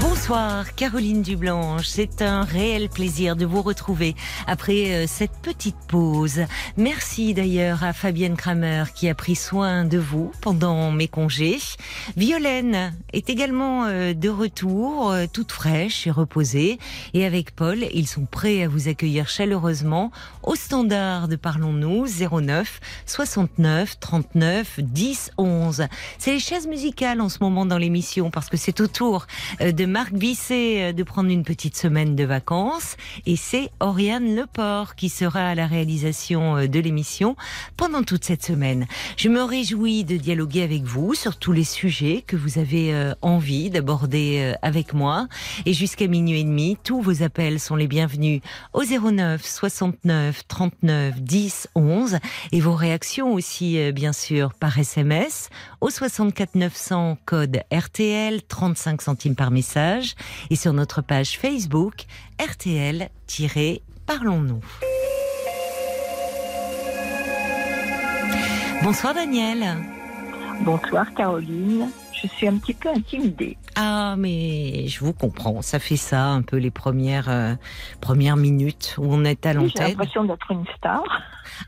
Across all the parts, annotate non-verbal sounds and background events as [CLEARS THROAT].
Bonsoir Caroline Dublanche, c'est un réel plaisir de vous retrouver après euh, cette petite pause. Merci d'ailleurs à Fabienne Kramer qui a pris soin de vous pendant mes congés. Violaine est également euh, de retour, euh, toute fraîche et reposée. Et avec Paul, ils sont prêts à vous accueillir chaleureusement au standard de Parlons-nous 09 69 39 10 11. C'est les chaises musicales en ce moment dans l'émission parce que c'est autour de Marc Bisset euh, de prendre une petite semaine de vacances. Et c'est Oriane Leport qui sera à la réalisation euh, de l'émission pendant toute cette semaine. Je me réjouis de dialoguer avec vous sur tous les sujets que vous avez euh, envie d'aborder avec moi. Et jusqu'à minuit et demi, tous vos appels sont les bienvenus au 09 69 39 10 11 et vos réactions aussi bien sûr par SMS au 64 900 code RTL 35 centimes par message et sur notre page Facebook RTL-Parlons-nous. Bonsoir Daniel. Bonsoir Caroline. Je suis un petit peu intimidée. Ah, mais je vous comprends. Ça fait ça un peu les premières, euh, premières minutes où on est à l'antenne. J'ai l'impression d'être une star.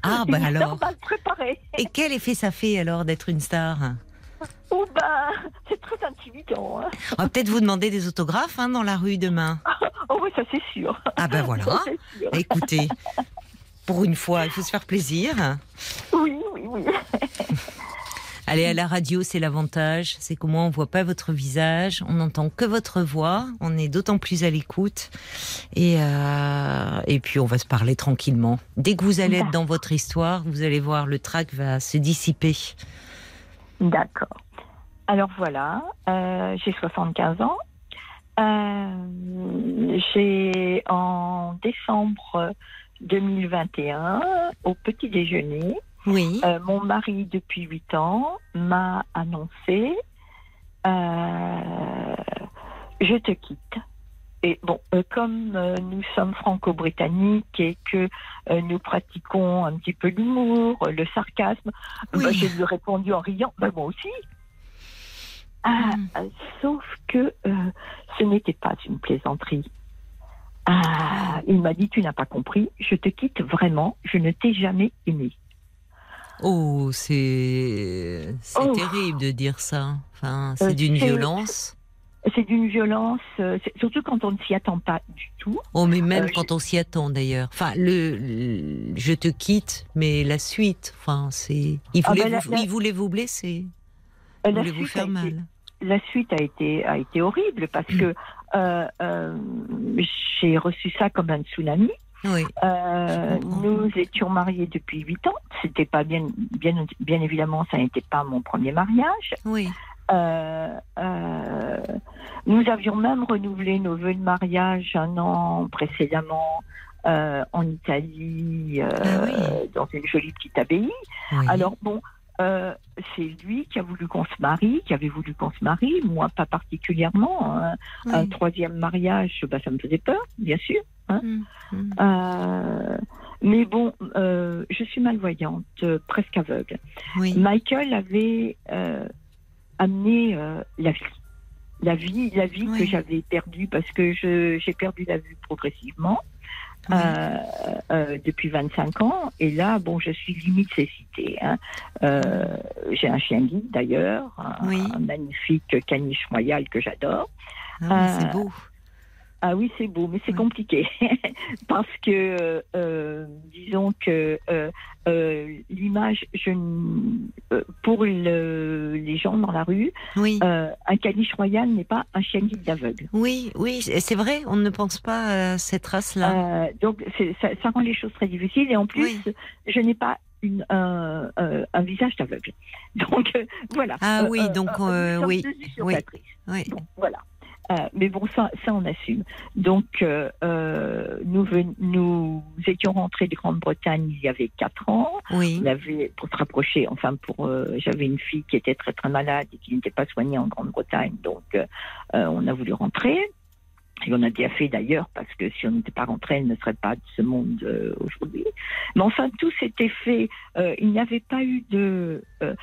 Ah, [LAUGHS] bah alors. Mal préparée. Et quel effet ça fait alors d'être une star? Oh bah, c'est très intimidant. Hein. On va peut-être vous demander des autographes hein, dans la rue demain. [LAUGHS] oh oui, ça c'est sûr. Ah ben voilà. [LAUGHS] Écoutez, pour une fois, il faut se faire plaisir. Oui, oui, oui. [LAUGHS] Aller à la radio, c'est l'avantage. C'est qu'au moins on voit pas votre visage, on n'entend que votre voix. On est d'autant plus à l'écoute. Et, euh, et puis on va se parler tranquillement. Dès que vous allez être dans votre histoire, vous allez voir, le trac va se dissiper. D'accord. Alors voilà, euh, j'ai 75 ans. Euh, j'ai en décembre 2021, au petit déjeuner, oui. Euh, mon mari depuis 8 ans m'a annoncé je te quitte. Et bon, comme nous sommes franco-britanniques et que nous pratiquons un petit peu l'humour, le sarcasme, bah, j'ai lui répondu en riant, bah, moi aussi. Ah, hmm. sauf que euh, ce n'était pas une plaisanterie. Ah, il m'a dit tu n'as pas compris, je te quitte vraiment, je ne t'ai jamais aimé. Oh, c'est c'est oh. terrible de dire ça. Enfin, c'est euh, d'une violence. C'est d'une violence, euh, surtout quand on ne s'y attend pas du tout. Oh, mais même quand on s'y attend d'ailleurs. Enfin, le, je te quitte, mais la suite, enfin, c'est. Il ah, voulait, vous, il voulait vous blesser. Il voulait vous faire mal la suite a été a été horrible parce que [CLEARS THROAT] euh, euh, j'ai reçu ça comme un tsunami. Oui. Euh, nous étions mariés depuis huit ans. C'était pas bien, bien, bien évidemment, ça n'était pas mon premier mariage. Oui. Nous avions même renouvelé nos vœux de mariage un an précédemment en Italie, ah dans une jolie petite abbaye. Alors bon, euh, c'est lui qui a voulu qu'on se marie, qui avait voulu qu'on se marie, moi pas particulièrement. Hein. Un troisième mariage, bah, ça me faisait peur, bien sûr. Hein. Hum, hum. Euh, mais bon, euh, je suis malvoyante, presque aveugle. Michael avait amené la vie. La vie, la vie que j'avais perdue parce que j'ai perdu la vue progressivement. Euh, euh, depuis 25 ans. Et là, bon, je suis limite cécité. Hein. Euh, j'ai un chien guide d'ailleurs, un, magnifique caniche royal que j'adore. Ah, c'est beau. Ah oui, c'est beau, mais c'est compliqué [LAUGHS] parce que, euh, disons que euh, euh, l'image, je, pour les gens dans la rue, un caniche royal n'est pas un chien guide d'aveugle. Oui, oui, c'est vrai, on ne pense pas à cette race-là. donc ça, ça, rend les choses très difficiles et en plus, je n'ai pas une, un, un, visage d'aveugle. [LAUGHS] Donc voilà. Ah oui, donc oui, oui. voilà. Euh, mais bon, ça, ça, on assume. Donc, euh, euh nous, nous étions rentrés de Grande-Bretagne il y avait quatre ans. Oui. On avait, pour se rapprocher, enfin, pour, euh, j'avais une fille qui était très très malade et qui n'était pas soignée en Grande-Bretagne, donc on a voulu rentrer. Et on a bien fait d'ailleurs, parce que si on n'était pas rentré, elle ne serait pas de ce monde euh, aujourd'hui. Mais enfin, tout s'était fait. Euh, il n'y avait pas eu de euh,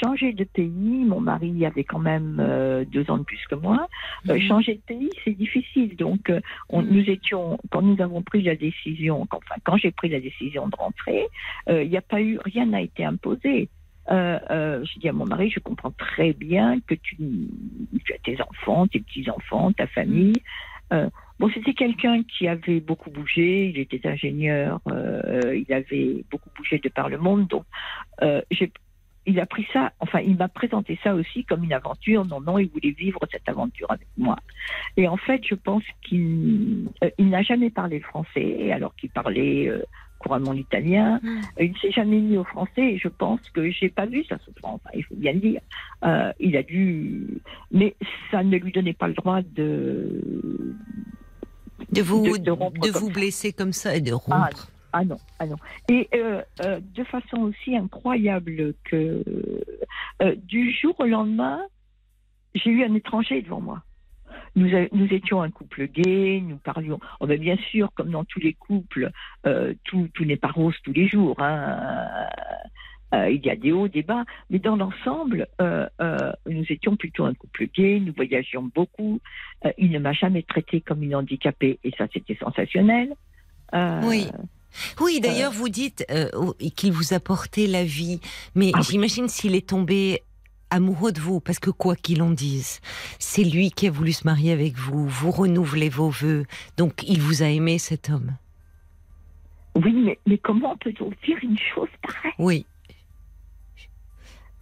changer de pays. Mon mari avait quand même deux ans de plus que moi. Mhm. changer de pays, c'est difficile. Donc, on, mhm. nous étions, quand nous avons pris la décision, enfin, quand j'ai pris la décision de rentrer, il n'y a pas eu, rien n'a été imposé. Euh, euh, je dis à mon mari, je comprends très bien que tu, tu as tes enfants, tes petits-enfants, ta famille. Euh, bon, c'était quelqu'un qui avait beaucoup bougé, il était ingénieur, euh, il avait beaucoup bougé de par le monde, donc euh, il a pris ça, enfin, il m'a présenté ça aussi comme une aventure. Non, non, il voulait vivre cette aventure avec moi. Et en fait, je pense qu'il il n'a jamais parlé français, alors qu'il parlait couramment l'italien. Mm. Il ne s'est jamais mis au français et je pense que j'ai pas vu sa souffrance, il faut bien le dire. Euh, il a dû. Mais ça ne lui donnait pas le droit de. De vous, de, vous blesser comme ça et de ah, rompre. Ah, non, ah non. Et euh, euh, de façon aussi incroyable que du jour au lendemain, j'ai eu un étranger devant moi. Nous, nous, étions un couple gay, nous parlions. Oh ben bien sûr, comme dans tous les couples, euh, tout, tout n'est pas rose tous les jours. Hein. Euh, il y a des hauts, des bas, mais dans l'ensemble, euh, nous étions plutôt un couple gay, nous voyagions beaucoup. il ne m'a jamais traité comme une handicapée, et ça c'était sensationnel. oui. Oui, d'ailleurs, vous dites qu'il vous apportait la vie, mais ah j'imagine s'il est tombé amoureux de vous, parce que quoi qu'il en dise, c'est lui qui a voulu se marier avec vous, vous renouvelez vos voeux, donc il vous a aimé cet homme. Oui, mais, comment peut-on dire une chose pareille? Oui.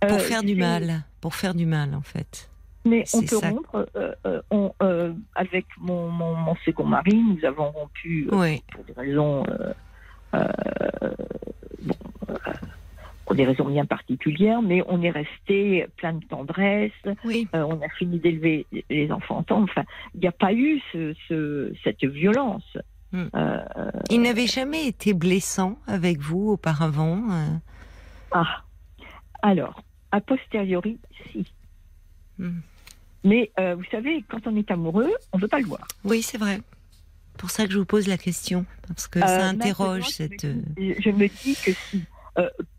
Pour euh, faire du mal, pour faire du mal en fait. Mais on peut rompre. Euh, euh, avec mon, mon, second mari, nous avons rompu pour des raisons pour des raisons bien particulières, mais on est resté plein de tendresse. Oui. Euh, on a fini d'élever les enfants Enfin, il n'y a pas eu ce, cette violence. Hmm. Euh, il n'avait jamais été blessant avec vous auparavant euh? Ah, alors, a posteriori, si. Hmm. Mais vous savez, quand on est amoureux, on ne veut pas le voir. Oui, c'est vrai. Pour ça que je vous pose la question, parce que ça interroge cette. je me dis que si.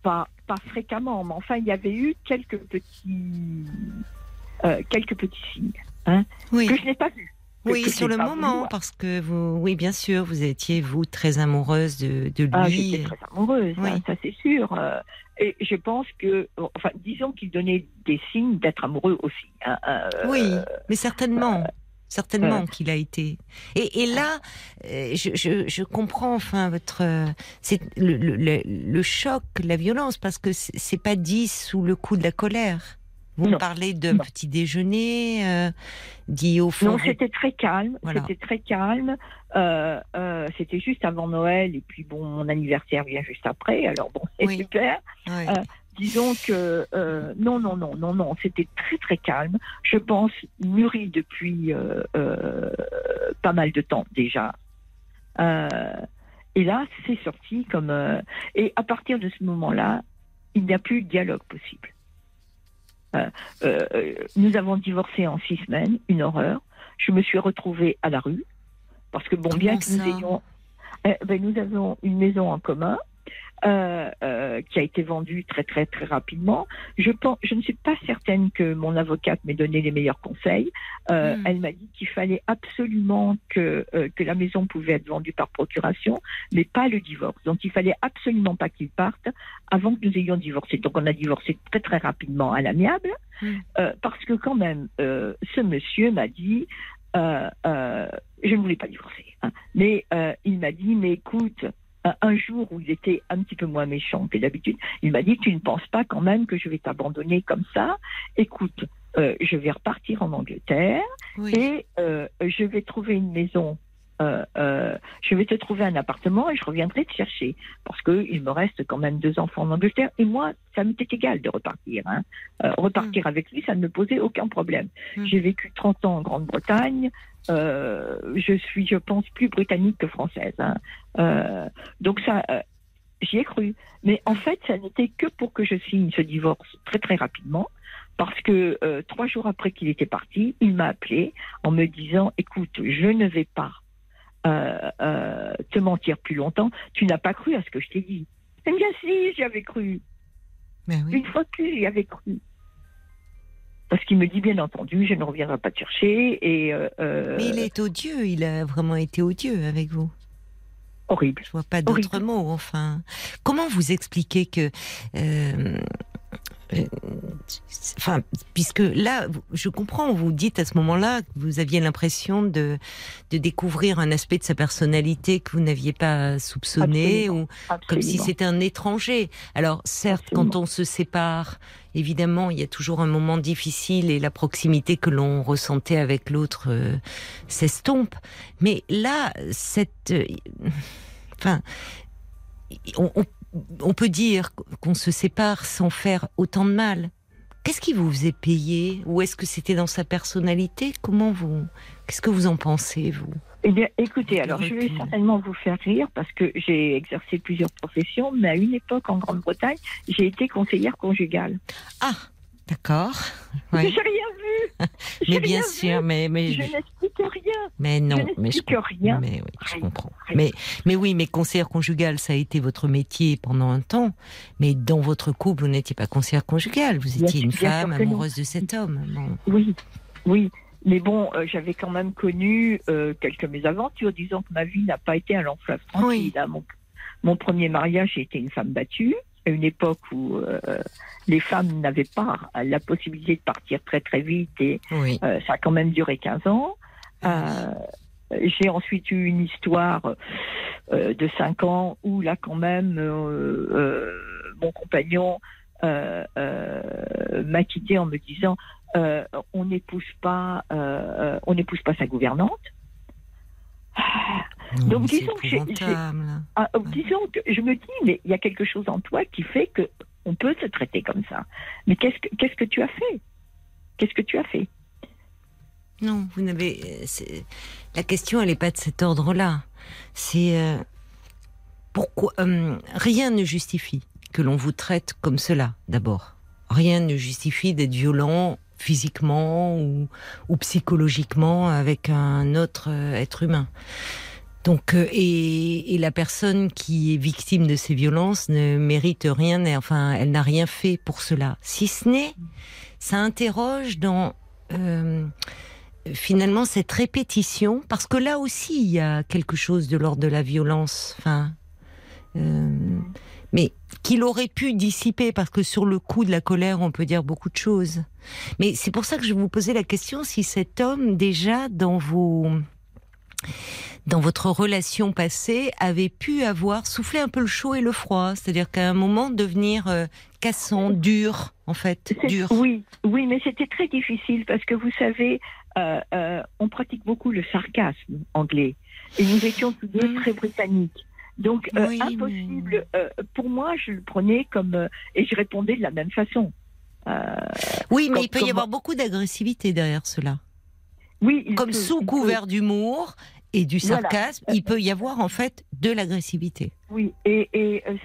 pas, pas fréquemment, mais enfin, il y avait eu quelques petits, euh, quelques petits signes hein, oui. que je n'ai pas vus. Oui, sur le moment, parce que vous, oui, bien sûr, vous étiez vous très amoureuse de, de ah, lui. Ah, j'étais très amoureuse, hein, ça c'est sûr. Euh, et je pense que, enfin, disons qu'il donnait des signes d'être amoureux aussi. Hein, euh, oui, mais certainement certainement qu'il a été. Et, là, euh, je, comprends enfin votre, c'est le, choc, la violence, parce que c'est pas dit sous le coup de la colère. Vous me parlez d'un petit déjeuner euh, dit au fond. Non, c'était très calme. C'était très calme. Euh, c'était juste avant Noël et puis bon, mon anniversaire vient juste après. Alors bon, c'est super disons que euh, non, non, non, non, non, c'était très très calme. Je pense mûri depuis euh, euh, pas mal de temps déjà. et là, c'est sorti comme et à partir de ce moment-là, il n'y a plus de dialogue possible. nous avons divorcé en six semaines, une horreur. Je me suis retrouvée à la rue parce que bon, bien que nous ayons, eh, ben, nous avons une maison en commun euh, euh, qui a été vendu très très très rapidement. Je pense, je ne suis pas certaine que mon avocate m'ait donné les meilleurs conseils. Euh, hmm. Elle m'a dit qu'il fallait absolument que que la maison pouvait être vendue par procuration, mais pas le divorce. Donc il fallait absolument pas qu'il parte avant que nous ayons divorcé. Donc on a divorcé très très rapidement à l'amiable, hmm. parce que quand même, ce monsieur m'a dit. je ne voulais pas divorcer, hein. mais il m'a dit, mais écoute, un jour où il était un petit peu moins méchant que d'habitude, il m'a dit Tu ne penses pas quand même que je vais t'abandonner comme ça? Écoute, euh, je vais repartir en Angleterre et euh, je vais trouver une maison euh, euh, je vais te trouver un appartement et je reviendrai te chercher. Parce qu'il me reste quand même deux enfants en Angleterre. Et moi, ça m'était égal de repartir. Hein. Euh, repartir mm. avec lui, ça ne me posait aucun problème. Mm. J'ai vécu 30 ans en Grande-Bretagne. je suis, je pense, plus britannique que française. Hein. donc ça, j'y ai cru. Mais en fait, ça n'était que pour que je signe ce divorce très très rapidement parce que trois jours après qu'il était parti, il m'a appelé en me disant "Écoute, je ne vais pas euh, euh, te mentir plus longtemps. Tu n'as pas cru à ce que je t'ai dit. Eh bien si, j'y avais cru. Mais oui. Une fois que j'y avais cru. Parce qu'il me dit bien entendu, je ne reviendrai pas te chercher. Et, euh, Mais il est odieux, il a vraiment été odieux avec vous. Horrible. Je vois pas d'autres mots, enfin. Comment vous expliquez que euh, enfin, puisque là, je comprends, vous dites à ce moment-là que vous aviez l'impression de, de découvrir un aspect de sa personnalité que vous n'aviez pas soupçonné, ou comme si c'était un étranger. Alors, certes, quand on se sépare, évidemment, il y a toujours un moment difficile et la proximité que l'on ressentait avec l'autre euh, s'estompe. Mais là, cette, euh, enfin, on, on, on peut dire qu'on se sépare sans faire autant de mal. Qu'est-ce qui vous faisait payer? Ou est-ce que c'était dans sa personnalité? Comment vous Qu'est-ce que vous en pensez, vous? Eh bien, écoutez, alors je vais certainement vous faire rire parce que j'ai exercé plusieurs professions, mais à une époque en Grande-Bretagne, j'ai été conseillère conjugale. Ah D'accord. J'ai rien vu. [LAUGHS] mais bien sûr, mais, mais je n'explique rien. Mais non, je mais je rien. Mais oui, je comprends. Mais mais oui, mais conseillère conjugale, ça a été votre métier pendant un temps. Mais dans votre couple, vous n'étiez pas conseillère conjugale. Vous étiez une femme amoureuse de cet homme. Oui, oui. Mais bon, euh, j'avais quand même connu euh, quelques mésaventures, disons que ma vie n'a pas été un long fleuve tranquille. Hein. Mon, mon premier mariage, j'ai été une femme battue à une époque où euh, les femmes n'avaient pas la possibilité de partir très très vite et euh, ça a quand même duré 15 ans. Euh, j'ai ensuite eu une histoire de 5 ans où là quand même mon compagnon m'a quitté en me disant on n'épouse pas on n'épouse pas sa gouvernante donc disons que, ah, disons que je me dis, mais il y a quelque chose en toi qui fait que on peut se traiter comme ça. Mais qu'est-ce que qu'est-ce que tu as fait? Qu'est-ce que tu as fait? Non, vous n'avez. La question, elle n'est pas de cet ordre-là. C'est euh, pourquoi euh, rien ne justifie que l'on vous traite comme cela. D'abord, rien ne justifie d'être violent physiquement ou, ou psychologiquement avec un autre euh, être humain. Donc, euh, et, et, la personne qui est victime de ces violences ne mérite rien, enfin, elle n'a rien fait pour cela. Si ce n'est, ça interroge dans euh, finalement cette répétition, parce que là aussi il y a quelque chose de l'ordre de la violence, enfin, euh, mais qu'il aurait pu dissiper, parce que sur le coup de la colère, on peut dire beaucoup de choses. Mais c'est pour ça que je vous posais la question si cet homme déjà dans vos dans votre relation passée, avait pu avoir soufflé un peu le chaud et le froid, c'est-à-dire qu'à un moment devenir euh, cassant, dur, en fait, dur. Oui, oui, mais c'était très difficile parce que vous savez, euh, euh, on pratique beaucoup le sarcasme anglais et nous étions tous deux mm. très britanniques. Donc impossible. pour moi, je le prenais comme et je répondais de la même façon. oui, mais il peut y avoir beaucoup d'agressivité derrière cela. Oui, comme sous couvert d'humour, et du sarcasme, il peut y avoir en fait de l'agressivité. Oui, et, et euh,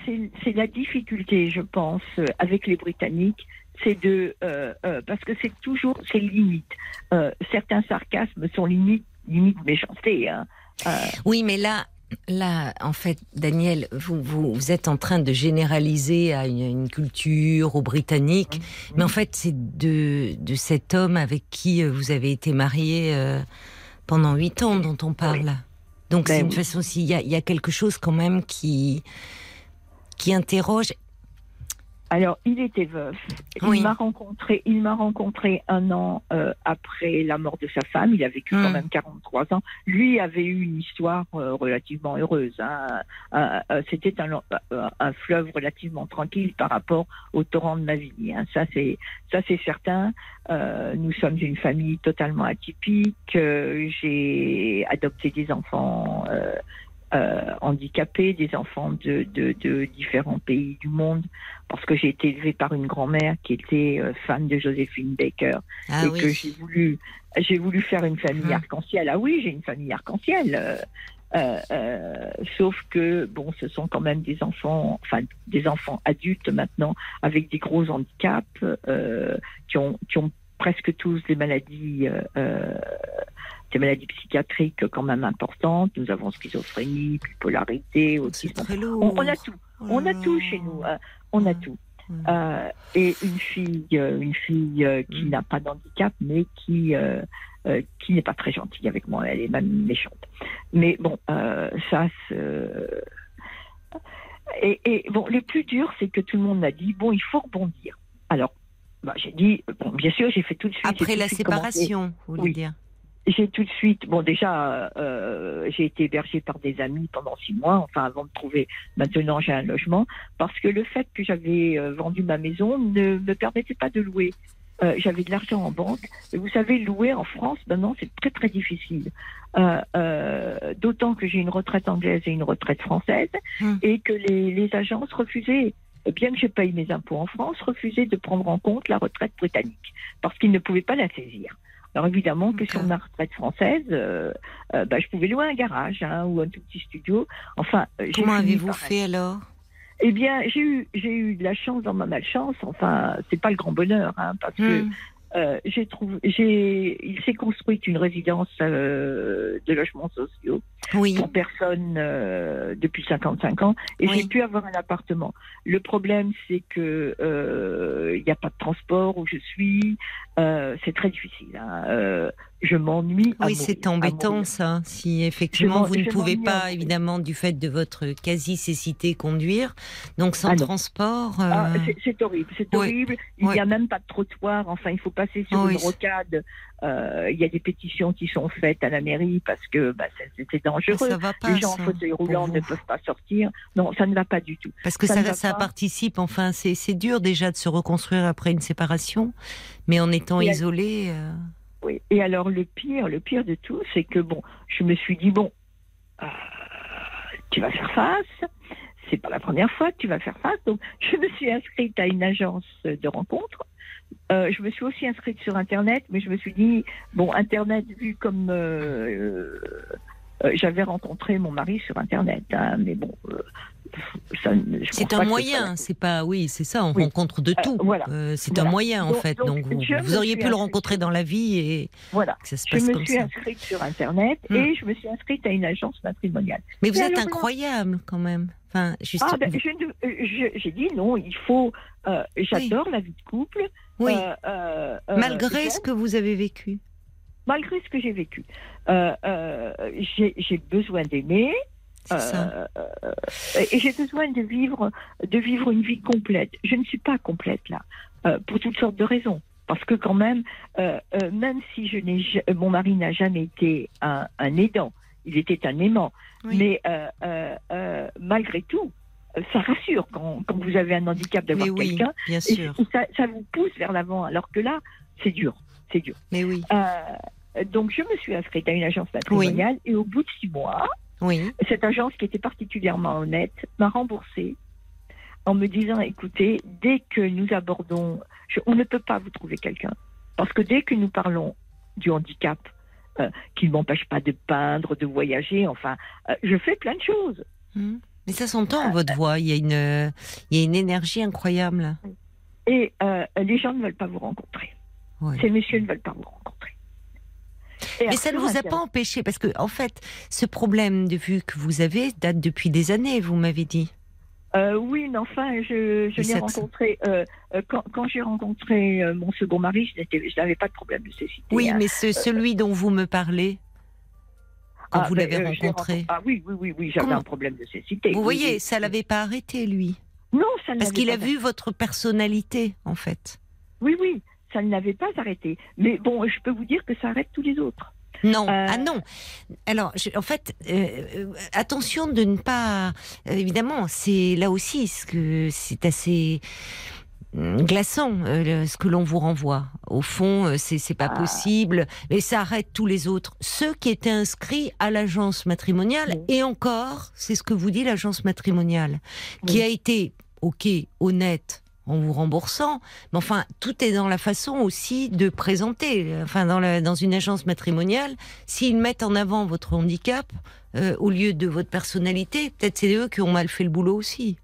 c'est la difficulté, je pense, euh, avec les Britanniques, c'est de euh, parce que c'est toujours c'est limite. certains sarcasmes sont limite limite méchanceté. Hein. Oui, mais là. Là, en fait, Daniel, vous, vous, êtes en train de généraliser à une, culture, aux Britanniques, mais en fait, c'est de, de cet homme avec qui vous avez été marié pendant huit ans dont on parle. Donc ben c'est une façon, s'il y, y a, quelque chose quand même qui qui interroge. Alors, il était veuf. Il m'a rencontré, il m'a rencontré un an euh, après la mort de sa femme. Il a vécu quand hmm. même 43 ans. Lui avait eu une histoire euh, relativement heureuse. Hein. Euh, c'était un, un, fleuve relativement tranquille par rapport au torrent de ma vie. Hein. Ça, c'est ça, c'est certain. nous sommes une famille totalement atypique. J'ai adopté des enfants euh, handicapés, des enfants de, de, de, différents pays du monde, parce que j'ai été élevée par une grand-mère qui était euh, fan de Joséphine Baker ah et que j'ai voulu, j'ai voulu faire une famille hum. arc-en-ciel. Ah oui, j'ai une famille arc-en-ciel. Euh, euh, sauf que bon, ce sont quand même des enfants, enfin des enfants adultes maintenant avec des gros handicaps qui ont qui ont presque tous des maladies des maladies psychiatriques quand même importantes. Nous avons schizophrénie, bipolarité, autisme. On, on, a tout. Oh on a tout chez nous. Hein. On a tout. Euh, et une fille, euh, une fille euh, qui mm. n'a pas d'handicap, mais qui qui n'est pas très gentille avec moi. Elle est même méchante. Mais bon, ça. Et, et, bon, le plus dur, c'est que tout le monde m'a dit bon, il faut rebondir. Alors, bah, j'ai dit bon, bien sûr, j'ai fait tout de suite. Après la séparation, vous voulez dire j'ai tout de suite, bon déjà, euh, j'ai été hébergée par des amis pendant six mois, enfin avant de trouver, maintenant j'ai un logement, parce que le fait que j'avais euh, vendu ma maison ne me permettait pas de louer. Euh, j'avais de l'argent en banque. Et vous savez, louer en France, maintenant, c'est très très difficile. D'autant que j'ai une retraite anglaise et une retraite française, hum. et que les, les agences refusaient bien que je paye mes impôts en France, refusaient de prendre en compte la retraite britannique, parce qu'ils ne pouvaient pas la saisir. Alors évidemment que sur ma retraite française, euh, euh, bah, je pouvais louer un garage hein, ou un tout petit studio. Enfin, euh, comment avez-vous fait alors? Eh bien, j'ai eu j'ai eu de la chance dans ma malchance. Enfin, c'est pas le grand bonheur, hein, parce que hmm. Euh, j'ai trouvé, j'ai, il s'est construit une résidence euh, de logements sociaux oui. pour personnes euh, depuis 55 ans et j'ai pu avoir un appartement. Le problème, c'est que il n'y a pas de transport où je suis. c'est très difficile. Hein je m'ennuie. Oui, c'est embêtant ça. Si effectivement vous ne pouvez pas, évidemment, du fait de votre quasi-cécité, conduire, donc sans ah transport. Ah, c'est horrible, c'est horrible. Il n'y a même pas de trottoir. Enfin, il faut passer sur une rocade. Euh, il y a des pétitions qui sont faites à la mairie parce que bah, c'est dangereux. Ça va pas, Les gens en fauteuil roulant ne peuvent pas sortir. Non, ça ne va pas du tout. Parce que ça, ça, participe. Enfin, c'est dur déjà de se reconstruire après une séparation, mais en étant isolé. Euh, oui. Et alors le pire, le pire de tout, c'est que bon, je me suis dit bon, euh, tu vas faire face. C'est pas la première fois que tu vas faire face. Donc [LAUGHS] je me suis inscrite à une agence de rencontres. Euh, je me suis aussi inscrite sur Internet, mais je me suis dit bon, Internet vu comme euh, j'avais rencontré mon mari sur Internet, hein, mais bon, c'est un moyen, c'est pas, oui, c'est ça, on rencontre de euh, tout. voilà. Euh, c'est un moyen en fait. Donc, vous, auriez pu le rencontrer dans la vie et voilà. ça se passe je me suis inscrite sur Internet hmm. et je me suis inscrite à une agence matrimoniale. Mais vous êtes incroyable quand même. Enfin, juste... ah, ben, euh, j'ai dit non, il faut. J'adore la vie de couple. Oui. Malgré ce que vous avez vécu. Malgré ce que j'ai vécu, j'ai besoin d'aimer. Euh, euh, et j'ai besoin de vivre, de vivre une vie complète. Je ne suis pas complète là, euh, pour toutes sortes de raisons. Parce que quand même, même si je n'ai, mon mari n'a jamais été un, aidant, il était un aimant. Mais malgré tout, ça rassure quand, quand, vous avez un handicap d'avoir quelqu'un. Bien sûr. ça, ça, vous pousse vers l'avant, alors que là, c'est dur. C'est dur. Mais oui. Donc, je me suis inscrite à une agence matrimoniale et au bout de six mois, oui. Cette agence qui était particulièrement honnête m'a remboursé en me disant écoutez, dès que nous abordons, on ne peut pas vous trouver quelqu'un. Parce que dès que nous parlons du handicap, euh, qui ne m'empêche pas de peindre, de voyager, enfin, euh, je fais plein de choses. Mmh. Mais ça s'entend, euh, votre voix, il y, a une, il y a une énergie incroyable. Et les gens ne veulent pas vous rencontrer. Ces messieurs ne veulent pas vous rencontrer. Mais ça ne vous a pas empêché, parce que en fait, ce problème de vue que vous avez date depuis des années, vous m'avez dit. Euh, oui, mais enfin, je, je l'ai rencontré euh, euh, quand, quand j'ai rencontré mon second mari, je n'avais pas de problème de cécité. Oui, hein. mais ce, celui dont vous me parlez, quand ah, vous ben, l'avez rencontré. Ah oui, oui, oui, oui j'avais un problème de cécité. Vous voyez, ça l'avait pas arrêté, lui. Non, ça Parce qu'il a vu votre personnalité, en fait. Oui, oui, ça ne l'avait pas arrêté. Mais bon, je peux vous dire que ça arrête tous les autres. Non, euh, ah non. Alors, en fait, euh, attention de ne pas. évidemment, c'est là aussi ce que c'est assez hum, glaçant ce que l'on vous renvoie. Au fond, c'est pas ah. possible, mais ça arrête tous les autres. Ceux qui étaient inscrits à l'agence matrimoniale, et encore, c'est ce que vous dit l'agence matrimoniale, qui a été, ok, honnête, en vous remboursant. Mais enfin, tout est dans la façon aussi de présenter. Enfin, dans, dans une agence matrimoniale, s'ils mettent en avant votre handicap euh, au lieu de votre personnalité, peut-être c'est eux qui ont mal fait le boulot aussi.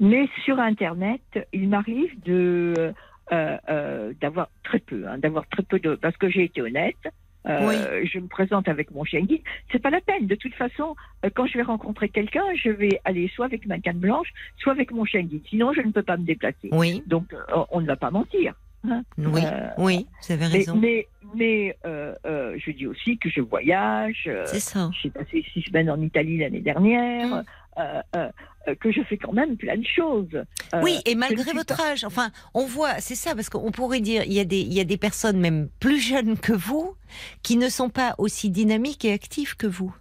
Mais sur Internet, il m'arrive de euh, euh, d'avoir très peu, hein, d'avoir très peu de, parce que j'ai été honnête. Euh, je me présente avec mon chien guide. C'est pas la peine. De toute façon, euh, quand je vais rencontrer quelqu'un, je vais aller soit avec ma canne blanche, soit avec mon chien guide. Sinon, je ne peux pas me déplacer. Oui. Donc, euh, on ne va pas mentir. Hein. Oui, oui, vous avez raison. Mais, mais, je dis aussi que je voyage. C'est ça. J'ai passé six semaines en Italie l'année dernière. Mmh. Euh, euh, euh, que je fais quand même plein de choses. oui, et malgré votre âge, enfin, on voit, c'est ça, parce qu'on pourrait dire, il y, a des, il y a des personnes même plus jeunes que vous qui ne sont pas aussi dynamiques et actives que vous.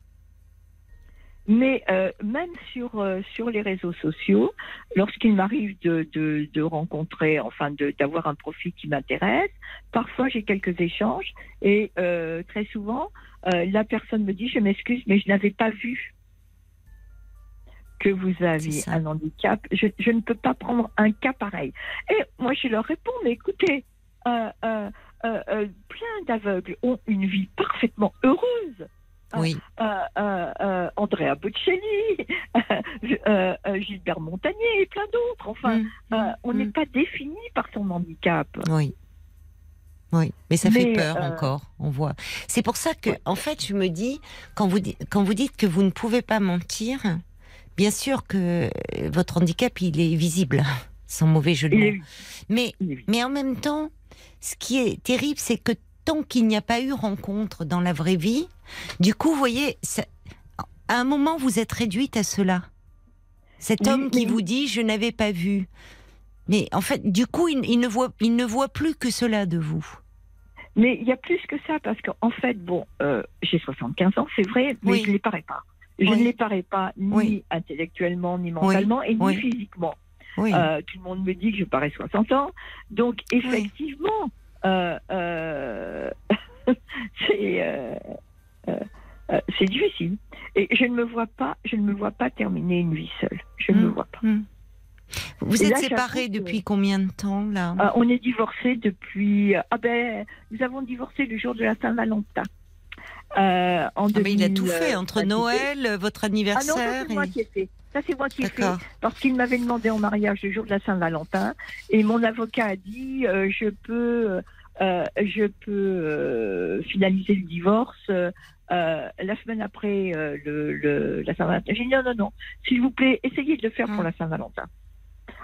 Mais même sur sur les réseaux sociaux, lorsqu'il m'arrive de, de, de, rencontrer, enfin d'avoir un profil qui m'intéresse, parfois j'ai quelques échanges et très souvent la personne me dit je m'excuse mais je n'avais pas vu que vous aviez un handicap. Je, ne peux pas prendre un cas pareil. Et moi, je leur réponds, mais écoutez, euh, euh, euh, plein d'aveugles ont une vie parfaitement heureuse. Oui. Andrea Bocelli, [LAUGHS] Gilbert Montagnier et plein d'autres. Enfin, mm. on n'est mm. pas défini par son handicap. Oui. Oui, mais ça fait peur encore, on voit. C'est pour ça que, en fait, je me dis, quand vous, quand vous dites que vous ne pouvez pas mentir, Bien sûr que votre handicap, il est visible, [LAUGHS] sans mauvais jeu de mots. Mais, mais en même temps, ce qui est terrible, c'est que tant qu'il n'y a pas eu rencontre dans la vraie vie, du coup, vous voyez, à un moment, vous êtes réduite à cela. Cet homme qui vous dit je n'avais pas vu. Mais en fait, du coup, il, ne voit, il ne voit plus que cela de vous. Mais il y a plus que ça, parce qu'en fait, bon, euh, j'ai 75 ans, c'est vrai, mais je ne les parais pas. Je ne les parais pas ni intellectuellement, ni mentalement, et ni physiquement. Euh, tout le monde me dit que je parais 60 ans. Donc, effectivement, [LAUGHS] euh, euh, c'est difficile. Et je ne me vois pas, je ne me vois pas terminer une vie seule. Je ne me mm. vois pas. Mm. Vous êtes séparés depuis combien de temps là? On est divorcés depuis. Ah ben, nous avons divorcé le jour de la Saint-Valentin. Euh, en ah, mais il a tout fait entre Noël, votre anniversaire. Ah non, ça c'est moi qui ai fait. Ça c'est moi qui ai fait parce qu'il m'avait demandé en mariage le jour de la Saint-Valentin et mon avocat a dit euh, je peux euh, je peux finaliser le divorce la semaine après le, la Saint-Valentin. J'ai dit non non non s'il vous plaît essayez de le faire pour ah. la Saint-Valentin.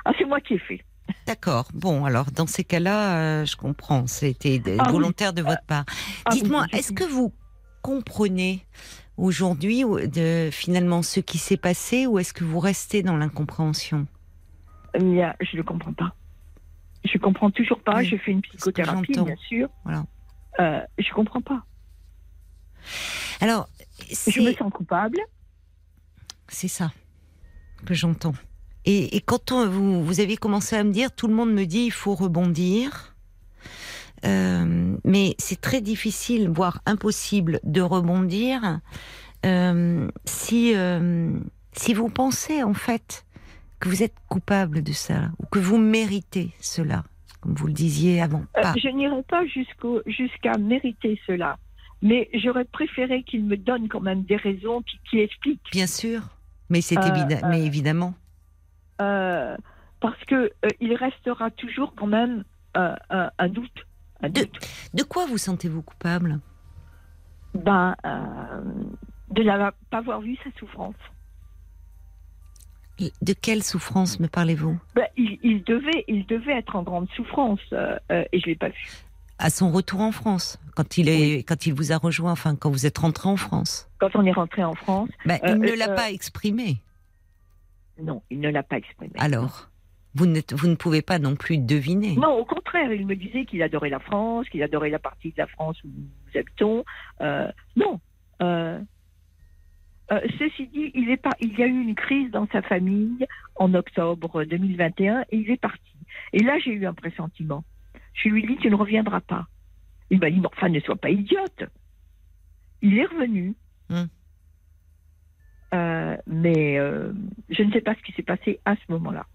Ah c'est moi qui ai fait. D'accord. Bon, alors dans ces cas-là, je comprends. C'était volontaire de votre part. Dites-moi, est-ce que vous comprenez aujourd'hui de finalement ce qui s'est passé ou est-ce que vous restez dans l'incompréhension? Je ne comprends pas. Je comprends toujours pas. je fais une psychothérapie, bien sûr. Voilà. Euh, je comprends pas. Alors, je me sens coupable. C'est ça que j'entends. Et, quand vous, vous avez commencé à me dire, tout le monde me dit, il faut rebondir. Euh, mais c'est très difficile, voire impossible, de rebondir euh, si euh, si vous pensez en fait que vous êtes coupable de ça ou que vous méritez cela, comme vous le disiez avant. je n'irai pas jusqu'au jusqu'à mériter cela, mais j'aurais préféré qu'il me donne quand même des raisons qui, qui expliquent. Bien sûr, mais c'est évident, mais évidemment. parce que il restera toujours quand même un doute de, quoi vous sentez-vous coupable? Ben, euh, De ne pas avoir vu sa souffrance. de quelle souffrance me parlez-vous? Ben, il, devait, il devait être en grande souffrance euh, euh, et je ne l'ai pas vu. À son retour en France, quand il, est, quand il vous a rejoint, enfin quand vous êtes rentré en France Quand on est rentré en France. Ben, il ne l'a pas exprimé. Non, il ne l'a pas exprimé. Alors? Vous ne, vous ne pouvez pas non plus deviner. Non, au contraire, il me disait qu'il adorait la France, qu'il adorait la partie de la France où nous habitons. Euh, non. Euh, euh, ceci dit, il, est pas, il y a eu une crise dans sa famille en octobre 2021 et il est parti. Et là, j'ai eu un pressentiment. Je lui ai dit, tu ne reviendras pas. Il m'a dit, enfin, ne sois pas idiote. Il est revenu. Hum. Euh, mais euh, je ne sais pas ce qui s'est passé à ce moment-là.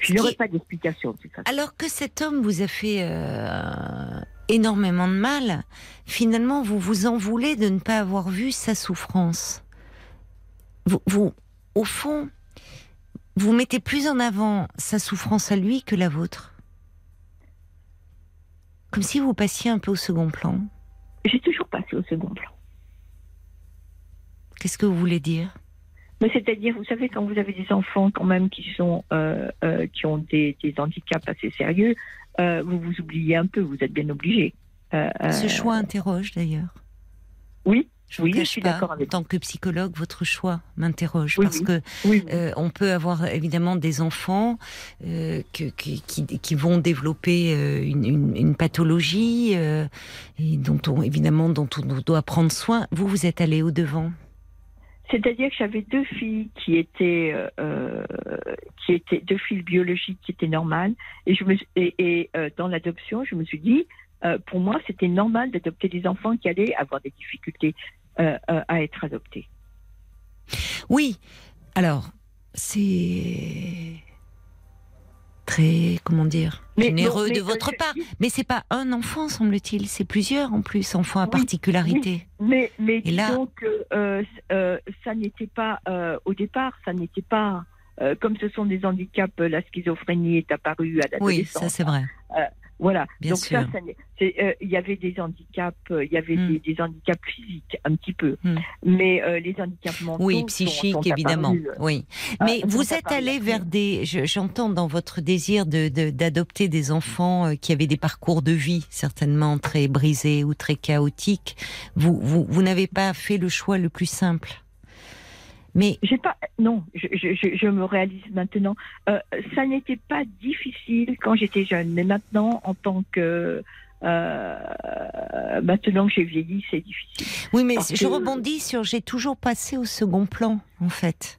Je n'aurai pas d'explication. Alors que cet homme vous a fait euh, énormément de mal, finalement, vous vous en voulez de ne pas avoir vu sa souffrance. Vous, vous au fond, vous mettez plus en avant sa souffrance à lui que la vôtre. Comme si vous passiez un peu au second plan. J'ai toujours passé au second plan. Qu'est-ce que vous voulez dire? Mais c'est-à-dire, vous savez, quand vous avez des enfants quand même qui sont euh, euh, qui ont des, des, handicaps assez sérieux, euh, vous vous oubliez un peu. Vous êtes bien obligé. Ce choix interroge d'ailleurs. Oui. Je, oui, je suis d'accord avec. En tant que psychologue, votre choix m'interroge parce que on peut avoir évidemment des enfants que, qui, qui, vont développer une, une, une pathologie et dont on évidemment dont on doit prendre soin. Vous, vous êtes allé au devant? C'est-à-dire que j'avais deux filles qui étaient, euh, qui étaient deux filles biologiques qui étaient normales, et je me et, euh, dans l'adoption, je me suis dit, euh, pour moi, c'était normal d'adopter des enfants qui allaient avoir des difficultés à être adoptés. Oui, alors c'est très, comment dire, généreux de votre part. Mais c'est pas un enfant, semble-t-il, c'est plusieurs en plus, enfants à particularité. Mais, mais disons que euh, euh, ça n'était pas, euh, au départ, ça n'était pas, comme ce sont des handicaps, la schizophrénie est apparue à l'adolescence. Oui, ça c'est vrai. Voilà. Donc ça, euh, il y avait des handicaps, euh, il y avait hmm. des, handicaps physiques un petit peu, hmm. mais euh, les handicaps mentaux. Oui, psychiques évidemment. oui. Mais vous êtes allé vers des. J'entends dans votre désir de d'adopter des enfants qui avaient des parcours de vie certainement très brisés ou très chaotiques. Vous vous, vous n'avez pas fait le choix le plus simple? Mais j'ai pas, non, je, je, je, me réalise maintenant. Euh, ça n'était pas difficile quand j'étais jeune, mais maintenant, en tant que euh, maintenant que j'ai vieilli, c'est difficile. Oui, mais je rebondis sur j'ai toujours passé au second plan, en fait.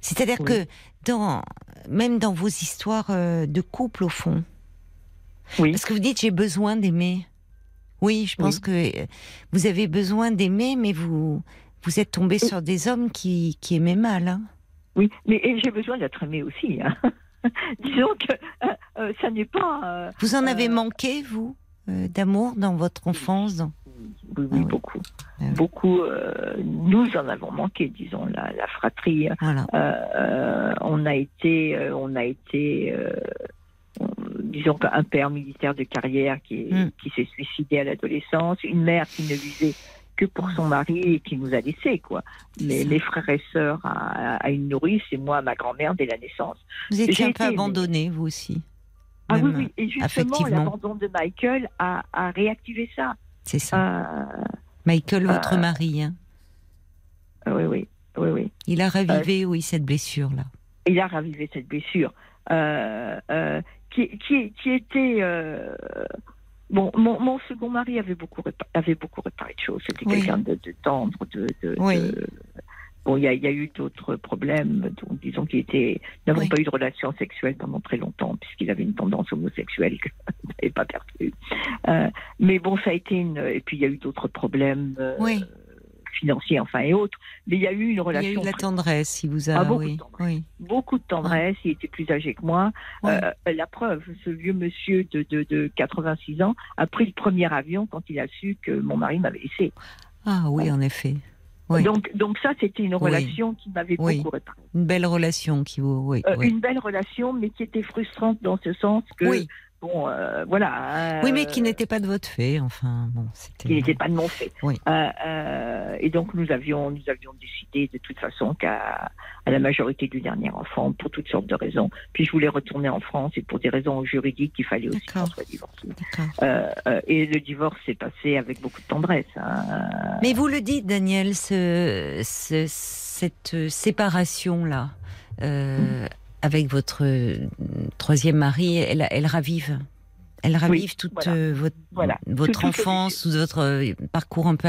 C'est-à-dire que dans même dans vos histoires euh, de couple, au fond, oui. parce que vous dites j'ai besoin d'aimer. Oui, je pense que vous avez besoin d'aimer, mais vous vous êtes tombé sur des hommes qui, qui aimaient mal. Hein. oui, mais j'ai besoin d'être aimé aussi. Hein. [LAUGHS] Disons que euh, euh, ça n'est pas. Euh, vous en avez manqué, vous, d'amour dans votre enfance Oui, oui, ah beaucoup. Ah beaucoup. nous en avons manqué, disons, la, la fratrie. on a été. on a été disons un père militaire de carrière qui, hmm. qui s'est suicidé à l'adolescence, une mère qui ne visait que pour son mari qui nous a laissés, quoi. Mais les frères et sœurs à, une nourrice et moi, ma grand-mère dès la naissance. Vous étiez un peu abandonné, vous aussi. Ah oui, oui. Et justement, l'abandon de Michael a, réactivé ça. C'est ça. Euh, Michael, votre euh, mari. Hein. Oui, oui, oui, oui. Il a ravivé, euh, oui, cette blessure-là. Il a ravivé cette blessure. qui, qui, qui était Bon, mon, mon, second mari avait beaucoup, avait beaucoup réparé de choses. C'était quelqu'un de, de, tendre, de. de, Bon, il y a, y a, eu d'autres problèmes. Donc, disons qu'il était, n'avons pas eu de relation sexuelle pendant très longtemps, puisqu'il avait une tendance homosexuelle que [LAUGHS] n'avait pas perdu. Euh, mais bon, ça a été une. Et puis, il y a eu d'autres problèmes. Euh, oui financiers, enfin et autres. Mais il y a eu une relation. Il y a eu de la tendresse, il vous a. Ah, beaucoup, oui. de tendresse. beaucoup de tendresse. Il était plus âgé que moi. Euh, la preuve, ce vieux monsieur de, de, de, 86 ans a pris le premier avion quand il a su que mon mari m'avait laissé. Ah oui, en effet. Donc, donc ça, c'était une relation qui m'avait beaucoup réparé. Une belle relation qui vous, oui, euh, Une belle relation, mais qui était frustrante dans ce sens que Bon, euh, voilà. oui, mais qui euh, n'était pas de votre fait, enfin, bon, c'était. Qui n'était pas de mon fait. Oui. Euh, et donc nous avions, nous avions décidé de toute façon qu'à à la majorité du dernier enfant, pour toutes sortes de raisons. Puis je voulais retourner en France et pour des raisons juridiques, il fallait aussi qu'on soit divorcé. et le divorce s'est passé avec beaucoup de tendresse. Hein. Mais vous le dites, Daniel, ce, cette séparation là. Avec votre troisième mari, elle, elle ravive elle ravive toute votre, votre enfance ou votre parcours un peu.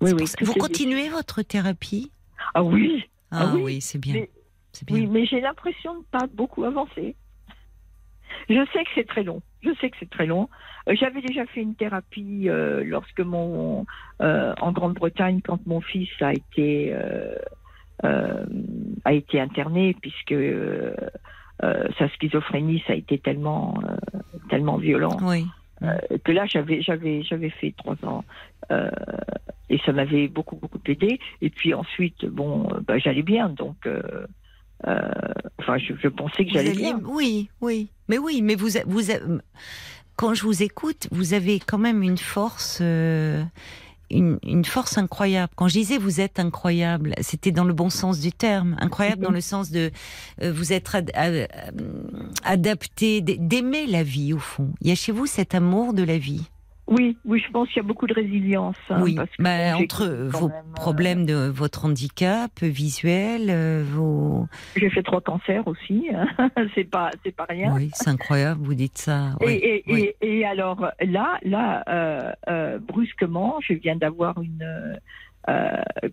Oui, oui, vous continuez votre thérapie? Ah oui. Ah, ah oui, c'est bien. Oui, mais j'ai l'impression de ne pas beaucoup avancer. Je sais que c'est très long. Je sais que c'est très long. Euh, j'avais déjà fait une thérapie euh, lorsque mon euh, en Grande-Bretagne quand mon fils a été a été interné puisque sa schizophrénie ça a été tellement tellement violent oui. que là j'avais j'avais j'avais fait trois ans et ça m'avait beaucoup beaucoup aidé et puis ensuite bon bah, j'allais bien donc euh, enfin, je, pensais que j'allais bien. Oui, oui, mais oui, mais vous, vous, quand je vous écoute, vous avez quand même une force. Euh, une, force incroyable. Quand je disais vous êtes incroyable, c'était dans le bon sens du terme. Incroyable dans le sens de euh, vous être adapté, d'aimer la vie au fond. Il y a chez vous cet amour de la vie. Oui, oui, je pense qu'il y a beaucoup de résilience. Hein, oui, bah, entre vos euh, problèmes de votre handicap visuel, euh, vos. J'ai fait trois cancers aussi. Hein. [LAUGHS] c'est pas, c'est pas rien. Oui, c'est incroyable. Vous dites ça. Et, et, et, alors là, là, euh, brusquement, je viens d'avoir une.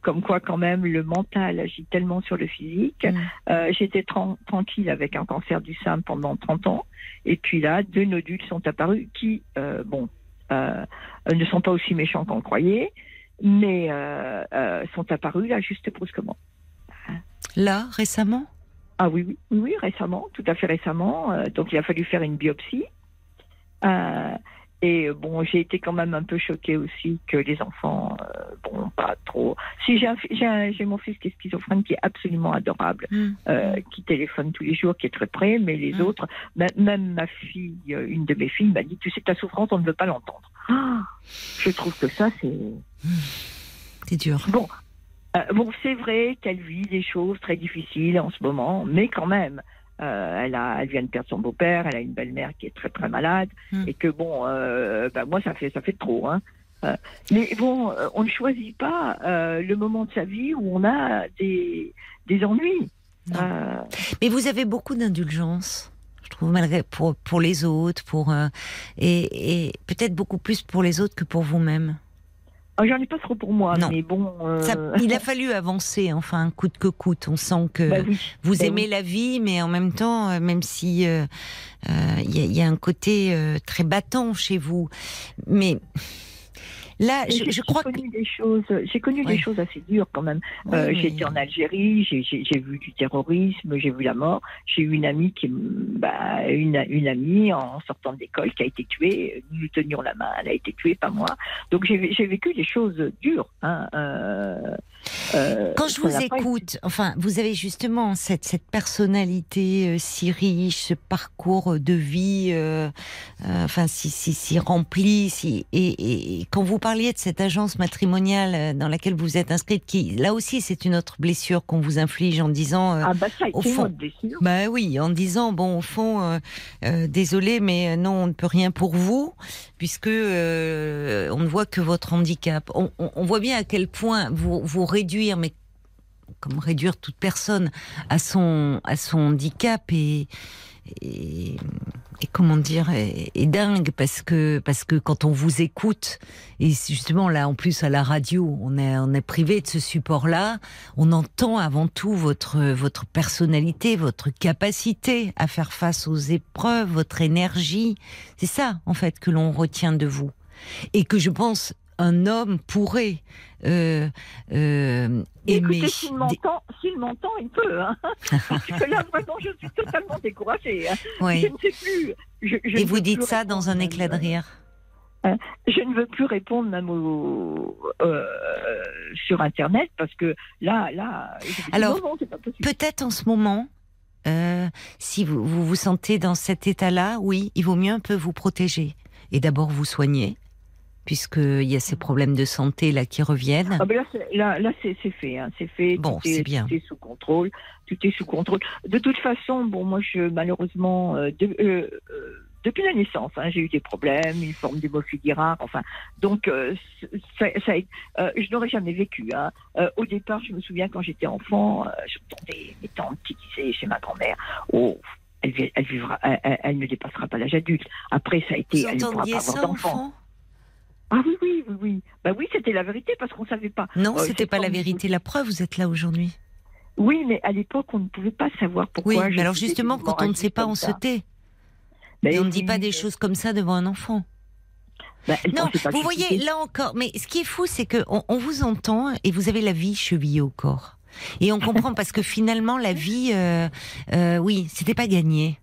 comme quoi quand même le mental agit tellement sur le physique. Mm. J'étais tranquille avec un cancer du sein pendant 30 ans. Et puis là, deux nodules sont apparus qui, bon, euh, ne sont pas aussi méchants qu'on croyait, mais euh, euh, sont apparus là juste brusquement. Là, récemment? Ah oui, oui, oui, récemment, tout à fait récemment. donc il a fallu faire une biopsie. Et bon, j'ai été quand même un peu choquée aussi que les enfants, euh, bon, pas trop. Si j'ai mon fils qui est schizophrène, qui est absolument adorable, mmh. euh, qui téléphone tous les jours, qui est très près, mais les mmh. autres, même ma fille, euh, une de mes filles, m'a dit, tu sais, ta souffrance, on ne veut pas l'entendre. Ah, je trouve que ça, c'est. C'est dur. Bon, bon, c'est vrai qu'elle vit des choses très difficiles en ce moment, mais quand même. Euh, elle, a, elle vient de perdre son beau-père, elle a une belle-mère qui est très très malade, hmm. et que bon, euh, bah, moi ça fait ça fait trop. Hein. Euh, mais bon, on ne choisit pas le moment de sa vie où on a des, des ennuis. Mais vous avez beaucoup d'indulgence je trouve malgré pour pour les autres, pour et, et peut-être beaucoup plus pour les autres que pour vous-même. Ah, j'en ai pas trop pour moi, mais bon. Euh, il a fallu avancer, enfin, coûte que coûte. On sent que bah vous bah aimez la vie, mais en même temps, euh, même si il euh, y, a un côté très battant chez vous, mais Là, je, crois connu des choses. J'ai connu des choses assez dures quand même. Euh, j'ai été en Algérie, j'ai vu du terrorisme, j'ai vu la mort. J'ai eu une amie qui, bah, une, une amie en sortant de l'école qui a été tuée. Nous lui tenions la main, elle a été tuée, pas moi. Donc j'ai vécu des choses dures. Hein, euh, euh, Quand je vous écoute, enfin, vous avez justement cette, cette personnalité si riche, ce parcours de vie, enfin, si, si, si rempli, si, et, et quand vous parliez de cette agence matrimoniale euh, dans laquelle vous êtes inscrite, qui là aussi c'est une autre blessure qu'on vous inflige en disant euh, ah bah ça au fond, blessure. bah oui, en disant bon au fond euh, désolé mais non on ne peut rien pour vous puisque on ne voit que votre handicap. On, voit bien à quel point vous vous réduire mais comme réduire toute personne à son à son handicap et, comment dire est, dingue parce que parce que quand on vous écoute et justement là en plus à la radio on est on est privé de ce support là on entend avant tout votre votre personnalité votre capacité à faire face aux épreuves votre énergie. C'est ça en fait que l'on retient de vous. Et que je pense un homme pourrait euh, euh, aimer. S'il m'entend, s'il m'entend, il peut. Hein. [LAUGHS] Parce que là, vraiment, je suis totalement découragée. Hein. Je ne sais plus. Je, Et vous dites ça dans un éclat de rire hein. je ne veux plus répondre même euh, sur Internet parce que là, là. Alors, peut-être en ce moment, euh, si vous, vous vous sentez dans cet état-là, oui, il vaut mieux un peu vous protéger et d'abord vous soigner puisqu'il y a ces problèmes de santé là qui reviennent. Ah ben là, là, c'est fait, hein, c'est fait. Bon, c'est bien. Tout est sous contrôle, tout est sous contrôle. De toute façon, bon, moi, je malheureusement, euh, euh, depuis la naissance. Hein, j'ai eu des problèmes, une forme d'hémophilie rare, enfin. Donc, euh, ça, ça euh, je n'aurais jamais vécu. Hein. Euh, au départ, je me souviens quand j'étais enfant, j'entendais mes tantes qui disaient chez ma grand-mère, oh, elle, elle, vivra, elle, ne dépassera pas l'âge adulte. Après, ça a été, elle ne pourra pas avoir d'enfant. Ah oui, oui, oui, oui. Bah oui, c'était la vérité parce qu'on savait pas. Non, c'était pas la vérité. La preuve, vous êtes là aujourd'hui. Oui, mais à l'époque, on ne pouvait pas savoir pourquoi. Oui, mais alors justement, quand on ne sait pas, on se tait. Et on ne dit pas des choses comme ça devant un enfant. Bah, non, vous voyez, là encore, mais ce qui est fou, c'est qu'on on vous entend et vous avez la vie chevillée au corps. Et on comprend parce que finalement, la vie, euh, euh, oui, c'était pas gagné.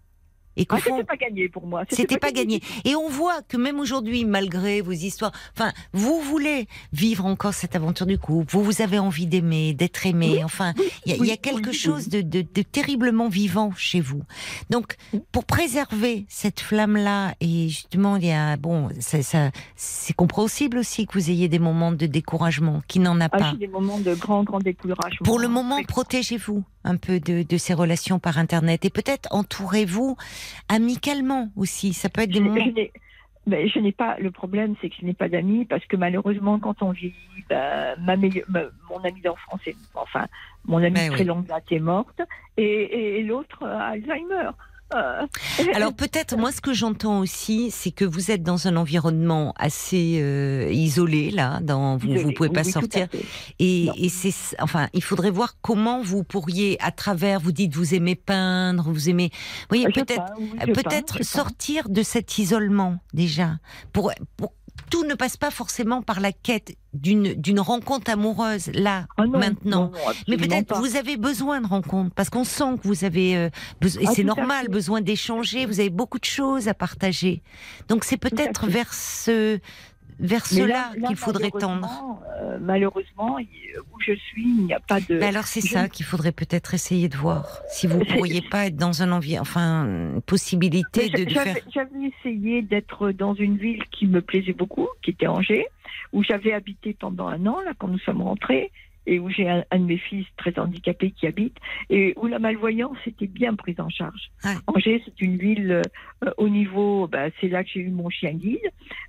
Et ah, c'était pas gagné pour moi. C'était pas, gagné. Et on voit que même aujourd'hui, malgré vos histoires, enfin, vous voulez vivre encore cette aventure du couple. Vous, vous avez envie d'aimer, d'être aimé. enfin, il y, a quelque chose de, de, de, terriblement vivant chez vous. Donc, pour préserver cette flamme-là, et justement, il y a bon, ça, ça c'est compréhensible aussi que vous ayez des moments de découragement, qui n'en a ah, pas. des moments de grand, grand découragement. Pour le moment, protégez-vous un peu de, de ces relations par Internet et peut-être entourez-vous amicalement aussi. Ça peut être des moments. Je je n'ai pas. Le problème, c'est que je n'ai pas d'amis parce que malheureusement, quand on vit, bah, ma, mon ami d'enfance, enfin, mon ami ben très longue date est morte et, et l'autre a Alzheimer. [LAUGHS] Alors peut-être, moi ce que j'entends aussi, c'est que vous êtes dans un environnement assez euh, isolé là, dans, vous ne pouvez pas sortir. Et, et c'est, enfin, il faudrait voir comment vous pourriez, à travers, vous dites vous aimez peindre, vous aimez, vous voyez peut-être, peut-être sortir de cet isolement déjà, pour, pour tout ne passe pas forcément par la quête d'une d'une rencontre amoureuse là ah maintenant. Mais peut-être vous avez besoin de rencontres parce qu'on sent que vous avez euh, et ah, c'est normal besoin d'échanger. Vous avez beaucoup de choses à partager. Donc c'est peut-être vers ce vers cela qu'il faudrait tendre. Euh, malheureusement, où je suis, il n'y a pas de. alors c'est ça qu'il faudrait peut-être essayer de voir. Si vous ne pourriez pas être dans un environnement, enfin, une possibilité de, faire. J'avais essayé d'être dans une ville qui me plaisait beaucoup, qui était Angers, où j'avais habité pendant un an, là, quand nous sommes rentrés et où j'ai un, de mes fils très handicapé qui habite, et où la malvoyance était bien prise en charge. Angers, c'est une ville euh, au niveau, bah, c'est là que j'ai eu mon chien guide.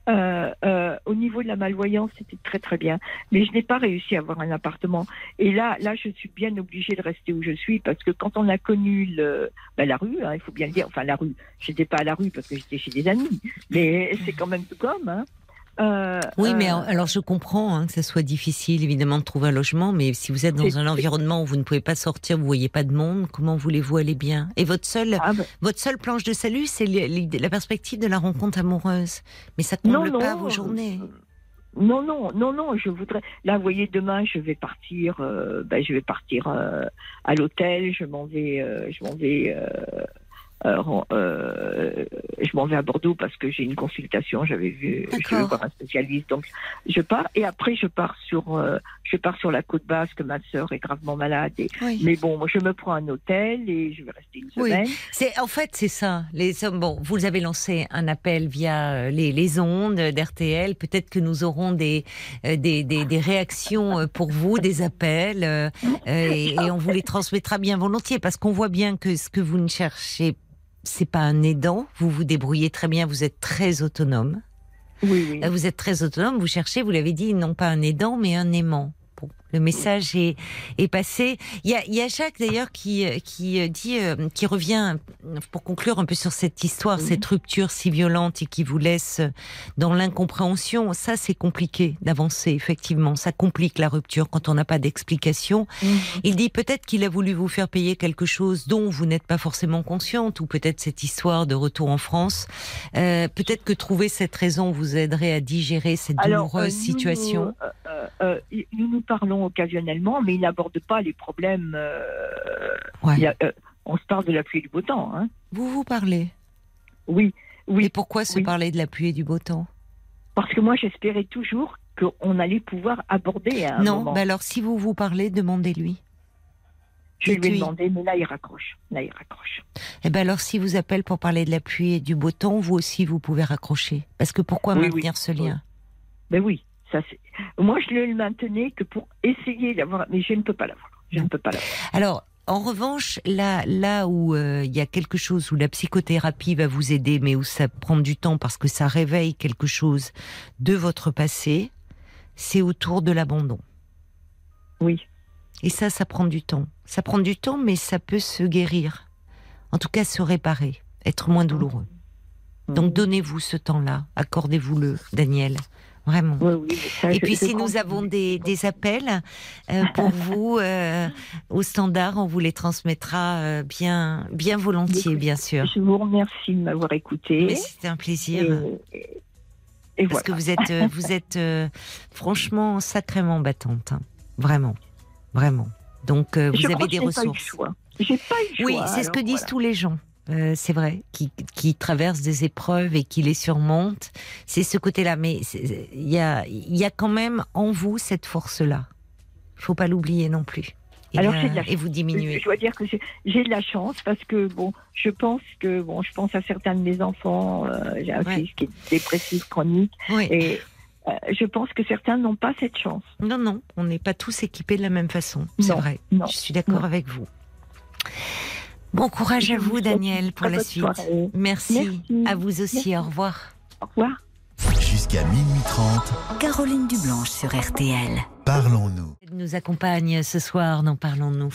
Euh, euh, au niveau de la malvoyance, c'était très très bien, mais je n'ai pas réussi à avoir un appartement. Et là, là, je suis bien obligée de rester où je suis parce que quand on a connu le, bah, la rue, hein, il faut bien le dire, enfin la rue, j'étais pas à la rue parce que j'étais chez des amis, mais c'est quand même tout comme. Hein. Euh, oui, mais euh, alors je comprends hein, que ça soit difficile évidemment de trouver un logement, mais si vous êtes dans un environnement où vous ne pouvez pas sortir, vous voyez pas de monde, comment voulez-vous aller bien? Et votre seule, ah, bah. votre seule planche de salut, c'est la perspective de la rencontre amoureuse, mais ça ne comble pas vos journées. Non, non, non, non. Je voudrais. Là, vous voyez, demain, je vais partir. Euh, ben, je vais partir à l'hôtel. Je m'en vais. je m'en vais euh, euh, je m'en vais à Bordeaux parce que j'ai une consultation, j'avais vu, je veux voir un spécialiste, donc je pars. Et après, je pars sur, euh, je pars sur la côte basque. Ma sœur est gravement malade. Mais bon, moi, je me prends un hôtel et je vais rester une semaine. C'est en fait, c'est ça. Les bon, vous avez lancé un appel via les, les ondes d'RTL. Peut-être que nous aurons des, des, des, des, réactions pour vous, des appels, et, et on vous les transmettra bien volontiers parce qu'on voit bien que ce que vous ne cherchez c'est pas un aidant. Vous vous débrouillez très bien. Vous êtes très autonome. Oui, oui. Vous êtes très autonome. Vous cherchez, vous l'avez dit, non pas un aidant, mais un aimant. Le message est, est passé. Il y a, il y a Jacques d'ailleurs qui, qui dit, euh, qui revient pour conclure un peu sur cette histoire, cette rupture si violente et qui vous laisse dans l'incompréhension. Ça, c'est compliqué d'avancer, effectivement. Ça complique la rupture quand on n'a pas d'explication. Mhm. Il dit peut-être qu'il a voulu vous faire payer quelque chose dont vous n'êtes pas forcément consciente, ou peut-être cette histoire de retour en France. Euh, peut-être que trouver cette raison vous aiderait à digérer cette douloureuse euh, situation. nous nous parlons occasionnellement, mais il n'aborde pas les problèmes. Euh, euh, on se parle de la pluie et du beau temps. Hein. Vous vous parlez Oui. oui. Et pourquoi se parler de la pluie et du beau temps? Parce que moi, j'espérais toujours qu'on allait pouvoir aborder un non, mais alors si vous vous parlez, demandez-lui. Je lui ai demandé, mais là il raccroche. Là il raccroche. Eh ben alors, si vous appelle pour parler de la pluie et du beau temps, vous aussi vous pouvez raccrocher. Parce que pourquoi maintenir ce lien? Ben oui. Moi, je le maintenais que pour essayer d'avoir, mais je ne peux pas l'avoir. Je ne peux pas l'avoir. Alors, en revanche, là, là où euh, il y a quelque chose où la psychothérapie va vous aider, mais où ça prend du temps parce que ça réveille quelque chose de votre passé, c'est autour de l'abandon. Oui. Et ça, ça prend du temps. Ça prend du temps, mais ça peut se guérir. En tout cas, se réparer, être moins douloureux. Donc, donnez-vous ce temps-là, accordez-vous-le, Daniel. Vraiment. Et puis si nous avons des, appels euh, pour [LAUGHS] vous euh, au standard, on vous les transmettra euh, bien, bien volontiers, bien sûr. Je vous remercie de m'avoir écouté. C'était un plaisir. Et, Parce que vous êtes, [LAUGHS] vous êtes franchement sacrément battante, hein. vraiment, vraiment. Donc vous avez des ressources. Pas eu choix. Oui, c'est ce que disent tous les gens. Euh, c'est vrai, qui, qui traverse des épreuves et qui les surmonte. C'est ce côté-là. Mais il y a, y a quand même en vous cette force-là. Il faut pas l'oublier non plus. Et, Alors, de la et vous diminuez. Je dois dire que j'ai de la chance parce que bon, je pense que bon, je pense à certains de mes enfants. Euh, j'ai un fils qui est dépressif chronique et euh, je pense que certains n'ont pas cette chance. Non, non, on n'est pas tous équipés de la même façon. C'est vrai. Non, je suis d'accord avec vous. Bon courage à vous, Daniel, pour la suite. Merci. À vous aussi. Au revoir. Au revoir. Jusqu'à minuit 30. Caroline Dublanche sur RTL. Parlons-nous. Elle nous accompagne ce soir dans Parlons-nous.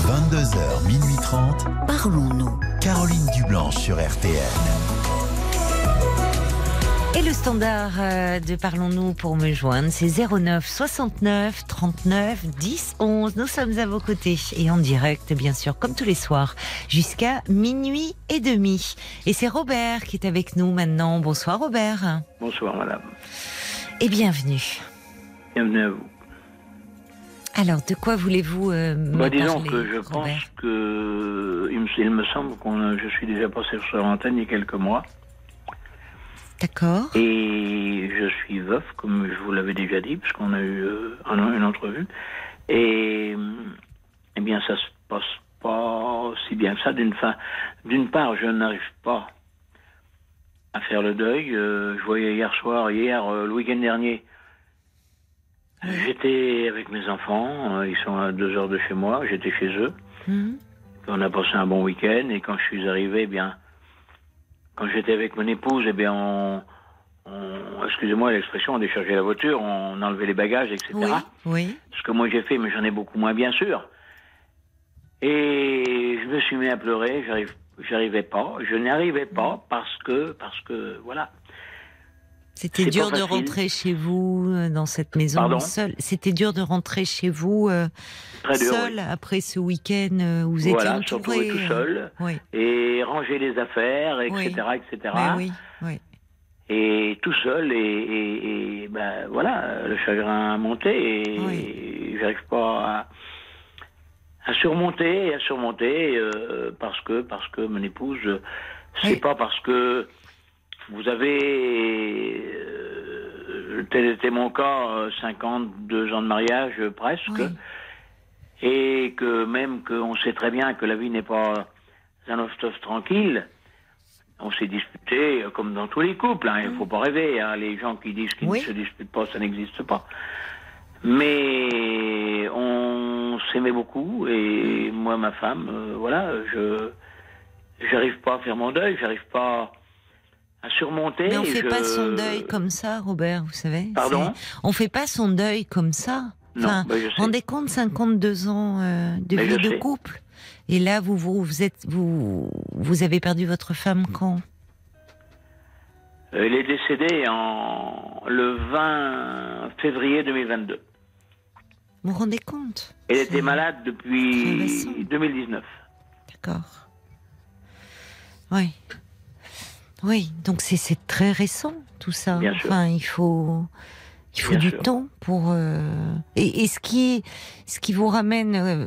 22h, minuit 30. Parlons-nous. Caroline Dublanche sur RTL. Et le standard euh, de Parlons-nous pour me joindre, c'est 09 69 39 10 11. Nous sommes à vos côtés et en direct, bien sûr, comme tous les soirs, jusqu'à minuit et demi. Et c'est Robert qui est avec nous maintenant. Bonsoir Robert. Bonsoir madame. Et bienvenue. Bienvenue à vous. Alors, de quoi voulez-vous euh, me bah, disons que je pense que il me, il me semble que je suis déjà passé sur l'antenne il y a quelques mois. D'accord. Et je suis veuf, comme je vous l'avais déjà dit, puisqu'on a eu euh, une entrevue. Et eh bien, ça se passe pas si bien que ça. D'une d'une part, je n'arrive pas à faire le deuil. Euh, je voyais hier soir, hier, euh, le week-end dernier, j'étais avec mes enfants. ils sont à deux heures de chez moi. J'étais chez eux. Mhm. On a passé un bon week-end. Et quand je suis arrivé, eh bien quand j'étais avec mon épouse, eh bien, on, excusez-moi l'expression, on déchargeait la voiture, on enlevait les bagages, etc. Oui, oui. Ce que moi j'ai fait, mais j'en ai beaucoup moins, bien sûr. Et je me suis mis à pleurer, j'arrive, j'arrivais pas, je n'arrivais pas parce que, parce que, voilà. C'était dur de rentrer chez vous euh, dans cette maison seule. C'était dur de rentrer chez vous euh, seul après ce week-end euh, où vous voilà, étiez entouré. tout seul et ranger les affaires, etc., etc. oui, oui. Et tout seul et, et, ben voilà, le chagrin a monté et j'arrive pas à, à, surmonter, à surmonter parce que parce que mon épouse, c'est pas parce que vous avez, euh, tel était mon cas, 52 ans de mariage presque, et que même qu'on sait très bien que la vie n'est pas un off tranquille, on s'est disputé comme dans tous les couples, hein, il ne faut pas rêver, hein, les gens qui disent qu'ils ne se disputent pas, ça n'existe pas. Mais on s'aimait beaucoup, et moi, ma femme, euh, voilà, je j'arrive pas à faire mon deuil, j'arrive pas surmonter. Mais on fait pas son deuil comme ça, Robert, vous savez. Pardon? On fait pas son deuil comme ça. Enfin, bah, rendez compte, 52 ans euh, de vie de couple. Et là, vous, vous, êtes, vous, vous avez perdu votre femme quand? Elle est décédée en, le 20 février 2022. Vous vous rendez compte? Elle était malade depuis 2019. D'accord. Oui. Oui, donc c'est très récent tout ça. enfin, il faut il faut du temps pour euh, et, ce qui ce qui vous ramène euh,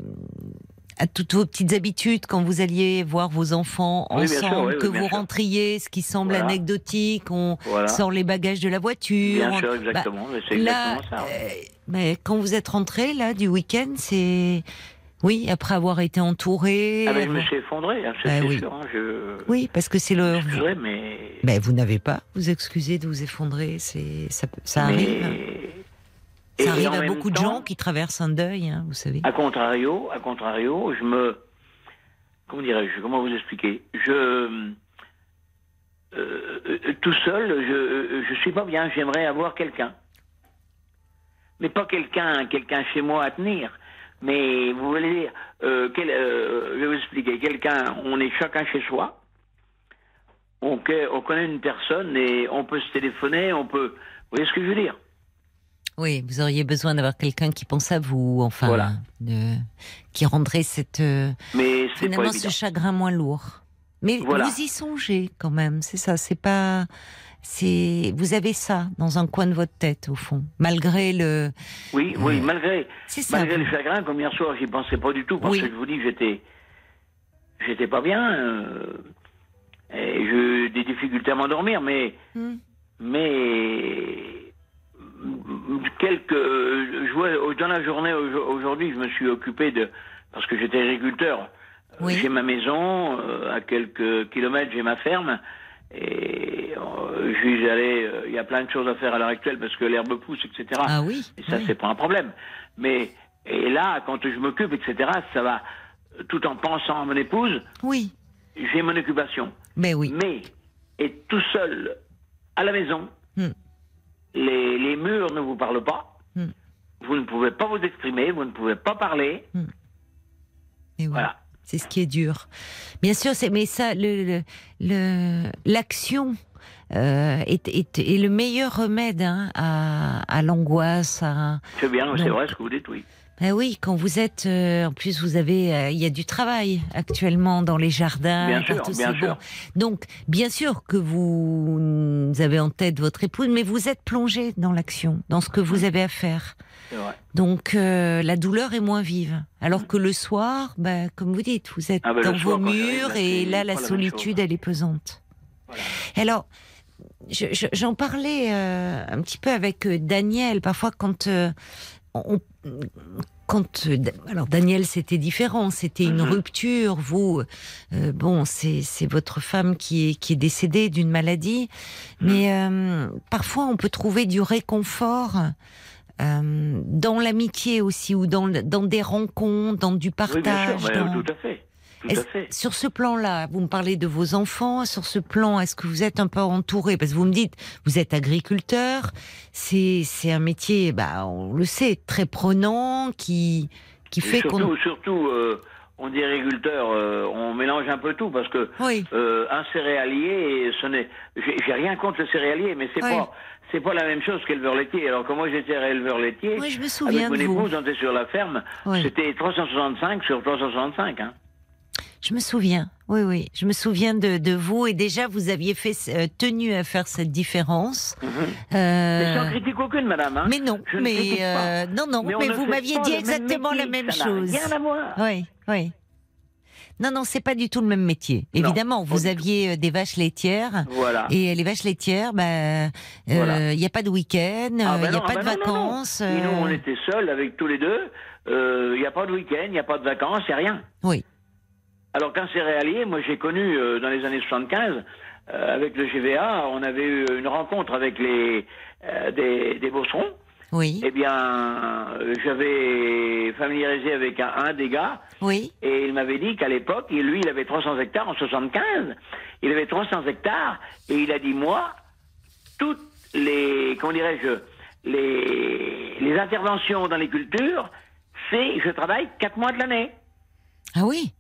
à toutes vos petites habitudes quand vous alliez voir vos enfants ensemble, que vous rentriez, ce qui semble anecdotique, on sort les bagages de la voiture. Bien sûr, exactement. Bah, exactement ça. Euh, mais quand vous êtes rentré là du week-end, c'est oui, après avoir été entouré. Ah ben, je me suis effondré, hein, c'est oui. sûr. Hein, oui, parce que c'est le. Mais. Mais vous n'avez pas vous excuser de vous effondrer, c'est ça, ça arrive. Ça arrive à beaucoup de gens qui traversent un deuil, hein, vous savez. À contrario, à contrario, je me, comment dirais-je, comment vous expliquer, je euh, tout seul, je je suis pas bien. J'aimerais avoir quelqu'un, mais pas quelqu'un, quelqu'un chez moi à tenir. Mais vous voulez dire, euh, quel, euh, je vais vous expliquer. Quelqu'un, on est chacun chez soi. On, on connaît une personne et on peut se téléphoner, on peut. Vous voyez ce que je veux dire? Oui, vous auriez besoin d'avoir quelqu'un qui pense à vous, enfin, qui rendrait cette euh, Mais finalement ce chagrin moins lourd. Mais vous y songez quand même, c'est ça, c'est pas, c'est, vous avez ça dans un coin de votre tête au fond, malgré le. Oui, oui, euh, malgré, malgré le chagrin, comme hier soir, j'y pensais pas du tout parce que je vous dis, j'étais, j'étais pas bien, euh, et j'ai des difficultés à m'endormir, mais, hmm. mais quelques. Euh, je vois, dans la journée aujourd'hui, je me suis occupé de. Parce que j'étais agriculteur. J'ai ma maison, euh, à quelques kilomètres, j'ai ma ferme. Et euh, allé. Il y a plein de choses à faire à l'heure actuelle parce que l'herbe pousse, etc. Ah oui. Et ça, c'est pas un problème. Mais. Et là, quand je m'occupe, etc., ça va. Tout en pensant à mon épouse. Oui. J'ai mon occupation. Mais oui. Mais. Et tout seul, à la maison. Hmm les, murs ne vous parlent pas. Hmm. Vous ne pouvez pas vous exprimer, vous ne pouvez pas parler. Hmm. Et voilà. C'est ce qui est dur. Bien sûr, c'est mais ça, le, l'action euh, est, est, le meilleur remède hein, à, à l'angoisse. C'est bien, c'est vrai ce que vous dites, oui. Ben oui, quand vous êtes, euh, en plus vous avez, euh, il y a du travail actuellement dans les jardins, bien sûr, bien sûr. Donc, bien sûr que vous avez en tête votre épouse, mais vous êtes plongé dans l'action, dans ce que vous avez à faire. Vrai. Donc, euh, la douleur est moins vive. Alors que le soir, ben, comme vous dites, vous êtes ah ben, dans vos murs et là, la solitude, elle est pesante. Voilà. Alors, j'en parlais un petit peu avec Daniel. Parfois, quand on, quand alors Daniel c'était différent, c'était une mhm. rupture. Vous, euh, bon, c'est votre femme qui est qui est décédée d'une maladie, mhm. mais euh, parfois on peut trouver du réconfort. Euh, dans l'amitié aussi ou dans, dans des rencontres, dans du partage. Oui, bien sûr, tout à fait. Sur ce plan-là, vous me parlez de vos enfants. Sur ce plan, est-ce que vous êtes un peu entouré? Parce que vous me dites, vous êtes agriculteur. C'est c'est un métier, bah, on le sait, très prenant, qui qui fait qu'on surtout. Euh, on dit agriculteur, euh, on mélange un peu tout parce que euh, un céréalier, ce n'est, j'ai rien contre le céréalier, mais c'est pas, c'est pas la même chose qu'éleveur laitier. Alors que moi j'étais éleveur laitier, oui, je me souviens avec mon épouse, on était sur la ferme, c'était 365 sur 365. Hein. Je me souviens, oui, oui, je me souviens de, de vous et déjà vous aviez fait euh, tenu à faire cette différence. Mhm. Euh... Mais sans critique aucune, madame. Hein. Mais non, mais euh, non, non, mais, vous m'aviez dit exactement la même chose. Rien à voir. Oui, oui. Non, non, c'est pas du tout le même métier. Évidemment, vous aviez euh, des vaches laitières. Voilà. Et les vaches laitières, ben, il n'y a pas de week-end, il ah, n'y ben a pas ah, de ben vacances. Et nous, on était seuls avec tous les deux. Il n'y a pas de week-end, il n'y a pas de vacances, il n'y a rien. Oui. Alors qu'un céréalier, moi j'ai connu euh, dans les années 75, euh, avec le GVA, on avait eu une rencontre avec les euh, des, des bosserons. Oui. Eh bien, j'avais familiarisé avec un, des gars. Oui. Et il m'avait dit qu'à l'époque, lui, il avait 300 hectares en 75. Il avait 300 hectares et il a dit moi, toutes les, comment dirais-je, les, les interventions dans les cultures, c'est je travaille quatre mois de l'année. Ah oui.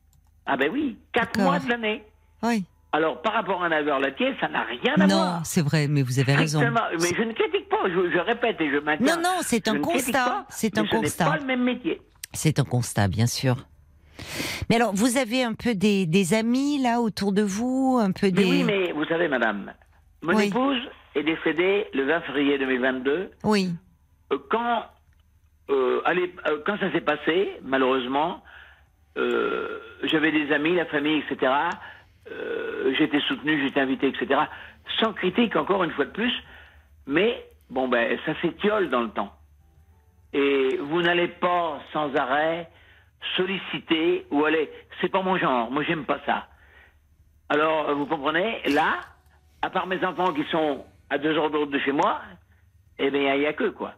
Ah ben oui, quatre mois de l'année. Oui. Alors, par rapport à un éleveur laitier, ça n'a rien à voir. Non, c'est vrai, mais vous avez raison. Mais je ne critique pas, je, répète et je maintiens. Non, non, c'est un constat. C'est un constat. Ce pas le même métier. C'est un constat, bien sûr. Mais alors, vous avez un peu des, des, amis là autour de vous, un peu des. oui, mais vous savez, madame, mon épouse est décédée le 20 février 2022. Oui. Euh, quand, euh, allez, euh, quand ça s'est passé, malheureusement, euh, j'avais des amis, la famille, etc. Euh, j'étais soutenu, j'étais invité, etc. Sans critique, encore une fois de plus. Mais, bon, ben, ça s'étiole dans le temps. Et vous n'allez pas sans arrêt solliciter ou aller. C'est pas mon genre. Moi, j'aime pas ça. Alors, vous comprenez, là, à part mes enfants qui sont à deux heures de route de chez moi, eh bien, il n'y a que quoi.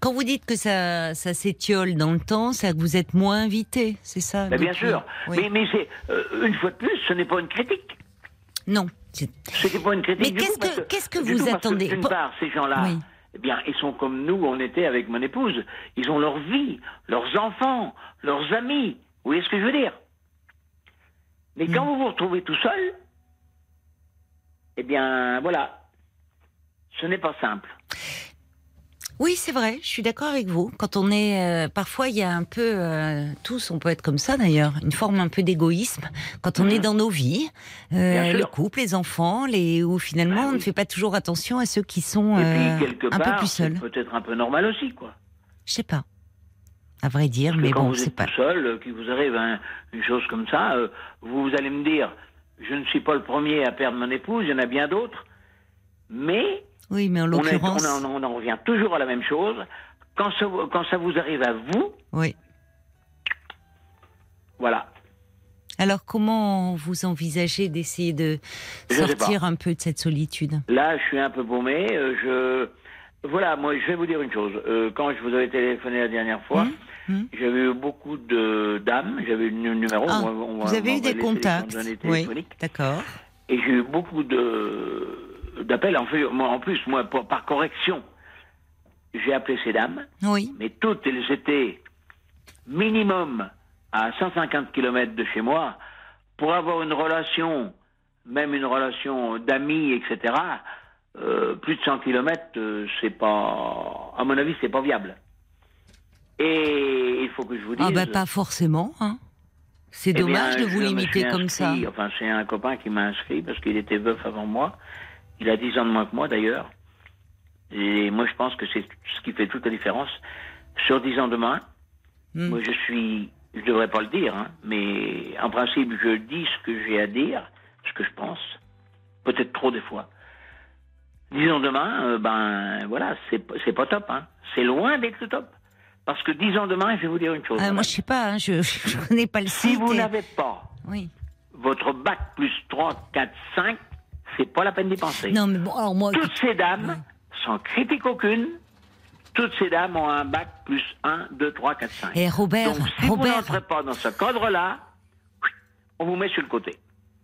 Quand vous dites que ça, ça s'étiole dans le temps, c'est que vous êtes moins invité, c'est ça ben, Bien sûr. Mais, mais c'est, euh, une fois de plus, ce n'est pas une critique. Non. C'était pas une critique. Mais qu'est-ce que, qu'est-ce que vous attendez D'une part, ces gens-là, eh bien, ils sont comme nous, on était avec mon épouse. Ils ont leur vie, leurs enfants, leurs amis. Vous voyez ce que je veux dire? Mais quand hmm. vous vous retrouvez tout seul, eh bien, voilà, ce n'est pas simple. Oui, c'est vrai, je suis d'accord avec vous. Quand on est, euh, parfois, il y a un peu, euh, tous, on peut être comme ça d'ailleurs, une forme un peu d'égoïsme. Quand on est mhm. dans nos vies, euh, le couple, les enfants, les où finalement, bah on ne fait pas toujours attention à ceux qui sont un peu plus seuls. Peut-être un peu normal aussi, quoi. Je sais pas, à vrai dire, mais quand bon, c'est pas. Tout seul, qu'il vous arrive une chose comme ça, vous allez me dire, je ne suis pas le premier à perdre mon épouse, il y en a bien d'autres, mais oui, mais en l'occurrence. On, en revient toujours à la même chose. Quand ça, quand ça vous arrive à vous. Oui. Voilà. Alors, comment vous envisagez d'essayer de sortir un peu de cette solitude? Là, je suis un peu paumé. Euh, je. Voilà, moi, je vais vous dire une chose. Euh, quand je vous avais téléphoné la dernière fois, mmh, mmh. j'avais eu beaucoup de dames. J'avais eu le numéro. Ah, vous avez eu des contacts Oui, d'accord. Et j'ai eu beaucoup de d'appel. En, fait, moi, en plus, moi, par correction, j'ai appelé ces dames. Oui. Mais toutes, elles étaient minimum à 150 km de chez moi pour avoir une relation, même une relation d'amis, etc. Euh, plus de 100 km, euh, c'est pas, à mon avis, c'est pas viable. Et il faut que je vous ah, dise. Ah ben pas forcément. Hein. C'est eh dommage de vous limiter comme ça. Enfin, c'est un copain qui m'a inscrit parce qu'il était veuf avant moi. Il a 10 ans de moins que moi d'ailleurs. Et moi je pense que c'est ce qui fait toute la différence. Sur 10 ans de moins, hmm. moi je suis, je devrais pas le dire, hein, mais en principe je dis ce que j'ai à dire, ce que je pense, peut-être trop des fois. 10 ans demain, euh, ben voilà, c'est pas top, hein. c'est loin d'être top. Parce que 10 ans demain, je vais vous dire une chose. Ah, moi je sais pas, hein, je [LAUGHS] ne connais pas le site. Si vous n'avez pas oui. votre bac plus 3, 4, 5, c'est pas la peine d'y penser. Non, mais bon, alors moi. Toutes ces dames, sans critique aucune, toutes ces dames ont un bac plus 1, 2, 3, 4, 5. Et Robert, Donc, si Robert... vous n'entrez pas dans ce cadre-là, on vous met sur le côté.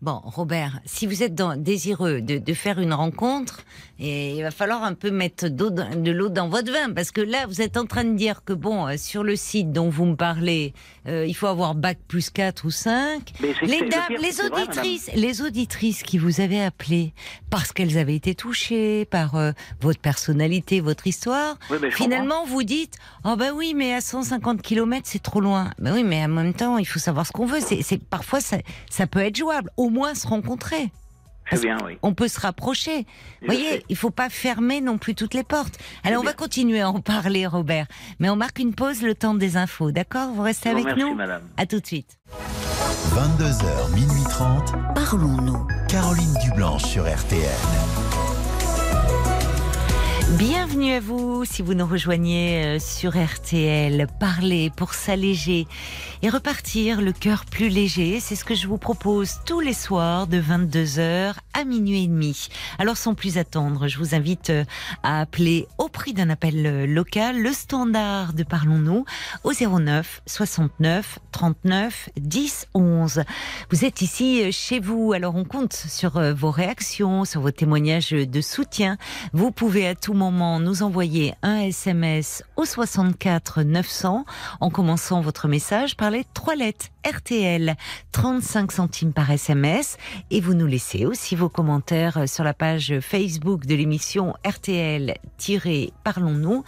Bon, Robert, si vous êtes désireux de, faire une rencontre, il va falloir un peu mettre de l'eau dans votre vin, parce que là, vous êtes en train de dire que bon, euh, sur le site dont vous me parlez, euh, il faut avoir bac plus 4 ou 5. Les dames, les auditrices, les auditrices qui vous avaient appelé parce qu'elles avaient été touchées par euh, votre personnalité, votre histoire, finalement vous dites, oh ben oui, mais à 150 km c'est trop loin. Ben oui, mais en même temps, il faut savoir ce qu'on veut. C'est parfois ça, ça peut être jouable au moins se rencontrer. Bien, oui. On peut se rapprocher. Vous voyez, il faut pas fermer non plus toutes les portes. Alors on va continuer à en parler, Robert. Mais on marque une pause, le temps des infos. D'accord? Vous restez avec nous? madame. À tout de suite. 22h, minuit 30. Parlons-nous. Caroline Dublanche sur RTN. Bienvenue à vous si vous nous rejoignez euh, sur RTL. Parler pour s'alléger et repartir le cœur plus léger, c'est ce que je vous propose tous les soirs de 22h à minuit et demi. Alors sans plus attendre, je vous invite euh, à appeler au prix d'un appel euh, local le standard de Parlons-nous au 09 69 39 10 11. Vous êtes ici chez vous, alors on compte sur vos réactions, sur vos témoignages de soutien. Vous pouvez à tout moment nous envoyer un SMS au 64 900 en commençant votre message par les trois lettres RTL, 35 centimes par SMS et vous nous laissez aussi vos commentaires sur la page Facebook de l'émission RTL-Parlons-nous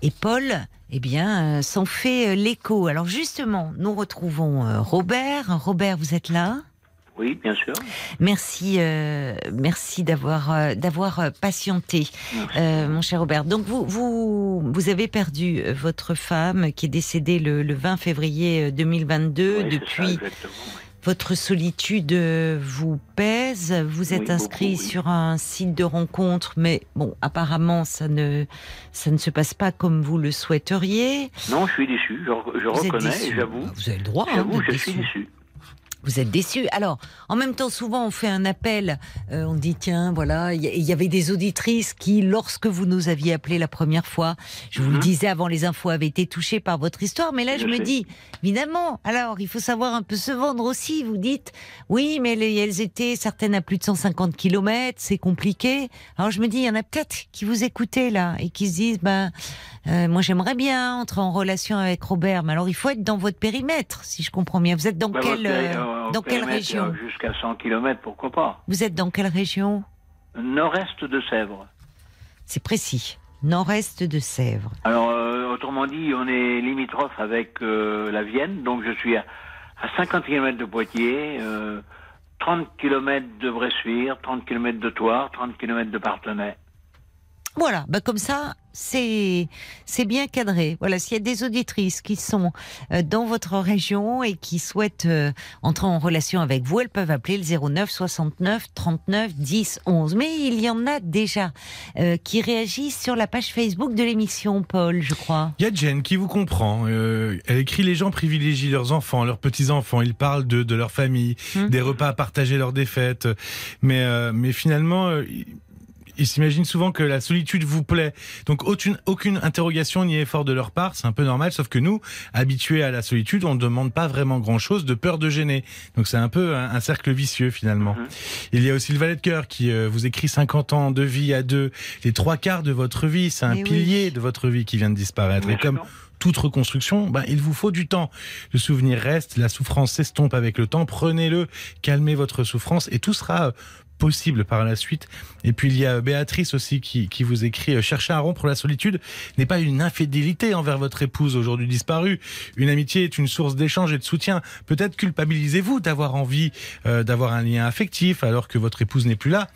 et Paul eh bien, euh, s'en fait l'écho. Alors justement, nous retrouvons euh, Robert. Robert, vous êtes là? Oui, bien sûr. Merci, euh, merci d'avoir euh, d'avoir euh, patienté, mon cher Robert. Donc vous vous vous avez perdu votre femme qui est décédée le, 20 février 2022. Depuis, votre solitude vous pèse. Vous êtes inscrit sur un site de rencontre, mais bon, apparemment ça ne ça ne se passe pas comme vous le souhaiteriez. Non, je suis déçu. Je, reconnais, j'avoue. Vous avez le droit. Hein, j'avoue, je suis déçu. Vous êtes déçu. Alors, en même temps, souvent, on fait un appel. Euh, on dit tiens, voilà, il y, avait des auditrices qui, lorsque vous nous aviez appelé la première fois, je vous le mhm. disais avant les infos, avaient été touchées par votre histoire. Mais là, je, me dis, évidemment. Alors, il faut savoir un peu se vendre aussi. Vous dites, oui, mais elles étaient certaines à plus de 150 km, c'est compliqué. Alors, je me dis, il y en a peut-être qui vous écoutaient là et qui se disent, ben, euh, moi, j'aimerais bien entrer en relation avec Robert. Mais alors, il faut être dans votre périmètre, si je comprends bien. Vous êtes dans bah, dans quelle région euh, Jusqu'à 100 km, pourquoi pas. Vous êtes dans quelle région? Nord-est de Sèvres. C'est précis. Nord-est de Sèvres. Alors, euh, autrement dit, on est limitrophe avec euh, la Vienne, donc je suis à, 50 km de Poitiers, 30 km de Bressuire, 30 km de Toire, 30 km de Partenay. Voilà, bah comme ça, c'est c'est bien cadré. Voilà, s'il y a des auditrices qui sont euh, dans votre région et qui souhaitent euh, entrer en relation avec vous, elles peuvent appeler le 09 69 39 10 11. Mais il y en a déjà euh, qui réagissent sur la page Facebook de l'émission, Paul, je crois. Il y a Jen qui vous comprend. elle écrit les gens privilégient leurs enfants, leurs petits enfants. Ils parlent de de leur famille, hum. des repas à partager lors des fêtes. Mais mais finalement ils s'imaginent souvent que la solitude vous plaît. Donc aucune, aucune interrogation ni effort de leur part, c'est un peu normal, sauf que nous, habitués à la solitude, on ne demande pas vraiment grand-chose de peur de gêner. Donc c'est un peu un, cercle vicieux finalement. Mhm. Il y a aussi le valet de cœur qui euh, vous écrit 50 ans de vie à deux, les trois quarts de votre vie, c'est un pilier de votre vie qui vient de disparaître. Et comme toute reconstruction, ben, il vous faut du temps. Le souvenir reste, la souffrance s'estompe avec le temps. Prenez-le, calmez votre souffrance et tout sera possible par la suite. Et puis il y a Béatrice aussi qui, qui vous écrit euh, Chercher un rompre la solitude n'est pas une infidélité envers votre épouse aujourd'hui disparue. Une amitié est une source d'échange et de soutien. Peut-être culpabilisez-vous d'avoir envie euh, d'avoir un lien affectif alors que votre épouse n'est plus là.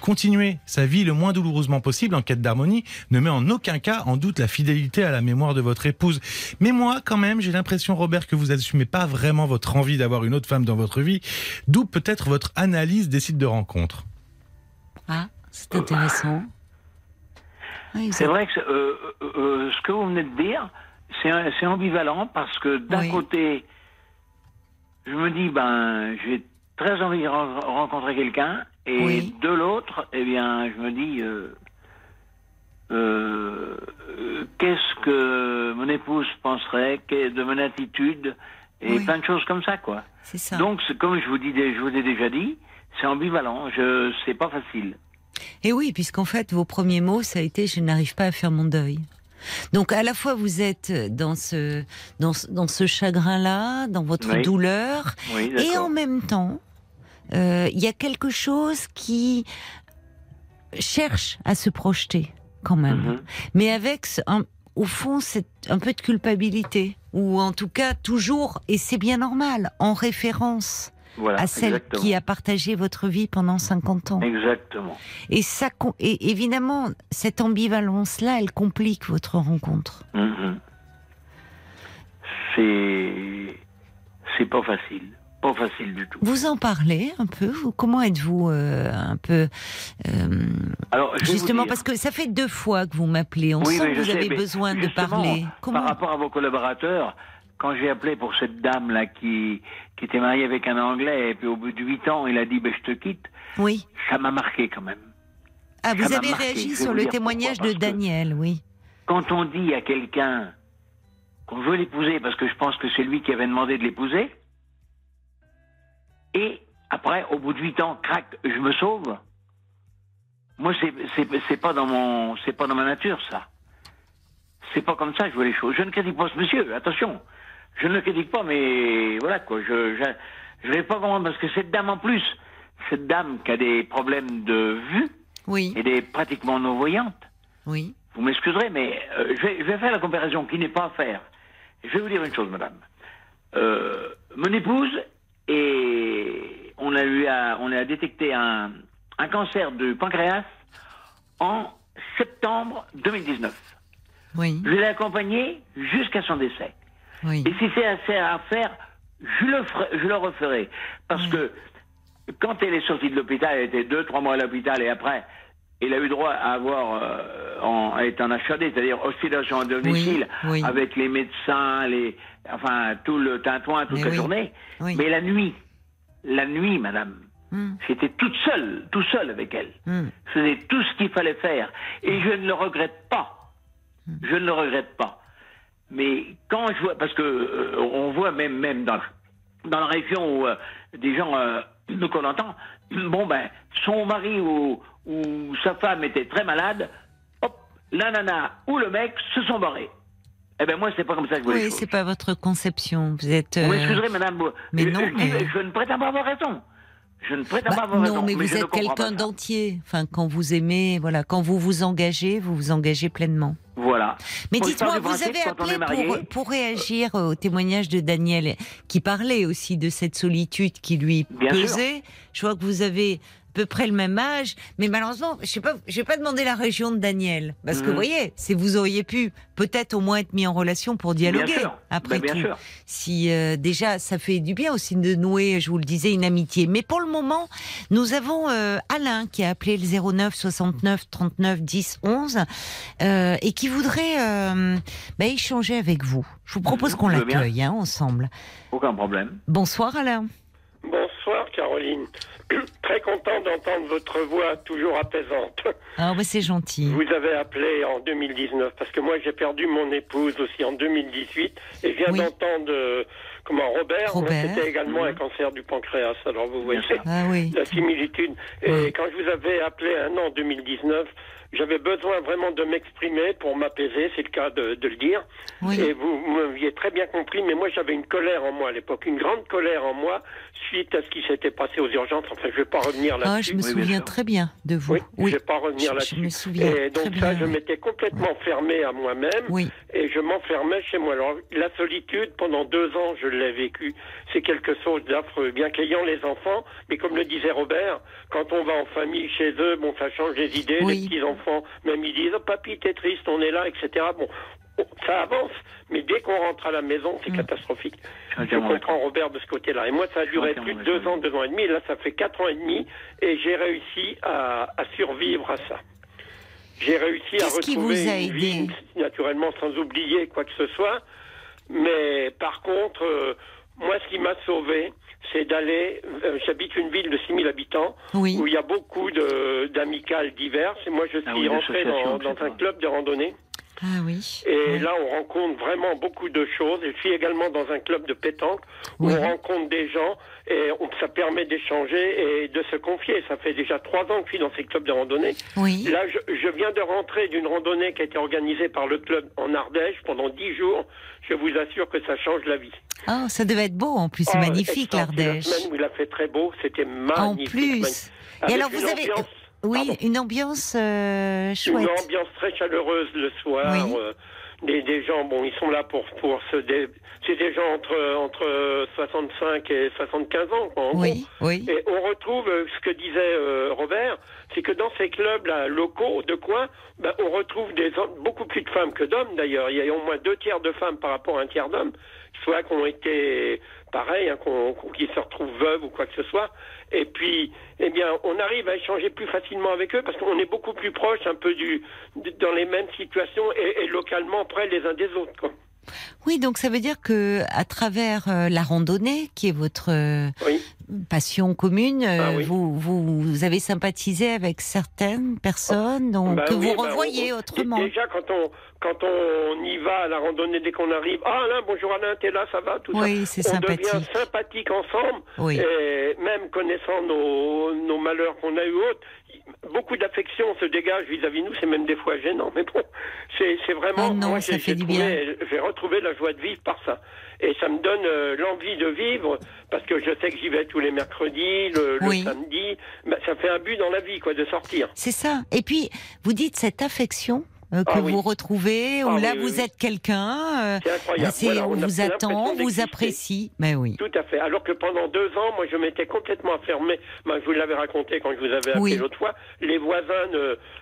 Continuez sa vie le moins douloureusement possible en quête d'harmonie ne met en aucun cas en doute la fidélité à la mémoire de votre épouse. Mais moi, quand même, j'ai l'impression, Robert, que vous assumez pas vraiment votre envie d'avoir une autre femme dans votre vie, d'où peut-être votre analyse des sites de rencontres. Ah, c'est intéressant. c'est vrai que euh, euh, euh, ce que vous venez de dire, c'est ambivalent parce que d'un côté, je me dis, ben, j'ai très envie de rencontrer quelqu'un, et de l'autre, eh bien, je me dis, qu'est-ce que mon épouse penserait de mon attitude et plein de choses comme ça, quoi. Ça. Donc, comme je vous, dis, je vous ai déjà dit, c'est ambivalent, je c'est pas facile. Et oui, puisqu'en fait, vos premiers mots, ça a été je n'arrive pas à faire mon deuil. Donc à la fois vous êtes dans ce dans, dans ce chagrin-là, dans votre douleur, et en même temps, euh, il y a quelque chose qui cherche à se projeter quand même, mhm. mais avec au fond c'est un peu de culpabilité ou en tout cas toujours et c'est bien normal en référence à celle qui a partagé votre vie pendant 50 ans. Exactement. Et, ça, et évidemment, cette ambivalence-là, elle complique votre rencontre. Mm-hmm. C'est. C'est pas facile. Pas facile du tout. Vous en parlez un peu Comment êtes-vous euh, un peu. Euh, Alors, justement, parce que ça fait deux fois que vous m'appelez. On sent que vous avez besoin de parler. Comment... Par rapport à vos collaborateurs, quand j'ai appelé pour cette dame-là qui, qui était mariée avec un Anglais, et puis au bout de huit ans, il a dit ben, Je te quitte, oui. ça m'a marqué quand même. Ah, vous avez réagi sur le témoignage de Daniel, oui. Quand on dit à quelqu'un qu'on veut l'épouser, parce que je pense que c'est lui qui avait demandé de l'épouser, et après, au bout de huit ans, crac, je me sauve. Moi, c'est pas dans mon, c'est pas dans ma nature, ça. C'est pas comme ça que je vois les choses. Je ne critique pas ce monsieur, attention. Je ne le critique pas, mais voilà quoi. Je je, je vais pas comprendre parce que cette dame en plus, cette dame qui a des problèmes de vue, oui, et des pratiquement non voyantes. Oui. Vous m'excuserez, mais euh, je, vais, je, vais, faire la comparaison qui n'est pas à faire. Je vais vous dire une chose, madame. Euh, mon épouse et on a eu à, on a détecté un, un cancer du pancréas en septembre 2019. Oui. Je l'ai accompagné jusqu'à son décès. Et si c'est assez à faire, je le, je le referai. Parce que quand elle est sortie de l'hôpital, elle était deux, trois mois à l'hôpital et après, elle a eu droit à avoir, euh, en, à être en HAD, c'est-à-dire hospitalisation à domicile, avec les médecins, les, enfin, tout le tintouin toute la journée. Mais la nuit, la nuit, madame. Hmm. J'étais toute seule, tout seul avec elle. Hmm. Je faisais tout ce qu'il fallait faire. Et je ne le regrette pas. Hmm. Je ne le regrette pas. Mais quand je vois, parce que euh, on voit même, même dans, dans la région où euh, des gens euh, qu'on entend, bon ben, son mari ou, ou sa femme était très malade, hop, la nana ou le mec se sont barrés. Eh ben moi, c'est pas comme ça que je vois Oui, c'est pas votre conception. Vous êtes. Vous m'excuserez, madame. Mais non, je ne prétends pas avoir raison. Je ne prétends pas avoir bah, Non, mais, vous êtes quelqu'un d'entier. Enfin, quand vous aimez, voilà, quand vous vous engagez, vous vous engagez pleinement. Voilà. Mais dites-moi, vous avez appelé pour, pour, réagir au témoignage de Daniel, qui parlait aussi de cette solitude qui lui pesait. Je vois que vous avez peu près le même âge, mais malheureusement, je sais pas, je vais pas demander la région de Daniel, parce que vous voyez, si vous auriez pu peut-être au moins être mis en relation pour dialoguer. Après ben, tout, si euh, déjà ça fait du bien aussi de nouer, je vous le disais, une amitié. Mais pour le moment, nous avons euh, Alain qui a appelé le 09 69 39 10 11 euh, et qui voudrait euh, bah, échanger avec vous. Je vous propose mhm. qu'on l'accueille hein, ensemble. Aucun problème. Bonsoir Alain. Bonsoir Caroline. [CLEARS THROAT] Très content d'entendre votre voix toujours apaisante. Ah bah c'est gentil. Vous avez appelé en 2019 parce que moi j'ai perdu mon épouse aussi en 2018 et je viens d'entendre euh, comment Robert, c'était également un cancer du pancréas. Alors vous voyez ah la similitude. Et quand je vous avais appelé un an en 2019, j'avais besoin vraiment de m'exprimer pour m'apaiser, c'est le cas de, de le dire. Et vous m'aviez très bien compris, mais moi j'avais une colère en moi à l'époque, une grande colère en moi suite à ce qui s'était passé aux urgences. Enfin, je vais pas revenir là-dessus. Ah, je me souviens très bien de vous. Oui, je vais pas revenir là-dessus. Je me souviens. Et donc ça, je m'étais complètement fermé à moi-même. Oui. Et je m'enfermais chez moi. Alors la solitude, pendant deux ans, je l'ai vécu. C'est quelque chose d'affreux. Bien qu'ayant les enfants, mais comme le disait Robert, quand on va en famille chez eux, bon, ça change les idées. Les petits enfants même ils disent oh, papy t'es triste, on est là, etc. Bon, ça avance, mais dès qu'on rentre à la maison, c'est mm. catastrophique. Je comprends Robert de ce côté-là. Et moi, ça a duré plus de deux ans, deux ans et demi. Et là, ça fait quatre ans et demi, et j'ai réussi à, survivre à ça. J'ai réussi à retrouver une vie, naturellement, sans oublier quoi que ce soit. Mais par contre, euh, moi, ce qui m'a sauvé, c'est d'aller. Euh, j'habite une ville de 6000 habitants où il y a beaucoup d'amicales diverses. Et moi, je ah suis rentré dans, un club de randonnée. Ah oui. Et là, on rencontre vraiment beaucoup de choses. Je suis également dans un club de pétanque où on rencontre des gens et ça permet d'échanger et de se confier. Ça fait déjà trois ans que je suis dans ces clubs de randonnée. Oui. Là, je, je viens de rentrer d'une randonnée qui a été organisée par le club en Ardèche pendant dix jours. Je vous assure que ça change la vie. Oh, ça devait être beau en plus, c'est ah, magnifique l'Ardèche. La semaine où il a fait très beau, c'était magnifique. En plus. Et alors vous avez. Oui, une ambiance euh, chouette. Une ambiance très chaleureuse le soir. Euh, des, des, gens, bon, ils sont là pour pour se dé... c'est des gens entre entre 65 et 75 ans, quoi, oui, oui. Et on retrouve euh, ce que disait euh, Robert, c'est que dans ces clubs là locaux de coin, ben, on retrouve des beaucoup plus de femmes que d'hommes d'ailleurs. Il y a au moins deux tiers de femmes par rapport à un tiers d'hommes, soit qui ont été pareil, hein, qui se retrouvent veuves ou quoi que ce soit. Et puis, eh bien, on arrive à échanger plus facilement avec eux parce qu'on est beaucoup plus proche, un peu du, dans les mêmes situations et, localement près les uns des autres. Quoi. Oui, donc ça veut dire que à travers euh, la randonnée, qui est votre euh, passion commune, euh, ah vous, vous, avez sympathisé avec certaines personnes donc, bah que vous bah, revoyez autrement. Déjà, quand on, quand on y va à la randonnée, dès qu'on arrive, ah Alain, bonjour Alain, t'es là, ça va, tout oui, ça. On sympathique. devient sympathique ensemble. Et même connaissant nos, nos malheurs qu'on a eu autres, beaucoup d'affection se dégage vis-à-vis nous, c'est même des fois gênant, mais bon, c'est vraiment. Oh non, ça fait du bien. J'ai retrouvé la joie de vivre par ça. Et ça me donne euh, l'envie de vivre, parce que je sais que j'y vais tous les mercredis, le, samedi. Ben, ça fait un but dans la vie, quoi, de sortir. C'est ça. Et puis, vous dites cette affection, euh, que ah vous retrouvez, où ah là vous êtes quelqu'un, euh, on, vous attend, vous apprécie. Mais oui. Tout à fait. Alors que pendant deux ans, moi je m'étais complètement enfermé. Moi, je vous l'avais raconté quand je vous avais appelé l'autre fois. Les voisins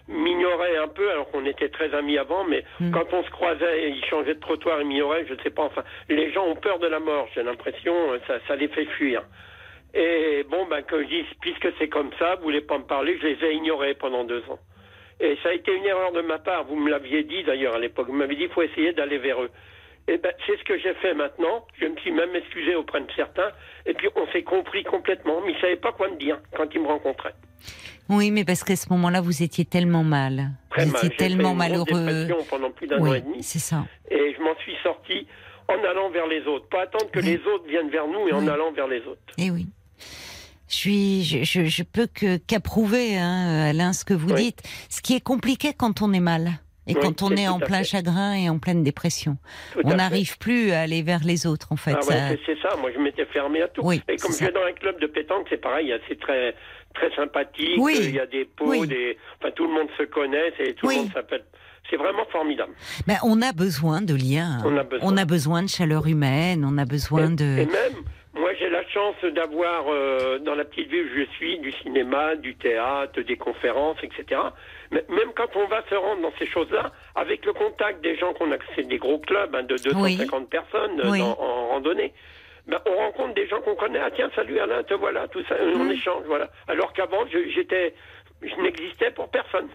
m'ignoraient un peu, alors qu'on était très amis avant, mais hmm. quand on se croisait, ils changeaient de trottoir, ils m'ignoraient, je ne sais pas. Enfin, les gens ont peur de la mort. J'ai l'impression, ça, ça les fait fuir. Et bon, ben, que je dis, puisque c'est comme ça, vous voulez pas me parler, je les ai ignorés pendant deux ans. Et ça a été une erreur de ma part. Vous me l'aviez dit d'ailleurs à l'époque. Vous m'avez dit qu'il faut essayer d'aller vers eux. Eh ben, c'est ce que j'ai fait maintenant. Je me suis même excusé auprès de certains. Et puis, on s'est compris complètement. Mais ils ne savaient pas quoi me dire quand ils me rencontraient. Oui, mais parce qu'à ce moment-là, vous étiez tellement mal. vous étiez tellement malheureux. pendant plus d'un an et demi. C'est ça. Et je m'en suis sorti en allant vers les autres. Pas attendre que les autres viennent vers nous et en allant vers les autres. Eh oui. Je suis, je, je, peux que qu'approuver, hein, Alain, ce que vous dites. Ce qui est compliqué quand on est mal. Et quand on est, en plein chagrin et en pleine dépression, on n'arrive plus à aller vers les autres, en fait. Ah c'est ça. Moi, je m'étais fermé à tout. et comme je vais dans un club de pétanque, c'est pareil. C'est très, très sympathique. Il y a des pots, des... Enfin, tout le monde se connaît. Et tout le monde s'appelle. C'est vraiment formidable. Ben, on a besoin de liens. On a besoin. on a besoin de chaleur humaine. On a besoin de. Et même j'ai la chance d'avoir, euh, dans la petite ville où je suis, du cinéma, du théâtre, des conférences, etc. Mais même quand on va se rendre dans ces choses-là, avec le contact des gens qu'on a, c'est des gros clubs hein, de 250 personnes euh, en randonnée, ben, on rencontre des gens qu'on connaît. Ah tiens, salut Alain, te voilà, tout ça, on mmh. échange, voilà. Alors qu'avant, j'étais, je n'existais pour personne.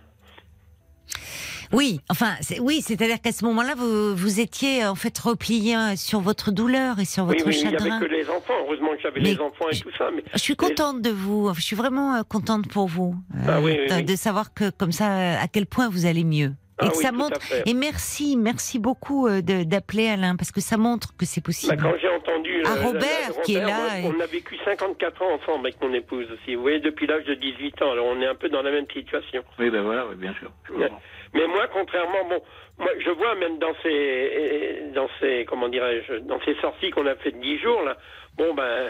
Oui, enfin, oui, c'est-à-dire qu'à ce moment-là, vous, vous étiez en fait replié sur votre douleur et sur votre oui, chagrin. Oui, il n'y avait que les enfants. Heureusement que j'avais les enfants et tout ça. Mais je suis contente de vous. Je suis vraiment euh, contente pour vous ah euh, de, savoir que comme ça, à quel point vous allez mieux. Ah et que ça montre. Et merci, merci beaucoup euh, d'appeler Alain parce que ça montre que c'est possible. Bah, quand j'ai entendu à Robert, qui est là, on a vécu 54 ans ensemble avec mon épouse aussi. Vous voyez, depuis l'âge de 18 ans. Alors on est un peu dans la même situation. Oui, ben voilà, bien sûr. Mais moi, contrairement, bon, moi, je vois même dans ces, dans ces, comment dirais-je, dans ces sorties qu'on a fait de 10 jours, là, bon, ben,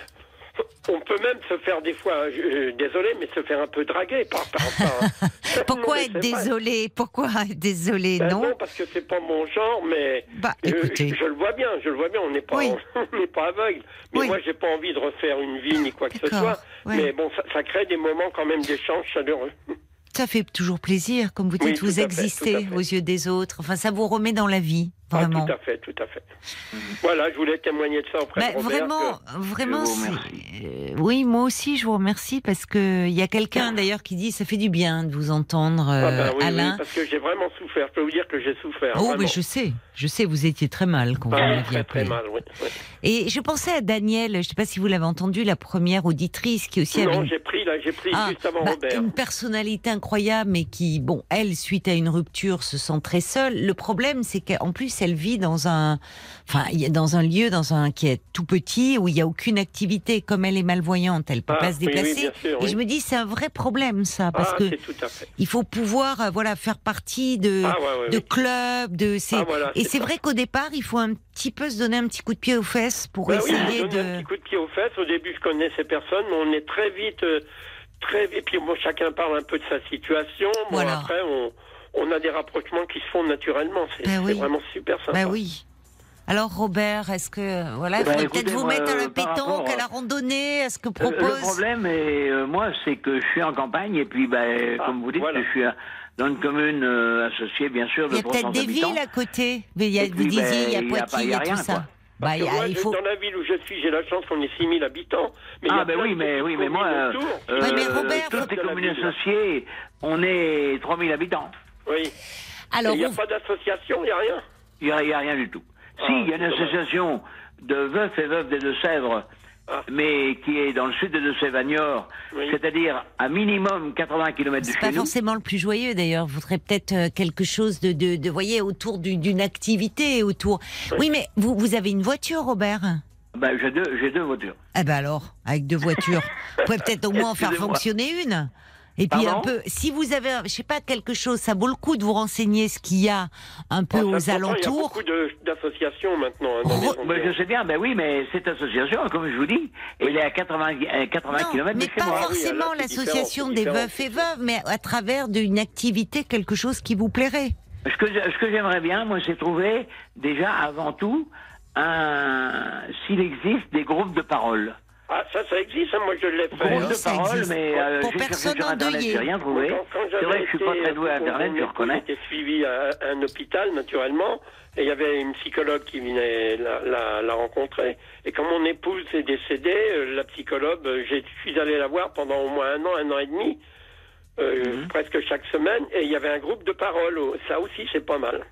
on peut même se faire des fois, désolé, mais se faire un peu draguer par, par, [LAUGHS] Pourquoi être désolé? Pourquoi être désolé? Ben non, non, parce que c'est pas mon genre, mais bah, écoutez. Je, le vois bien, je le vois bien. On n'est pas, [LAUGHS] on n'est pas aveugle. Mais moi, moi, j'ai pas envie de refaire une vie ni quoi que ce soit. Mais bon, ça, ça crée des moments quand même d'échange chaleureux. Ça fait toujours plaisir, comme vous dites, vous existez aux yeux des autres. Enfin, ça vous remet dans la vie. Ah, tout à fait, tout à fait. Voilà, je voulais témoigner de ça auprès bah, de Robert. Vraiment, vraiment, euh, oui, moi aussi, je vous remercie parce que il y a quelqu'un d'ailleurs qui dit ça fait du bien de vous entendre, ah, bah oui, Alain. Oui, parce que j'ai vraiment souffert. Je peux vous dire que j'ai souffert. Oh, mais je sais, je sais, vous étiez très mal quand vous ah, m'aviez appelé. Très mal, oui, Et je pensais à Daniel, je ne sais pas si vous l'avez entendu, la première auditrice qui aussi non, avait. j'ai pris là, j'ai pris juste avant bah, Robert. Une personnalité incroyable, mais qui, bon, elle, suite à une rupture, se sent très seule. Le problème, c'est qu'en plus, elle vit dans un enfin, dans un lieu, dans un qui est tout petit où il y a aucune activité. Comme elle est malvoyante, elle peut ah, pas se déplacer. et je me dis, c'est un vrai problème ça, parce ah, que il faut pouvoir, euh, voilà, faire partie de ah, de clubs, de. et c'est vrai qu'au départ, il faut un petit peu se donner un petit coup de pied aux fesses pour bah essayer de. Un petit coup de pied aux fesses. Au début, je connaissais personne, mais on est très vite. Euh, très. Et puis bon, chacun parle un peu de sa situation. Bon, après, on, on a des rapprochements qui se font naturellement. C'est ben vraiment super sympa. Ben oui. Alors Robert, est-ce que voilà, il faudrait peut-être vous mettre à la pétanque, à la randonnée, est-ce que propose Le problème, est, euh, moi, c'est que je suis en campagne et puis, bah, ah, comme vous dites, je suis dans une commune euh, associée, bien sûr, de Il y a peut-être des villes à côté. Mais il y a, vous disiez, il y a Poitiers, il y a, tout ça. Bah, il faut... Dans la ville où je suis, j'ai la chance qu'on ait 6000 habitants. Mais ah, ben oui, mais, oui, mais moi, euh, mais Robert, toutes les communes associées, on est 3000 habitants. Oui. Alors, il n'y a pas d'association, il n'y a rien Il n'y a, rien du tout. Si, il y a une association de veufs et veuves des Deux-Sèvres, ah. mais qui est dans le sud de Deux-Sèvres, c'est-à-dire à minimum 80 km de chez nous. Pas forcément le plus joyeux d'ailleurs. Vous voudrez peut-être euh, quelque chose de, de, de voyez, autour d'une activité, autour. Oui, mais vous, vous avez une voiture, Robert? Ben, j'ai deux, deux voitures. Eh ben alors, avec deux voitures, [LAUGHS] vous pouvez peut-être au moins en faire fonctionner une. Et puis un peu, si vous avez, je sais pas, quelque chose, ça vaut le coup de vous renseigner ce qu'il y a un peu ah, aux alentours. Il y a beaucoup d'associations maintenant. Hein, ben, je sais bien, ben oui, mais cette association, comme je vous dis, elle est à 80, 80 km mais pas forcément l'association des veufs et veuves, mais à travers d'une activité, quelque chose qui vous plairait. Ce que, ce que j'aimerais bien, moi, c'est trouver déjà avant tout un, s'il existe des groupes de parole. Ah, ça, ça existe, hein, moi je l'ai fait. Groupe de parole, mais euh, j'ai cherché sur Internet, j'ai rien trouvé. C'est vrai que je suis pas très doué à Internet, je reconnais. J'ai suivi à un hôpital, naturellement, et il y avait une psychologue qui venait la, la, la rencontrer. Et quand mon épouse est décédée, euh, la psychologue, euh, je suis allé la voir pendant au moins un an, un an et demi, euh, mhm. presque chaque semaine, et il y avait un groupe de parole. Ça aussi, c'est pas mal.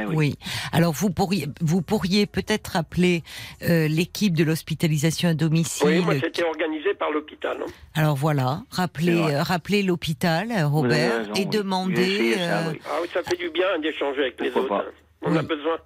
Eh oui. Alors vous pourriez, vous pourriez peut-être appeler euh, l'équipe de l'hospitalisation à domicile. Oui, moi c'était organisé par l'hôpital. Hein. Alors voilà, rappelez, euh, l'hôpital, Robert, et demander. Ah oui, ça fait du bien d'échanger avec les autres. On a besoin.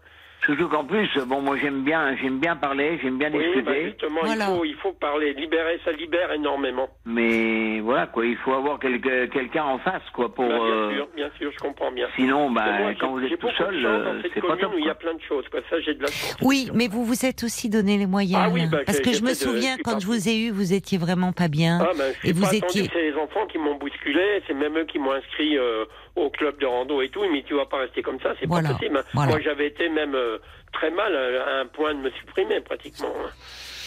Surtout qu'en plus, bon, moi j'aime bien, j'aime bien parler, j'aime bien discuter. Bah justement, il, faut, il faut parler, libérer, ça libère énormément. Mais voilà, quoi, il faut avoir quelqu'un en face, quoi, pour. Bah, bien euh, sûr, bien sûr, je comprends bien. Sinon, bah, quand vous êtes tout seul, euh, c'est pas top. Où il y a plein de choses, quoi. Ça, j'ai de la chance. Oui, mais vous vous êtes aussi donné les moyens. Ah oui, bah, parce que je me souviens quand je vous ai eu, vous étiez vraiment pas bien. Ah, ben, et vous étiez. C'est les enfants qui m'ont bousculé, c'est même eux qui m'ont inscrit. Euh, au club de rando et tout, mais tu vas pas rester comme ça, c'est pas possible. Moi, j'avais été même euh, très mal à un point de me supprimer pratiquement. Hein.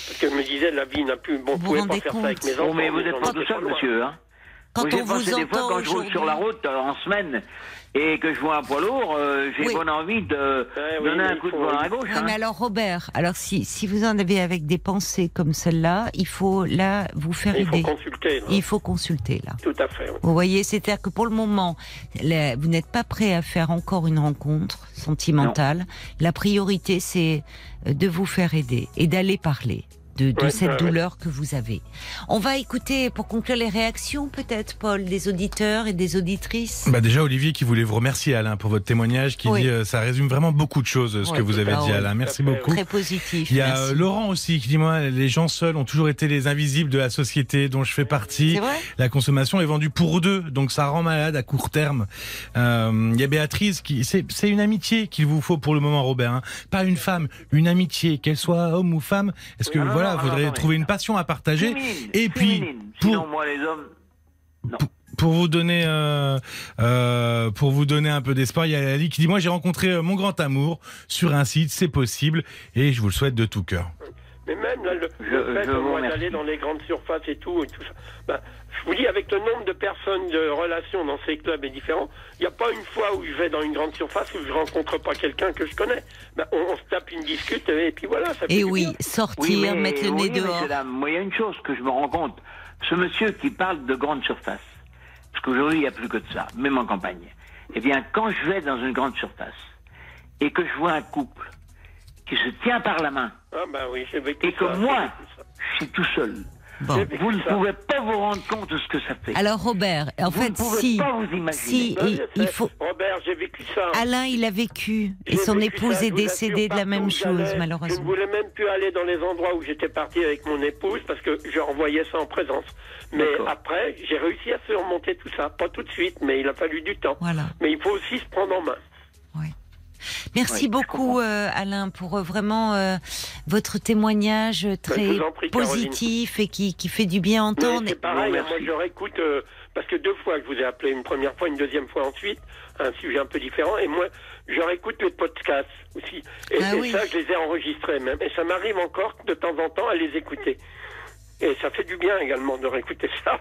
Parce que je me disais, la vie n'a plus. Bon, vous pouvez pas faire ça avec mes enfants. mais vous êtes pas tout seul, monsieur. Hein. Quand on vous des fois, quand je roule sur la route euh, en semaine et que je vois un poids lourd, euh, j'ai bonne envie de donner un coup de volant à gauche. Hein. Mais alors Robert, alors si, si vous en avez avec des pensées comme celle-là, il faut là vous faire il aider. Il faut consulter. Il faut consulter là. Tout à fait. Vous voyez, c'est-à-dire que pour le moment, vous n'êtes pas prêt à faire encore une rencontre sentimentale. La priorité, c'est de vous faire aider et d'aller parler de, cette douleur que vous avez. On va écouter, pour conclure, les réactions peut-être, Paul, des auditeurs et des auditrices. Bah déjà, Olivier qui voulait vous remercier, Alain, pour votre témoignage, qui dit euh, ça résume vraiment beaucoup de choses, ce que vous avez dit, Alain. Merci beaucoup. Très positif. Il y a euh, Laurent aussi qui dit, moi, les gens seuls ont toujours été les invisibles de la société dont je fais partie. Vrai la consommation est vendue pour deux, donc ça rend malade à court terme. Euh, il y a Béatrice qui, c'est une amitié qu'il vous faut pour le moment, Robert. Hein. Pas une femme, une amitié, qu'elle soit homme ou femme. Est-ce que voilà, vous voudrait trouver une passion à partager. et puis, pour, moi, les hommes. Pour, vous donner, euh, euh, pour vous donner un peu d'espoir, il y a Ali qui dit moi j'ai rencontré euh, mon grand amour sur un site, c'est possible et je vous le souhaite de tout cœur. Mais même là, le, fait d'aller dans les grandes surfaces et tout, et tout ça, ben, je vous dis, avec le nombre de personnes, de relations dans ces clubs est différent. Il n'y a pas une fois où je vais dans une grande surface où je rencontre pas quelqu'un que je connais. Ben, on, se tape une discute et puis voilà. Ça et oui, sortir, mettre le nez dehors. Moi, il y a une chose que je me rends compte. Ce monsieur qui parle de grande surface, parce qu'aujourd'hui, il n'y a plus que de ça, même en campagne. Eh bien, quand je vais dans une grande surface et que je vois un couple qui se tient par la main. Ah ben oui, et que moi, je suis tout seul. Vous ne pouvez pas vous rendre compte de ce que ça fait. Alors Robert, en fait, si, si il, faut. Robert, j'ai vécu ça. Alain, il a vécu et son épouse est décédée de la même chose, malheureusement. Je ne voulais même plus aller dans les endroits où j'étais parti avec mon épouse parce que je renvoyais ça en présence. Mais après, j'ai réussi à surmonter tout ça. Pas tout de suite, mais il a fallu du temps. Voilà. Mais il faut aussi se prendre en main. Oui. Merci beaucoup euh, Alain pour euh, vraiment euh, votre témoignage bah, très positif et qui, qui, fait du bien entendre. C'est pareil, moi je réécoute parce que deux fois je vous ai appelé, une première fois, une deuxième fois ensuite, un sujet un peu différent, et moi je réécoute les podcasts aussi. Et, ah ça, je les ai enregistrés même. Et ça m'arrive encore de temps en temps à les écouter. Et ça fait du bien également de réécouter [LAUGHS] ça.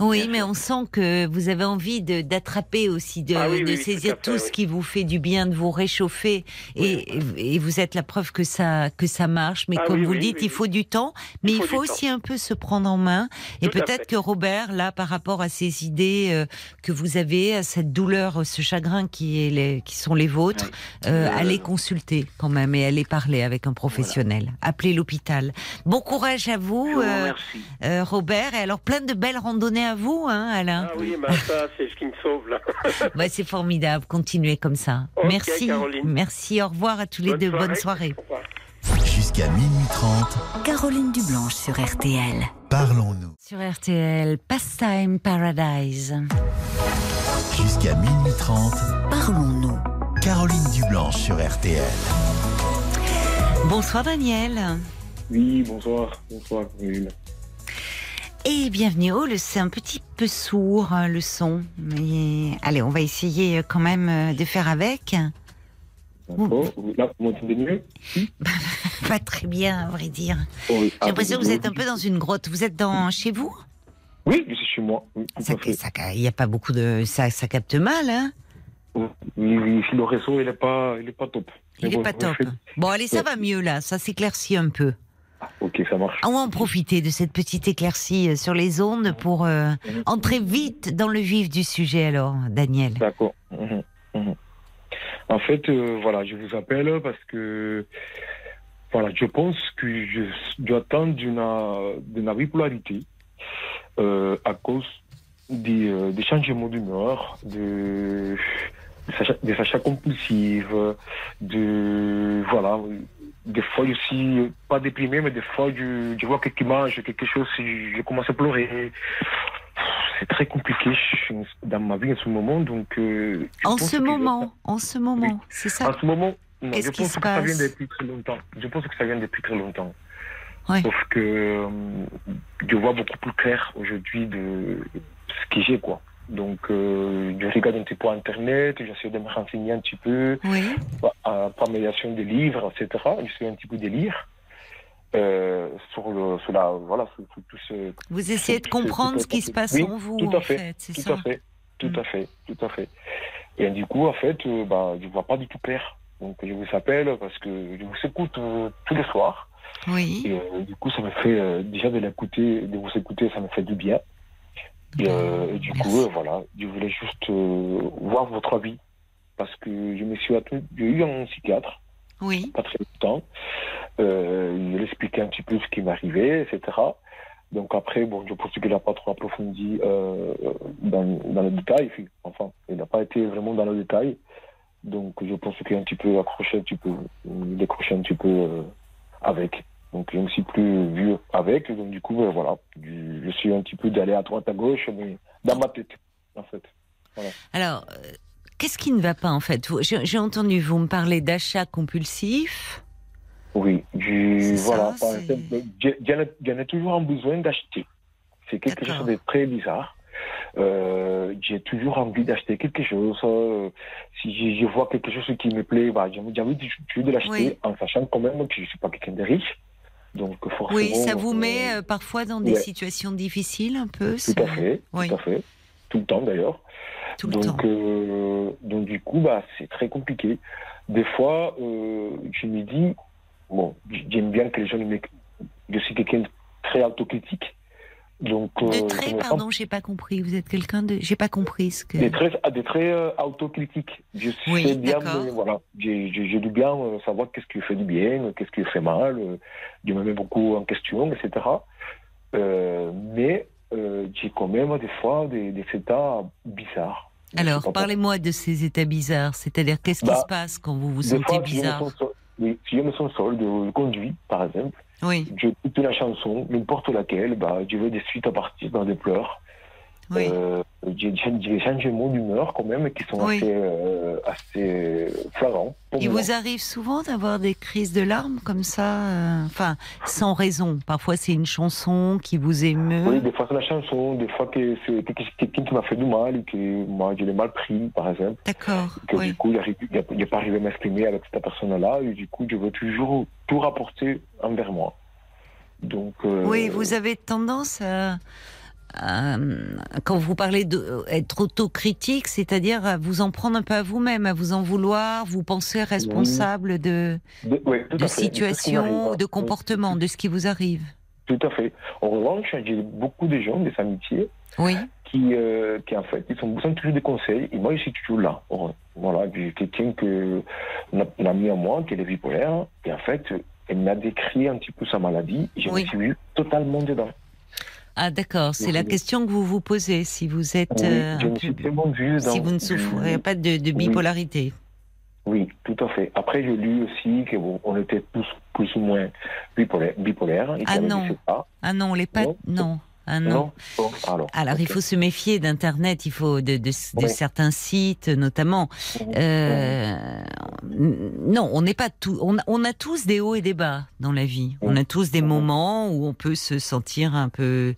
Oui, mais on sent que vous avez envie d'attraper aussi, de, ah de saisir tout, ce qui vous fait du bien, de vous réchauffer. Et, et, vous êtes la preuve que ça, que ça marche. Mais ah comme vous le dites, il faut du temps. Mais il faut, aussi un peu se prendre en main. Et peut-être que Robert, là, par rapport à ces idées euh, que vous avez, à cette douleur, ce chagrin qui, est les, qui sont les vôtres, euh, allez consulter quand même et allez parler avec un professionnel. Appelez l'hôpital. Bon courage à vous. Euh, Robert. Et alors, plein de belles randonnées à vous, hein, Alain. Ah oui, bah, ça, c'est ce qui me sauve, là. [LAUGHS] bah, c'est formidable. Continuez comme ça. Merci. Merci. Au revoir à tous les deux. Bonne soirée. Jusqu'à minuit 30. Caroline Dublanche sur RTL. Parlons-nous. Sur RTL, Pastime Paradise. Jusqu'à minuit 30. Parlons-nous. Caroline Dublanche sur RTL. Bonsoir Daniel. Oui, bonsoir. Bonsoir, Et bienvenue. Oh, c'est un petit peu sourd hein, le son, mais allez, on va essayer euh, quand même euh, de faire avec. D'accord. Là, vous m'entendez mieux? [LAUGHS] Pas très bien, à vrai dire. Oh, J'ai ah, l'impression que vous êtes un peu dans une grotte. Vous êtes dans chez vous? Oui, c'est chez moi. Il n'y a pas beaucoup de. Ça, ça capte mal, hein? Oui, le réseau, il n'est pas, il est pas top. Il n'est pas top. Bon, allez, ça va mieux là. Ça s'éclaircit un peu. Ok, ça marche. On va en profiter de cette petite éclaircie euh, sur les ondes pour euh, entrer vite dans le vif du sujet alors, Daniel. D'accord. Mhm, mhm. En fait, euh, voilà, je vous appelle parce que voilà, je pense que je dois attendre d'une bipolarité euh, à cause des, des changements d'humeur, de, des achats compulsifs, de voilà, des fois aussi pas déprimé, mais des fois je, je vois quelqu'un qui mange quelque chose, je commence à pleurer c'est très compliqué dans ma vie en ce moment. Donc, euh, en, ce moment, en ce moment, c'est ça En ce moment, non, je pense que ça vient depuis très longtemps. Je pense que ça vient depuis très longtemps. Sauf que euh, je vois beaucoup plus clair aujourd'hui de ce que j'ai, quoi. Donc, euh, je regarde un petit peu Internet, j'essaie de me renseigner un petit peu, oui. par médiation des livres, etc. Je fais un petit peu des livres. Euh, sur, le, sur la, voilà, sur, tout ce. Vous essayez de comprendre ce qui se passe en vous, tout à fait, fait tout ça à fait, tout à mm. fait, tout à fait. Et du coup, en fait, euh, bah, je vois pas du tout clair. Donc, je vous appelle parce que je vous écoute euh, tous les soirs. Oui. Et du coup, ça me fait déjà de l'écouter, de vous écouter, ça me fait du bien. Et, du coup, voilà, je voulais juste voir votre avis parce que je me suis j'ai eu un psychiatre. Oui. Pas très longtemps. Euh, il expliquait un petit peu ce qui m'arrivait, etc. Donc après, bon, je pense qu'il n'a pas trop approfondi euh, dans, dans, le détail. Enfin, il n'a pas été vraiment dans le détail. Donc je pense qu'il a un petit peu accroché un petit peu, décroché un petit peu euh, avec. Donc je ne suis plus vu avec. Donc du coup, ben, voilà, je, suis un petit peu d'aller à droite à gauche, mais dans ma tête, en fait. Alors, euh, qu'est-ce qui ne va pas en fait? J'ai entendu vous me parler d'achat compulsif. Oui, voilà, par exemple, j'en ai toujours un besoin d'acheter. C'est quelque chose de très bizarre. Euh, j'ai toujours envie d'acheter quelque chose. Euh, si je, vois quelque chose qui me plaît, bah, j'ai envie de, de l'acheter en sachant quand même que je ne suis pas quelqu'un de riche. Donc forcément, oui, ça vous met euh, parfois dans des situations difficiles un peu. Tout à fait, tout à fait, tout le temps d'ailleurs. Donc, donc du coup, bah, c'est très compliqué. Des fois, je me dis, bon, j'aime bien que les gens me... Je suis quelqu'un de très autocritique. Donc, de euh, très, pardon, j'ai pas compris. Vous êtes quelqu'un de, j'ai pas compris ce que. Des très, des très euh, autocritiques. Je sais bien, voilà, j'ai dû bien euh, savoir qu'est-ce qui fait du bien, qu'est-ce qui fait mal. je me mets beaucoup en question, etc. mais j'ai quand même des fois des, états bizarres. Alors, parlez-moi de ces états bizarres. C'est-à-dire, qu'est-ce qui bah, se passe quand vous vous sentez bizarre? Oui, si je me sens seul, de conduire, par exemple, oui. j'écoute la chanson, n'importe laquelle, bah, je veux des suites à partir dans des pleurs. Oui. Euh, j'ai des changements d'humeur quand même qui sont assez, euh, assez flagrants. Il vous arrive souvent d'avoir des crises de larmes comme ça, euh, enfin sans raison. Parfois c'est une chanson qui vous émeut. Oui, des fois c'est la chanson, des fois que c'est quelqu'un qui m'a fait du mal et que moi je l'ai mal pris, par exemple. D'accord. Que du coup il n'est pas arrivé à m'exprimer avec cette personne-là et du coup je veux toujours tout rapporter envers moi. Donc. oui, vous avez tendance à euh, quand vous parlez d'être autocritique, c'est-à-dire à vous en prendre un peu à vous-même, à vous en vouloir, vous pensez responsable de, de, situation, de comportement, de ce qui vous arrive. Tout à fait. En revanche, j'ai beaucoup de gens, des amitiés, oui. qui, euh, qui en fait, ils ont besoin toujours des conseils. Et moi, je suis toujours là. Voilà, j'ai quelqu'un que, une amie à moi, qui est bipolaire, et en fait, elle m'a décrit un petit peu sa maladie. Et je me suis vu totalement dedans. Ah d'accord, c'est la question que vous vous posez si vous êtes euh, si vous ne souffrez pas de, bipolarité. Oui. tout à fait. Après, j'ai lu aussi qu'on était tous plus ou moins bipolaires. ah non. Ah non, on l'est pas. non. Ah non. alors, il faut se méfier d'Internet, il faut de, de, certains sites notamment. Euh, non, on n'est pas tout. On, on, a tous des hauts et des bas dans la vie. On a tous des moments où on peut se sentir un peu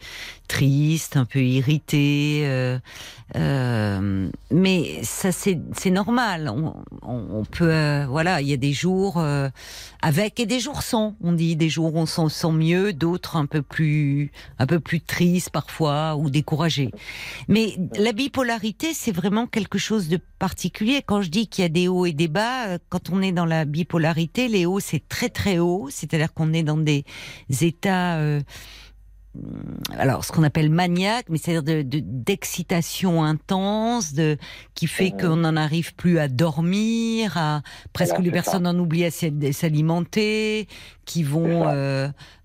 triste, un peu irrité. Euh, euh, mais ça, c'est normal. On, on, peut, voilà, il y a des jours avec et des jours sans. On dit des jours où on s'en sent mieux, d'autres un peu plus, un peu plus tristes parfois ou découragés. Mais la bipolarité, c'est vraiment quelque chose de particulier. Quand je dis qu'il y a des hauts et des bas, quand on est dans la bipolarité, les hauts c'est très très haut, c'est-à-dire qu'on est dans des états alors ce qu'on appelle maniaque, mais c'est-à-dire de, d'excitation intense, de qui fait qu'on n'en arrive plus à dormir, à presque les personnes en oublient à s'alimenter, qui vont,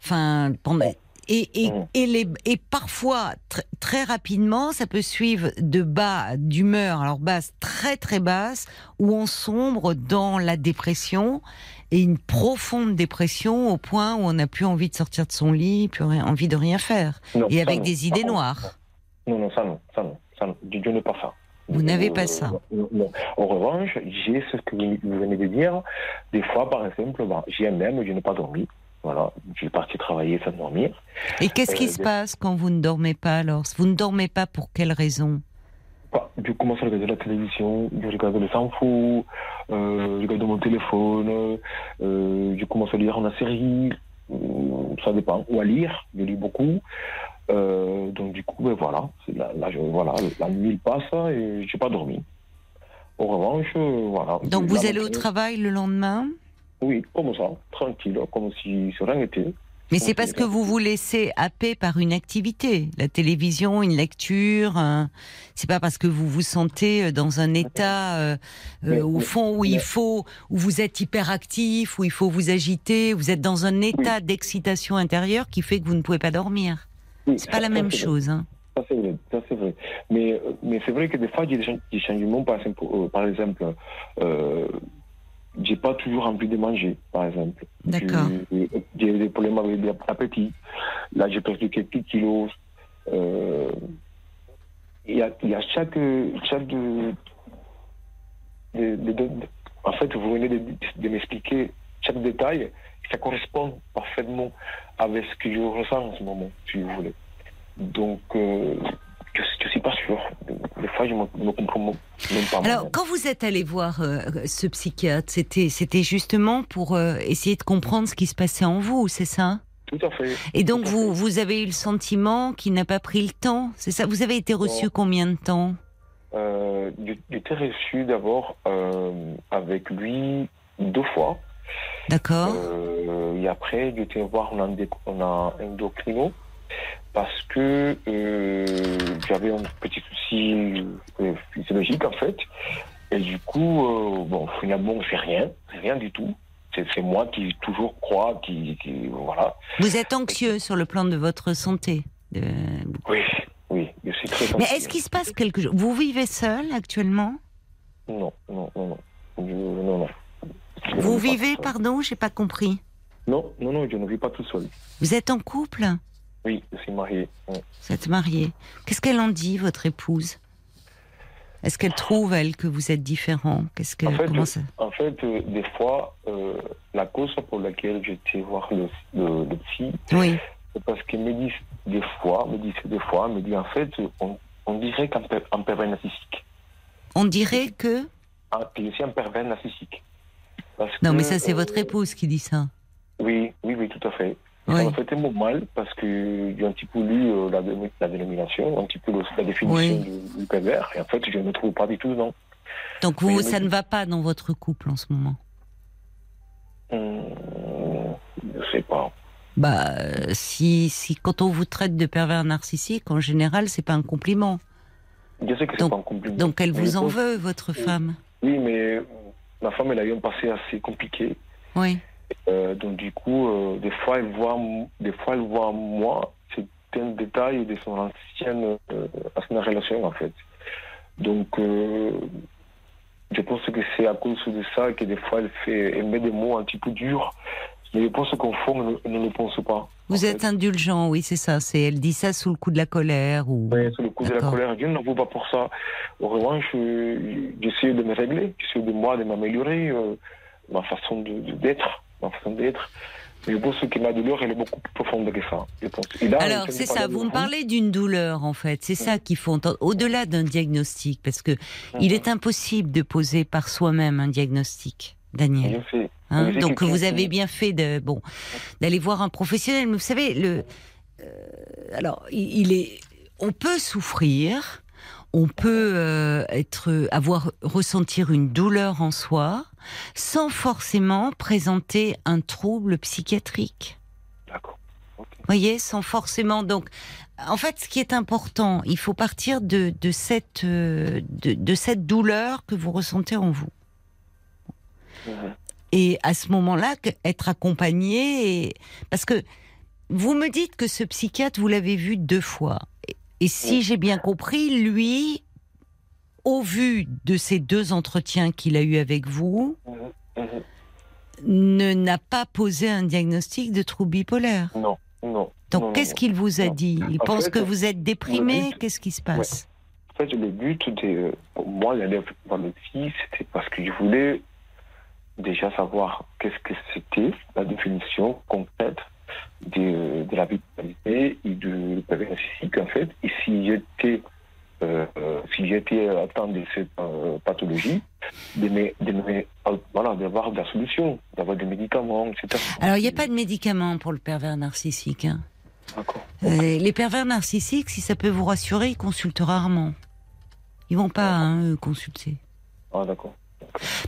enfin, pendant et, et, mmh. et, les, et parfois, très rapidement, ça peut suivre de bas, d'humeur, alors basse, très très basse, où on sombre dans la dépression et une profonde dépression au point où on n'a plus envie de sortir de son lit, plus envie de rien faire. et avec des idées noires. Non, non, ça non, ça non, ça non. Je, n'ai pas ça. Vous n'avez pas ça non, En revanche, j'ai ce que vous venez de dire. Des fois, par exemple, bah, j'ai même, je n'ai pas dormi. Voilà, je suis parti travailler sans dormir. Et qu'est-ce qui euh, se passe quand vous ne dormez pas alors? Vous ne dormez pas pour quelle raison? Bah, Je commence à regarder la télévision, je regarde les infos, euh, je regarde mon téléphone, euh, je commence à lire la série, euh, ça dépend, ou à lire, je lis beaucoup. donc du coup, ben, voilà, la, voilà, la nuit passe et je n'ai pas dormi. En revanche, voilà. Donc vous allez au travail le lendemain? Oui, comme ça, tranquille, comme si rien n'était. Mais c'est parce que vous vous laissez happer par une activité, la télévision, une lecture. C'est pas parce que vous vous sentez euh, dans un état euh, euh, au fond où il faut, où vous êtes hyperactif, où il faut vous agiter, vous êtes dans un état d'excitation intérieure qui fait que vous ne pouvez pas dormir. c'est pas la même chose. Hein. Ça c'est vrai, ça c'est vrai. Mais mais c'est vrai que des fois il y a des changements, par exemple, par exemple j'ai pas toujours envie de manger, par exemple. D'accord. J'ai des problèmes avec l'appétit. Là, j'ai perdu quelques kilos. Euh, il y, a, y, a, chaque. chaque de, en fait, vous venez de, m'expliquer chaque détail. Ça correspond parfaitement avec ce que je ressens en ce moment, si vous voulez. Donc, euh, pas sûr. Des fois, je me, comprends même pas. Alors, quand vous êtes allé voir euh, ce psychiatre, c'était, c'était justement pour euh, essayer de comprendre ce qui se passait en vous, c'est ça? Tout à fait. Et donc, vous, vous avez eu le sentiment qu'il n'a pas pris le temps, c'est ça? Vous avez été reçu combien de temps? Euh, J'étais reçu d'abord avec lui deux fois. D'accord. et après, j'étais voir un, un endocrino parce que euh, j'avais un petit souci euh, physiologique en fait. Et du coup, euh, bon, finalement, c'est rien, rien du tout. C'est moi qui toujours crois, qui, voilà. Vous êtes anxieux sur le plan de votre santé Oui, oui, je suis très anxieux. Mais est-ce qu'il se passe quelque chose? Vous vivez seul actuellement? Non, non, non, non. non, non. Vous vivez, pardon, j'ai pas compris. Non, non, non, je ne vis pas tout seul. Vous êtes en couple? Oui, je suis marié. Vous êtes marié. Qu'est-ce qu'elle en dit, votre épouse? Est-ce qu'elle trouve, elle, que vous êtes différent? Qu'est-ce que, en fait, en fait euh, des fois, euh, la cause pour laquelle j'étais voir le, le, psy, oui. c'est parce qu'il me dit des fois, me dit des fois, me dit en fait, on, dirait qu'un pervers narcissique. On dirait que ah, je suis un pervers narcissique. non, mais ça, c'est votre euh, épouse qui dit ça. Oui, oui, oui, tout à fait. Ça m'a fait tellement mal parce que j'ai un petit peu lu euh, la, la, dénomination, un petit peu la définition du, pervers, et en fait, je ne me trouve pas du tout dedans. Donc, vous, ça ne va pas dans votre couple en ce moment hum, Je ne sais pas. Bah, si, si quand on vous traite de pervers narcissique, en général, c'est pas un compliment. Je sais que c'est pas un compliment. Donc, elle vous en veut, votre femme Oui, mais ma femme, elle a eu un passé assez compliqué. Oui. Euh, donc du coup, euh, des fois, elle voit, des fois, elle voit moi un détail de son ancienne, euh, ancienne relation en fait. Donc, je pense que c'est à cause de ça que des fois, elle fait, elle met des mots un petit peu durs. Mais je pense qu'au fond, elle ne, le pense pas. Vous êtes indulgent, oui, c'est ça. C'est, elle dit ça sous le coup de la colère ou. Oui, sous le coup de la colère. Je n'en veux pas pour ça. En revanche, j'essaie de me régler, j'essaie de moi de m'améliorer, ma façon de, d'être façon d'être. Mais je pense que ma douleur, elle est beaucoup plus profonde que ça. Alors, c'est ça, vous me parlez d'une douleur, en fait. C'est ça qu'il faut entendre. Au-delà d'un diagnostic, parce que il est impossible de poser par soi-même un diagnostic, Daniel. Hein, donc, vous avez bien fait de, bon, d'aller voir un professionnel. Mais vous savez, le, euh, alors, il est, on peut souffrir, on peut euh, être, avoir, ressentir une douleur en soi sans forcément présenter un trouble psychiatrique. D'accord. voyez, sans forcément. Donc, en fait, ce qui est important, il faut partir de, de cette, euh, de, de, cette douleur que vous ressentez en vous. Et à ce moment-là, être accompagné, et... parce que vous me dites que ce psychiatre, vous l'avez vu deux fois. Et si j'ai bien compris, lui, au vu de ces deux entretiens qu'il a eu avec vous, ne n'a pas posé un diagnostic de trouble bipolaire. Non, non. Donc qu'est-ce qu'il vous a dit? Il pense que vous êtes déprimé? Qu'est-ce qui se passe? En fait, le but de pour moi d'aller voir le psy, c'était parce que je voulais déjà savoir qu'est-ce que c'était la définition complète de, de la vitalité et de la narcissique en fait. Et si j'étais euh, euh, si j'étais atteint de cette euh, pathologie, de, voilà, d'avoir de la solution, d'avoir des médicaments, etc. Alors, il n'y a pas de médicaments pour le pervers narcissique. Hein. les pervers narcissiques, si ça peut vous rassurer, ils consultent rarement. Ils vont pas hein, consulter. Ah, d'accord.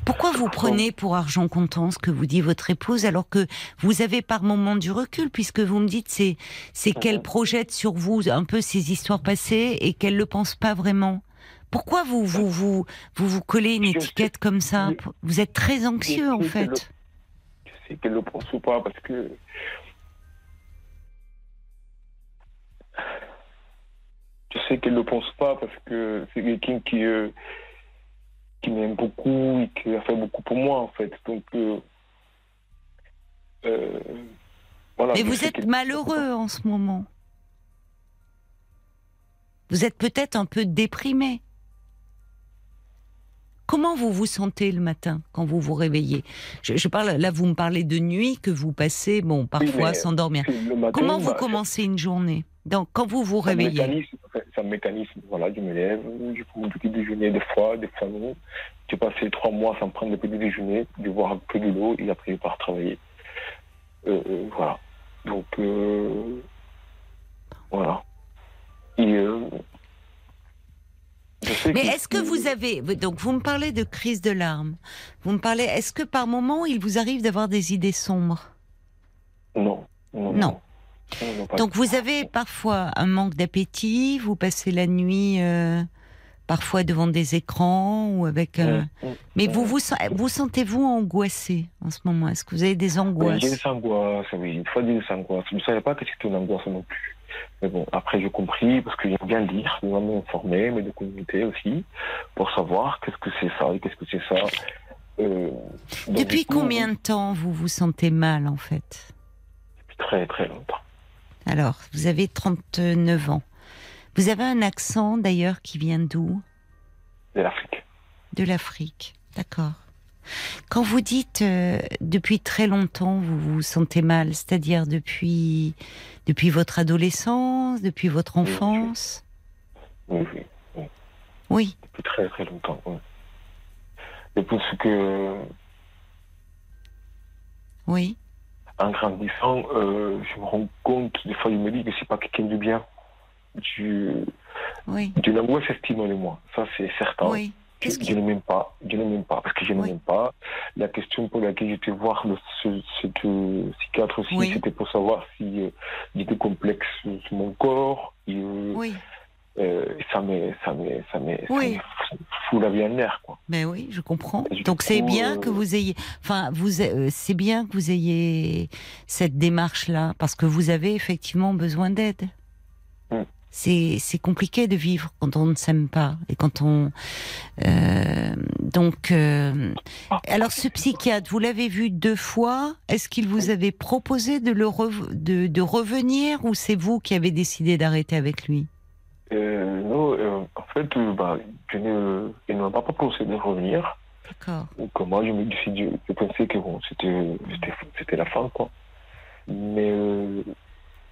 Pourquoi vous prenez pour argent comptant ce que vous dit votre épouse alors que vous avez par moment du recul puisque vous me dites c'est c'est qu'elle projette sur vous un peu ses histoires passées et qu'elle le pense pas vraiment? Pourquoi vous vous vous vous, vous collez une étiquette comme ça? Vous êtes très anxieux en fait. Je sais qu'elle le pense ou pas parce que je sais qu'elle ne le pense pas parce que c'est quelqu'un qui euh, qui m'aime beaucoup et qui a fait beaucoup pour moi, en fait. Donc, euh, euh, voilà. Mais vous êtes malheureux en ce moment. Vous êtes peut-être un peu déprimé. Comment vous vous sentez le matin quand vous vous réveillez? Je, parle là, vous me parlez de nuit que vous passez, bon, parfois sans dormir. Comment vous bah, commencez une journée? Donc, quand vous vous réveillez c'est un mécanisme. Voilà, je me lève, je prends un petit déjeuner des fois, des fois non. J'ai passé trois mois sans prendre de petit déjeuner, de boire un peu de l'eau et après je pars travailler. Euh, euh, voilà. Donc, euh, voilà. Mais est-ce que vous avez donc vous me parlez de crise de larmes, vous me parlez est-ce que par moment il vous arrive d'avoir des idées sombres? Non. non. Donc vous avez parfois un manque d'appétit, vous passez la nuit euh, parfois devant des écrans ou avec. Euh, mais vous vous, vous sentez-vous angoissé en ce moment? Est-ce que vous avez des angoisses J'ai des angoisses, oui. Une fois des angoisses. Je ne savais pas que c'était une angoisse non plus. Mais bon, après j'ai compris parce que j'aime bien lire, je m'informer, mais de communauté aussi, pour savoir qu'est-ce que c'est ça et qu'est-ce que c'est ça. Euh, Depuis combien de temps vous vous sentez mal en fait? Depuis très très longtemps. Alors, vous avez 39 ans. Vous avez un accent d'ailleurs qui vient d'où? De l'Afrique. De l'Afrique, d'accord. Quand vous dites euh, depuis très longtemps, vous vous sentez mal, c'est-à-dire depuis, depuis votre adolescence, depuis votre enfance? Oui, oui. Oui. Depuis très très longtemps, oui. Depuis ce que. Oui en grandissant, euh, je me rends compte, des fois, je me dis que c'est pas quelqu'un de bien. Du, oui. D'une angoisse estime de moi. Ça, c'est certain. Oui. Je, je, ne m'aime pas. Je ne m'aime pas. Parce que je ne m'aime pas. La question pour laquelle j'étais voir le, ce, ce, psychiatre aussi, c'était pour savoir si euh, j'étais complexe sur mon corps. Et, euh, oui. Euh, ça me, ça me, ça me, oui. fout la vie en l'air, quoi. Mais oui, je comprends. Donc c'est bien que vous ayez, enfin, vous, euh, c'est bien que vous ayez cette démarche-là, parce que vous avez effectivement besoin d'aide. Mm. C'est, c'est compliqué de vivre quand on ne s'aime pas et quand on. Euh, donc, euh, alors ce psychiatre, vous l'avez vu deux fois. Est-ce qu'il vous avait proposé de le de, de revenir ou c'est vous qui avez décidé d'arrêter avec lui? Euh, non, euh, en fait, euh, bah, je ne, il ne m'a pas proposé de revenir. D'accord. Donc, moi, je me suis je pensais que bon, c'était, c'était, la fin, quoi. Mais,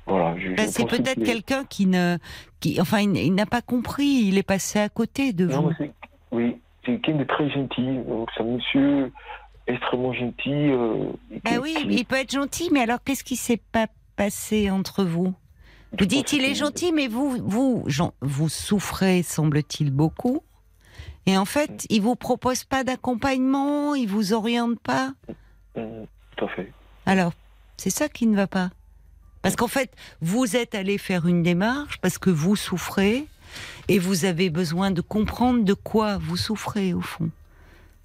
voilà. Je, ben, c'est peut-être quelqu'un qui ne, qui, enfin, il, n'a pas compris, il est passé à côté de vous. oui, c'est quelqu'un de très gentil. Donc, c'est un monsieur extrêmement gentil. ben oui, il peut être gentil, mais alors, qu'est-ce qui s'est pas passé entre vous? Vous dites il est gentil, mais vous, vous, vous souffrez, semble-t-il, beaucoup. Et en fait, il vous propose pas d'accompagnement, il vous oriente pas. Tout à fait. Alors, c'est ça qui ne va pas. Parce qu'en fait, vous êtes allé faire une démarche parce que vous souffrez et vous avez besoin de comprendre de quoi vous souffrez au fond.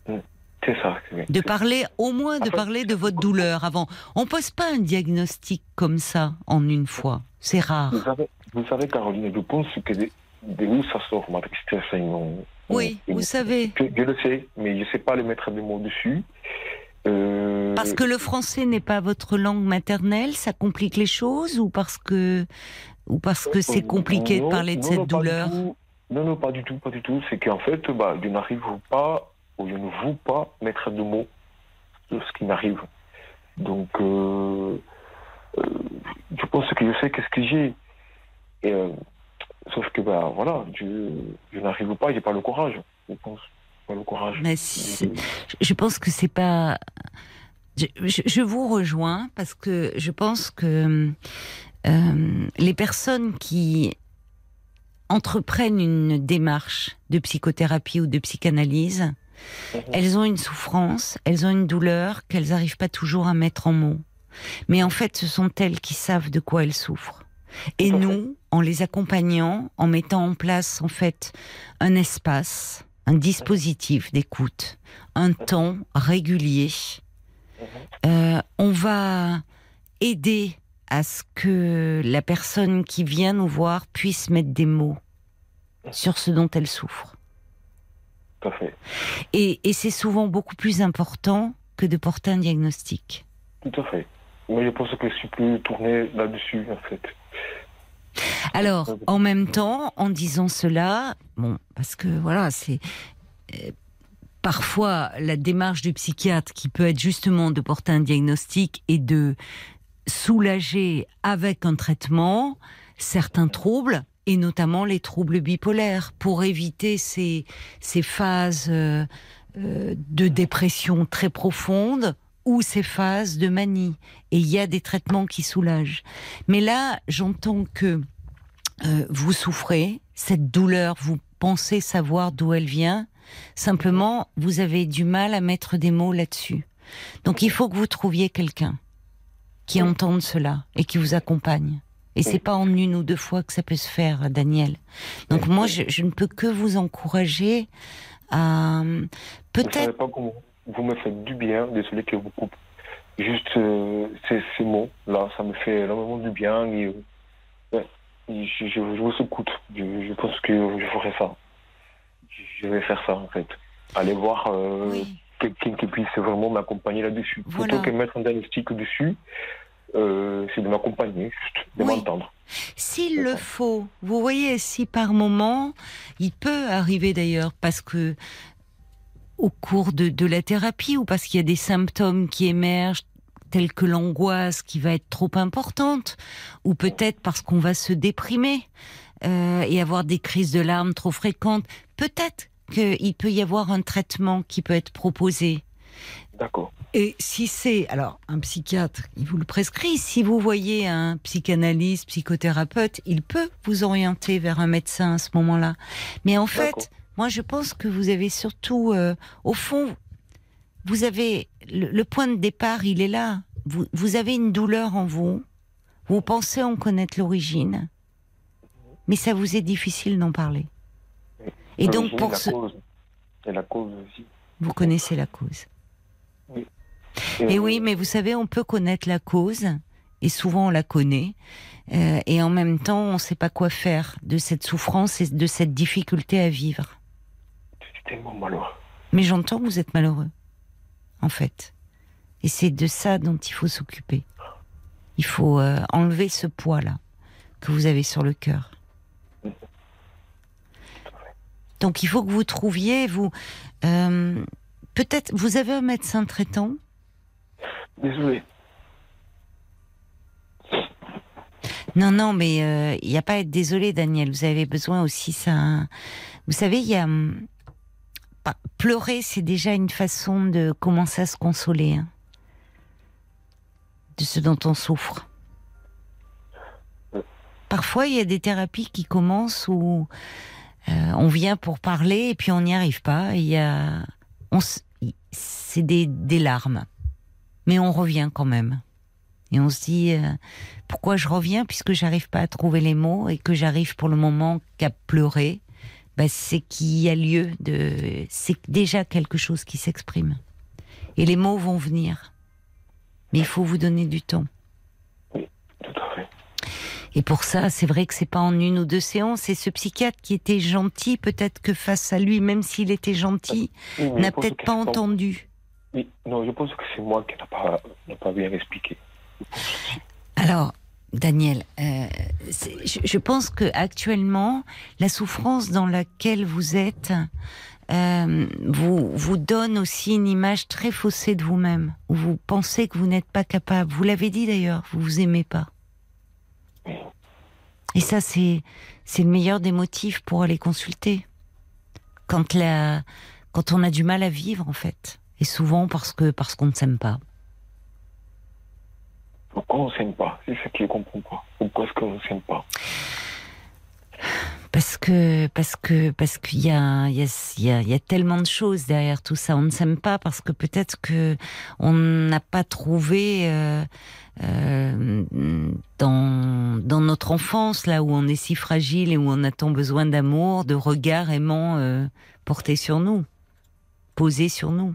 Mm. C'est ça. De parler, au moins de parler de votre douleur avant. On pose pas un diagnostic comme ça en une fois. C'est rare. Vous savez, Caroline, je pense que de, où ça sort ma tristesse. oui, vous savez. Je, le sais, mais je ne sais pas le mettre des mots dessus. Euh, parce que le français n'est pas votre langue maternelle, ça complique les choses ou parce que ou parce que c'est compliqué de parler de cette douleur? Non, non, pas du tout, pas du tout. C'est qu'en fait, bah, je n'arrive pas ou je ne veux pas mettre de mots sur ce qui m'arrive. Donc, euh, euh, je pense que je sais qu'est-ce que j'ai. sauf que, bah, voilà, je, je n'arrive pas, j'ai pas le courage, je pense le courage. Mais je pense que c'est pas. Je, vous rejoins parce que je pense que euh, les personnes qui entreprennent une démarche de psychothérapie ou de psychanalyse, mhm. elles ont une souffrance, elles ont une douleur qu'elles n'arrivent pas toujours à mettre en mots. Mais en fait, ce sont elles qui savent de quoi elles souffrent. Et nous, en les accompagnant, en mettant en place en fait un espace, un dispositif d'écoute, un temps régulier. Euh, on va aider à ce que la personne qui vient nous voir puisse mettre des mots sur ce dont elle souffre. Et, et c'est souvent beaucoup plus important que de porter un diagnostic. Tout à fait. Moi, je pense que je suis plus tourné là-dessus, en fait. Alors, en même temps, en disant cela, bon, parce que voilà, c'est euh, parfois la démarche du psychiatre qui peut être justement de porter un diagnostic et de soulager avec un traitement certains troubles et notamment les troubles bipolaires pour éviter ces, ces phases euh, euh, de dépression très profondes ou ces phases de manie. Et il y a des traitements qui soulagent. Mais là, j'entends que euh, vous souffrez, cette douleur, vous pensez savoir d'où elle vient. Simplement, vous avez du mal à mettre des mots là-dessus. Donc il faut que vous trouviez quelqu'un qui entende cela et qui vous accompagne. Et c'est pas en une ou deux fois que ça peut se faire, Daniel. Donc moi, je, ne peux que vous encourager à peut-être vous me faites du bien, désolé que vous coupe. Juste euh, ces, ces, mots, là, ça me fait énormément du bien. Et, euh, je, vous écoute. Je, pense que je ferai ça. Je vais faire ça, en fait. Aller voir euh, quelqu'un qui puisse vraiment m'accompagner là-dessus. Plutôt que mettre un diagnostic dessus, c'est de m'accompagner, juste, de m'entendre. S'il le faut, vous voyez, si par moment, il peut arriver d'ailleurs, parce que au cours de, la thérapie ou parce qu'il y a des symptômes qui émergent tels que l'angoisse qui va être trop importante, ou peut-être parce qu'on va se déprimer euh, et avoir des crises de larmes trop fréquentes. Peut-être qu'il peut y avoir un traitement qui peut être proposé. D'accord. Et si c'est, alors, un psychiatre, il vous le prescrit. Si vous voyez un psychanalyste, psychothérapeute, il peut vous orienter vers un médecin à ce moment-là. Mais en fait, moi, je pense que vous avez surtout, euh, au fond, vous avez le, point de départ, il est là. Vous, vous avez une douleur en vous. Vous pensez en connaître l'origine, mais ça vous est difficile d'en parler. Et donc pour ce, et la cause aussi. Vous connaissez la cause. Oui. Et, oui, mais vous savez, on peut connaître la cause, et souvent on la connaît, euh, et en même temps, on ne sait pas quoi faire de cette souffrance et de cette difficulté à vivre tellement malheureux. Mais j'entends que vous êtes malheureux, en fait. Et c'est de ça dont il faut s'occuper. Il faut euh, enlever ce poids-là que vous avez sur le cœur. Donc il faut que vous trouviez, vous, euh, peut-être, vous avez un médecin traitant? Désolé. Non, non, mais euh, il n'y a pas à être désolé, Daniel. Vous avez besoin aussi ça. Vous savez, il y a hum, pleurer, c'est déjà une façon de commencer à se consoler hein, de ce dont on souffre. Parfois, il y a des thérapies qui commencent où euh, on vient pour parler et puis on n'y arrive pas. Il y a, c'est des, des larmes, mais on revient quand même. Et on se dit euh, pourquoi je reviens puisque j'arrive pas à trouver les mots et que j'arrive pour le moment qu'à pleurer? Ben, c'est qu'il y a lieu de, c'est déjà quelque chose qui s'exprime. Et les mots vont venir, mais il faut vous donner du temps. Oui, tout à fait. Et pour ça, c'est vrai que c'est pas en une ou deux séances. Et ce psychiatre qui était gentil, peut-être que face à lui, même s'il était gentil, n'a peut-être pas entendu. Oui, non, je pense que c'est moi qui pas, pas bien expliqué. Alors, Daniel, euh, je, pense que actuellement, la souffrance dans laquelle vous êtes euh, vous vous donne aussi une image très faussée de vous-même, vous pensez que vous n'êtes pas capable. Vous l'avez dit d'ailleurs, vous vous aimez pas. Et ça, c'est c'est le meilleur des motifs pour aller consulter. Quand la quand on a du mal à vivre, en fait, et souvent parce que parce qu'on ne s'aime pas. Pourquoi on ne s'aime pas? C'est ce qui ne comprend pas. Pourquoi est-ce qu'on ne s'aime pas? Parce que parce que parce qu'il y a il y a, y a tellement de choses derrière tout ça. On ne s'aime pas parce que peut-être que on n'a pas trouvé euh, euh, dans dans notre enfance là où on est si fragile et où on a tant besoin d'amour, de regard aimant euh, porté sur nous, posé sur nous.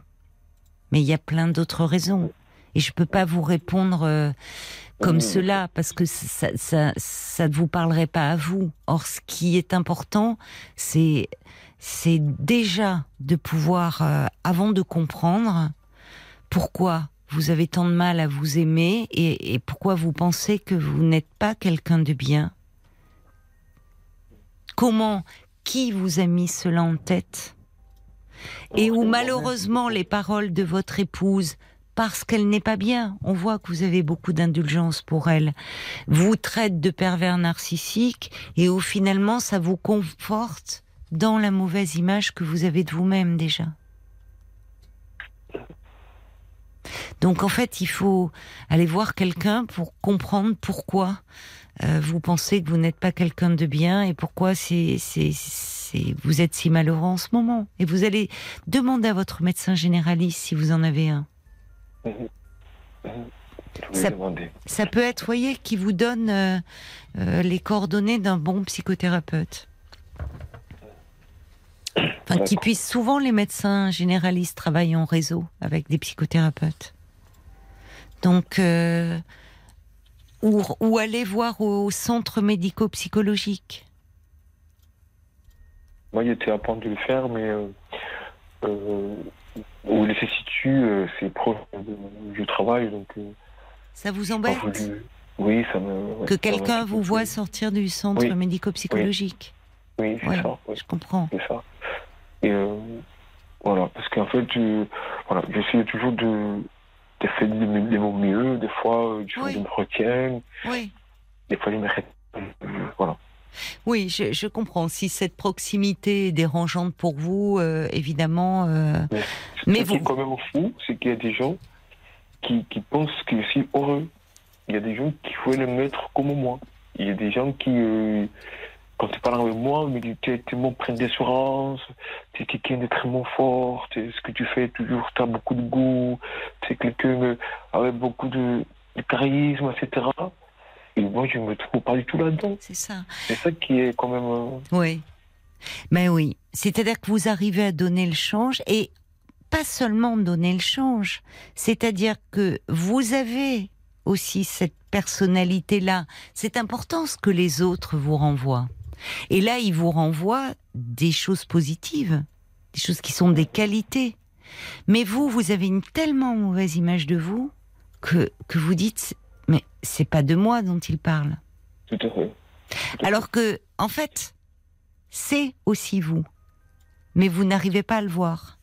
Mais il y a plein d'autres raisons et je peux pas vous répondre euh, comme cela parce que ça, ça, ça ne vous parlerait pas à vous. Or, ce qui est important, c'est c'est déjà de pouvoir, euh, avant de comprendre pourquoi vous avez tant de mal à vous aimer et, et pourquoi vous pensez que vous n'êtes pas quelqu'un de bien. Comment, qui vous a mis cela en tête? Et où malheureusement les paroles de votre épouse parce qu'elle n'est pas bien. On voit que vous avez beaucoup d'indulgence pour elle. Vous traite de pervers narcissique et où finalement ça vous conforte dans la mauvaise image que vous avez de vous-même déjà. Donc en fait, il faut aller voir quelqu'un pour comprendre pourquoi euh, vous pensez que vous n'êtes pas quelqu'un de bien et pourquoi vous êtes si malheureux en ce moment. Et vous allez demander à votre médecin généraliste si vous en avez un. Ça, peut être, voyez, qui vous donne euh, euh, les coordonnées d'un bon psychothérapeute. Enfin, qui puisse souvent les médecins généralistes travaillent en réseau avec des psychothérapeutes. Donc, euh, ou, aller voir au, centre médico-psychologique. Moi, il était à point de le faire, mais où il se situe, euh, c'est proche du travail. Donc, euh, ça vous embête Oui, ça me. Que quelqu'un vous voit sortir du centre médico-psychologique Oui, c'est ça. Je comprends. C'est ça. Et euh, voilà, parce qu'en fait, voilà, j'essaie toujours de, de faire de, mon mieux. Des fois, je, me retiens. Oui. Des fois, je me Voilà. Oui, je, comprends. Si cette proximité est dérangeante pour vous, euh, évidemment. Euh, mais. Ce qui est quand même fou, c'est qu'il y a des gens qui, pensent que je suis heureux. Il y a des gens qui font le mettre comme moi. Il y a des gens qui, euh, quand tu parles avec moi, me disent Tu es tellement plein d'assurance, tu es quelqu'un d'extrêmement fort, ce que tu fais toujours, tu as beaucoup de goût, tu es quelqu'un avec beaucoup de charisme, etc. Et moi, je ne me trouve pas du tout là-dedans. C'est ça. C'est ça qui est quand même. Euh, oui. Mais oui. C'est-à-dire que vous arrivez à donner le change et pas seulement donner le change. C'est-à-dire que vous avez aussi cette personnalité-là. C'est important ce que les autres vous renvoient. Et là, ils vous renvoient des choses positives, des choses qui sont des qualités. Mais vous, vous avez une tellement mauvaise image de vous que, que vous dites mais c'est pas de moi dont il parle. Tout à fait. Alors que, en fait, c'est aussi vous. Mais vous n'arrivez pas à le voir.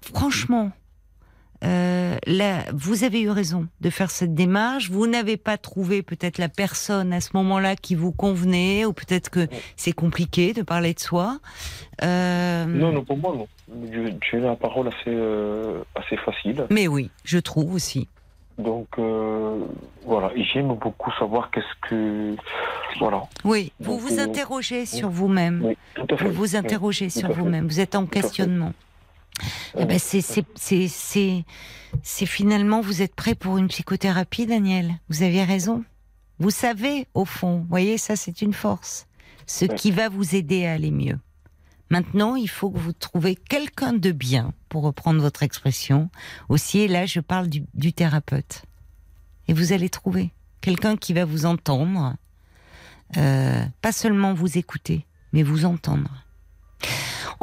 Franchement, euh, là, vous avez eu raison de faire cette démarche. Vous n'avez pas trouvé peut-être la personne à ce moment-là qui vous convenait, ou peut-être que c'est compliqué de parler de soi. Euh... Non, non, pour moi, non. J'ai la parole assez, euh, assez facile. Mais oui, je trouve aussi. Donc euh, voilà, j'aime beaucoup savoir qu'est-ce que voilà. Oui, vous vous euh, interrogez sur vous-même. Oui. Vous vous interrogez sur vous-même. Vous êtes en questionnement. Eh ben c'est finalement vous êtes prêt pour une psychothérapie, Daniel? Vous aviez raison. Vous savez au fond. Vous voyez, ça c'est une force. Ce qui va vous aider à aller mieux. Maintenant, il faut que vous trouviez quelqu'un de bien, pour reprendre votre expression. Aussi, et là, je parle du, du thérapeute. Et vous allez trouver quelqu'un qui va vous entendre, euh, pas seulement vous écouter, mais vous entendre.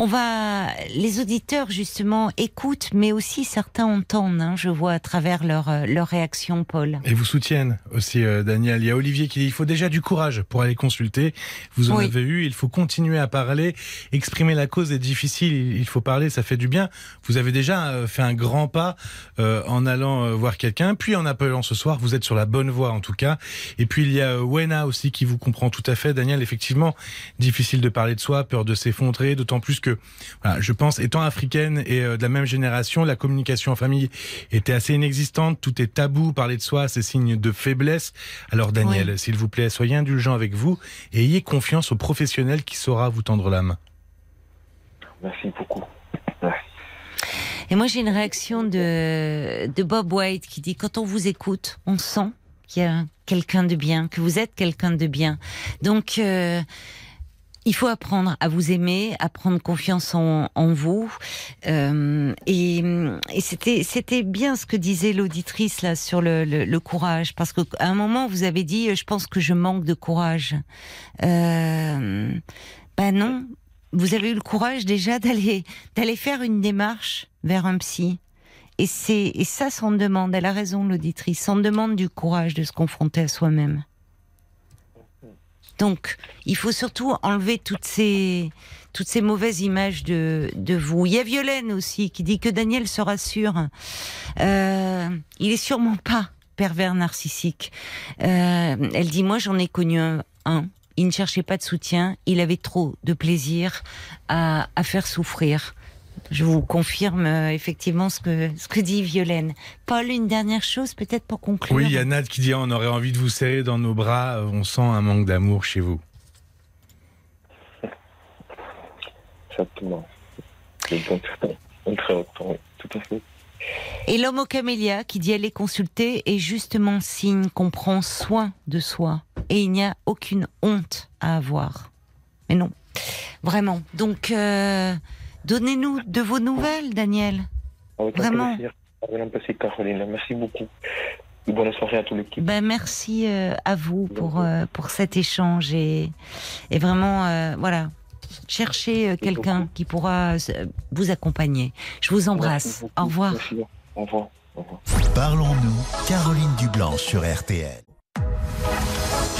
On va, les auditeurs justement écoutent, mais aussi certains entendent. Hein, je vois à travers leur euh, leur réaction, Paul. Et vous soutiennent aussi, euh, Daniel. Il y a Olivier qui dit il faut déjà du courage pour aller consulter. Vous en avez eu. Il faut continuer à parler, exprimer la cause est difficile. Il faut parler, ça fait du bien. Vous avez déjà euh, fait un grand pas en allant voir quelqu'un, puis en appelant ce soir. Vous êtes sur la bonne voie en tout cas. Et puis il y a Wena aussi qui vous comprend tout à fait, Daniel. Effectivement, difficile de parler de soi, peur de s'effondrer, d'autant plus que je pense, étant africaine et euh, de la même génération, la communication en famille était assez inexistante. Tout est tabou, parler de soi, c'est signe de faiblesse. Alors Daniel, s'il vous plaît, soyez indulgent avec vous et ayez confiance au professionnel qui saura vous tendre la main. Merci beaucoup. Et moi, j'ai une réaction de, de Bob White qui dit quand on vous écoute, on sent qu'il y a quelqu'un de bien, que vous êtes quelqu'un de bien. Donc, euh, il faut apprendre à vous aimer, à prendre confiance en, vous. Euh, et, c'était c'était bien ce que disait l'auditrice là sur le, courage, parce qu'à un moment vous avez dit, je pense que je manque de courage. Euh, ben non, vous avez eu le courage déjà d'aller d'aller faire une démarche vers un psy. Et c'est et ça, s'en demande. Elle a raison, l'auditrice. Ça demande du courage de se confronter à soi-même. Donc, il faut surtout enlever toutes ces, mauvaises images de, vous. Il y a Violaine aussi qui dit que Daniel se rassure. Euh, il est sûrement pas pervers narcissique. Euh, elle dit moi j'en ai connu un. Il ne cherchait pas de soutien. Il avait trop de plaisir à faire souffrir. Je vous confirme euh, effectivement ce que, ce que dit Violaine. Paul, une dernière chose peut-être pour conclure. Oui, il y a Nad qui dit on aurait envie de vous serrer dans nos bras, on sent un manque d'amour chez vous. [LAUGHS] Exactement. Tout à fait. Et l'homme au camélia qui dit aller consulter est justement signe qu'on prend soin de soi et il n'y a aucune honte à avoir. Mais non, vraiment. Donc, euh, Donnez-nous de vos nouvelles, Daniel. Vraiment. Merci beaucoup. Bonne soirée à toute l'équipe. Ben, merci euh, à vous pour, euh, pour cet échange et, et vraiment, euh, voilà, cherchez quelqu'un qui pourra vous accompagner. Je vous embrasse. Au revoir. Au revoir. Parlons-nous, Caroline Dublanche sur RTL.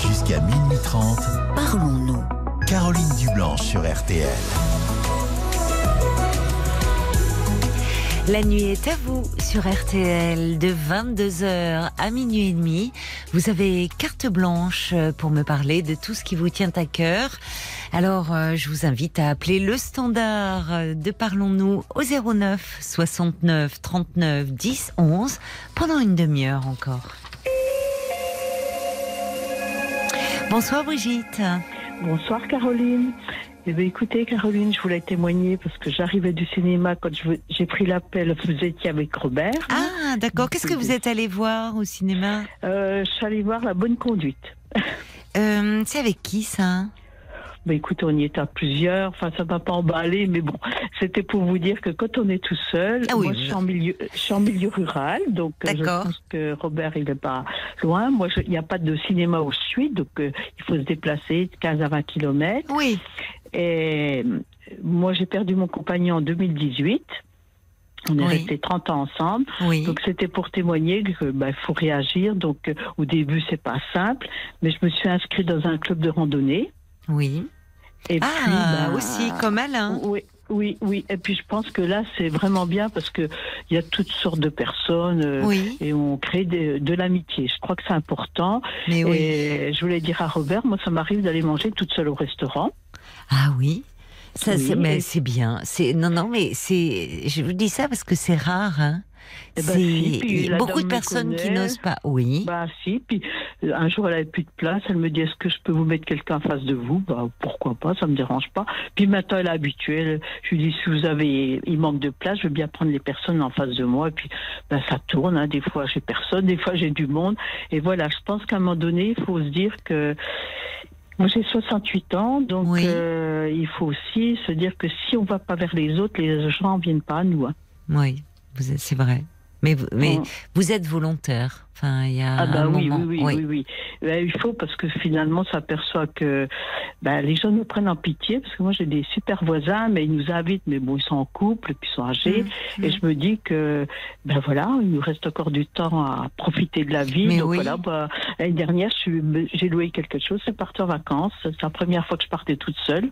Jusqu'à minuit 30. Parlons-nous. Caroline Dublanche sur RTL. La nuit est à vous sur RTL de 22h à minuit et demi. Vous avez carte blanche pour me parler de tout ce qui vous tient à cœur. Alors, euh, je vous invite à appeler le standard de Parlons-nous au 09 69 39 10 11 pendant une demi-heure encore. Bonsoir Brigitte. Bonsoir Caroline. Eh bien, écoutez, Caroline, je voulais témoigner parce que j'arrivais du cinéma quand j'ai pris l'appel. Vous étiez avec Robert. Ah, d'accord. Qu'est-ce que vous êtes allé voir au cinéma? Euh, Je suis allée voir La Bonne Conduite. [LAUGHS] Euh, c'est avec qui ça? Bah, écoute, on y est à plusieurs. Enfin, ça m'a pas emballé, mais bon, c'était pour vous dire que quand on est tout seul, ah moi, je suis en milieu, je suis en milieu rural, donc euh, je pense que Robert, il est pas loin. Moi, il n'y a pas de cinéma au suite, donc euh, il faut se déplacer de 15 à 20 kilomètres. Oui. Et euh, moi, j'ai perdu mon compagnon en 2018. On est resté 30 ans ensemble. Oui. Donc c'était pour témoigner qu'il bah, faut réagir. Donc au début c'est pas simple, mais je me suis inscrite dans un club de randonnée. Oui. Et ah, bah, aussi, comme Alain. Oui. Oui, oui. Et puis je pense que là, c'est vraiment bien parce que il y a toutes sortes de personnes euh, et on crée de, l'amitié. Je crois que c'est important. Mais et je voulais dire à Robert, moi, ça m'arrive d'aller manger toute seule au restaurant. Ah oui. Ça, c'est, mais c'est bien. C'est non, non, mais c'est. Je vous dis ça parce que c'est rare. Hein. Eh ben, c'est beaucoup de personnes qui n'osent pas. Oui. Bah si. Puis un jour, elle avait plus de place. Elle me dit Est-ce que je peux vous mettre quelqu'un en face de vous? Bah pourquoi pas Ça me dérange pas. Puis maintenant, elle est habituée. je lui dis Si vous avez, il manque de place, je veux bien prendre les personnes en face de moi. Et puis, ben, ça tourne. Hein. Des fois, j'ai personne. Des fois, j'ai du monde. Et voilà. Je pense qu'à un moment donné, il faut se dire que moi, j'ai 68 ans, donc euh, il faut aussi se dire que si on ne va pas vers les autres, les gens ne viennent pas à nous. Hein. Oui, c'est vrai. Mais, mais vous êtes volontaire. Enfin, il y a ah bah un oui, moment. oui, oui, oui, oui. Ben, il faut parce que finalement, ça s'aperçoit que ben, les gens nous prennent en pitié parce que moi j'ai des super voisins, mais ils nous invitent, mais bon, ils sont en couple, puis ils sont âgés, mmh, et mmh. je me dis que ben voilà, il nous reste encore du temps à profiter de la vie. Mais donc oui. voilà, ben, l'année dernière, j'ai loué quelque chose, c'est parti en vacances. C'est la première fois que je partais toute seule.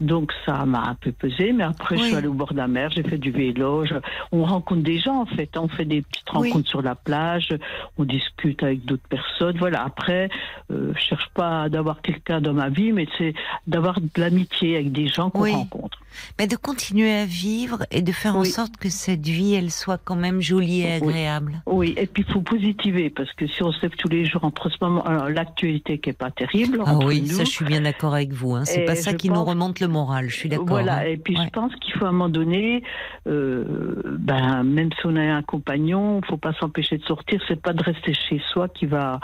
Donc ça m'a un peu pesé, mais après je suis allée au bord de la mer, j'ai fait du vélo, on rencontre des gens en fait, on fait des petites rencontres sur la plage, on discute avec d'autres personnes, voilà. Après, euh, je cherche pas d'avoir quelqu'un dans ma vie, mais c'est d'avoir de l'amitié avec des gens qu'on rencontre. Mais de continuer à vivre et de faire en sorte que cette vie, elle soit quand même jolie et agréable. Oui, et puis il faut positiver, parce que si on se lève tous les jours entre ce moment, alors l'actualité qui est pas terrible. Ah oui, ça je suis bien d'accord avec vous. Hein. C'est pas ça qui nous remonte le moral, je suis d'accord. Voilà, hein. et puis je pense qu'il faut à un moment donné, euh, ben, même si on a un compagnon, il faut pas s'empêcher de sortir, c'est pas de rester chez soi qui va.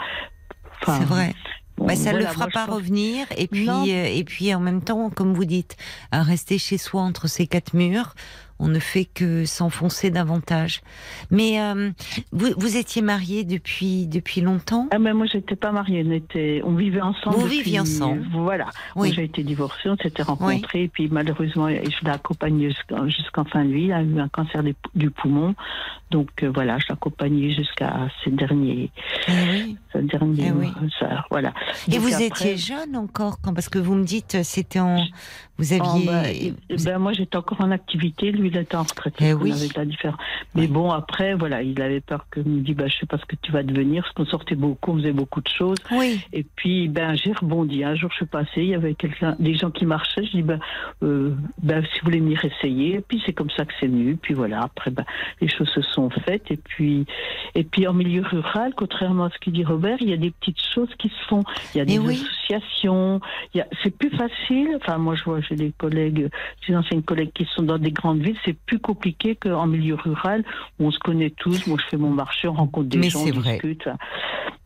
c'est vrai. Bah, ça ne le fera pas revenir. Et puis, euh, et puis, en même temps, comme vous dites, à rester chez soi entre ces quatre murs, on ne fait que s'enfoncer davantage. Mais euh, vous, vous, étiez mariée depuis depuis longtemps? Ah, mais Moi, j'étais pas mariée. On, était, on vivait ensemble. Vous viviez ensemble Voilà. Oui. J'ai été divorcée, on s'était rencontrés. Et puis, malheureusement, je l'ai accompagnée jusqu'en fin de vie. Il a eu un cancer du poumon. Donc, euh, voilà, je l'ai accompagnée jusqu'à ces derniers... Eh oui. Ces derniers eh oui. voilà. Et vous étiez jeune encore quand Parce que vous me dites, c'était en... Vous aviez... Oh, ben, moi, j'étais encore en activité. Lui, il était en retraite. Eh oui. avait la différence. Mais bon, après, voilà, il avait peur que me dit, bah, je sais pas ce que tu vas devenir, parce qu'on sortait beaucoup, on faisait beaucoup de choses. Oui. Et puis, ben, j'ai rebondi. Un jour, je suis passée, il y avait quelqu'un, des gens qui marchaient. Je dis, ben, euh, ben, si vous voulez venir essayer. Et puis, c'est comme ça que c'est venu. Puis voilà, après, ben, les choses se sont faites. Et puis, et puis, en milieu rural, contrairement à ce qu'il dit Robert, il y a des petites choses qui se font. Il y a des associations. Il y a, c'est plus facile. Enfin, moi, je vois, j'ai des collègues, des anciennes collègues qui sont dans des grandes villes. C'est plus compliqué qu'en milieu rural où on se connaît tous. Moi, je fais mon marché, on rencontre des gens, on discute.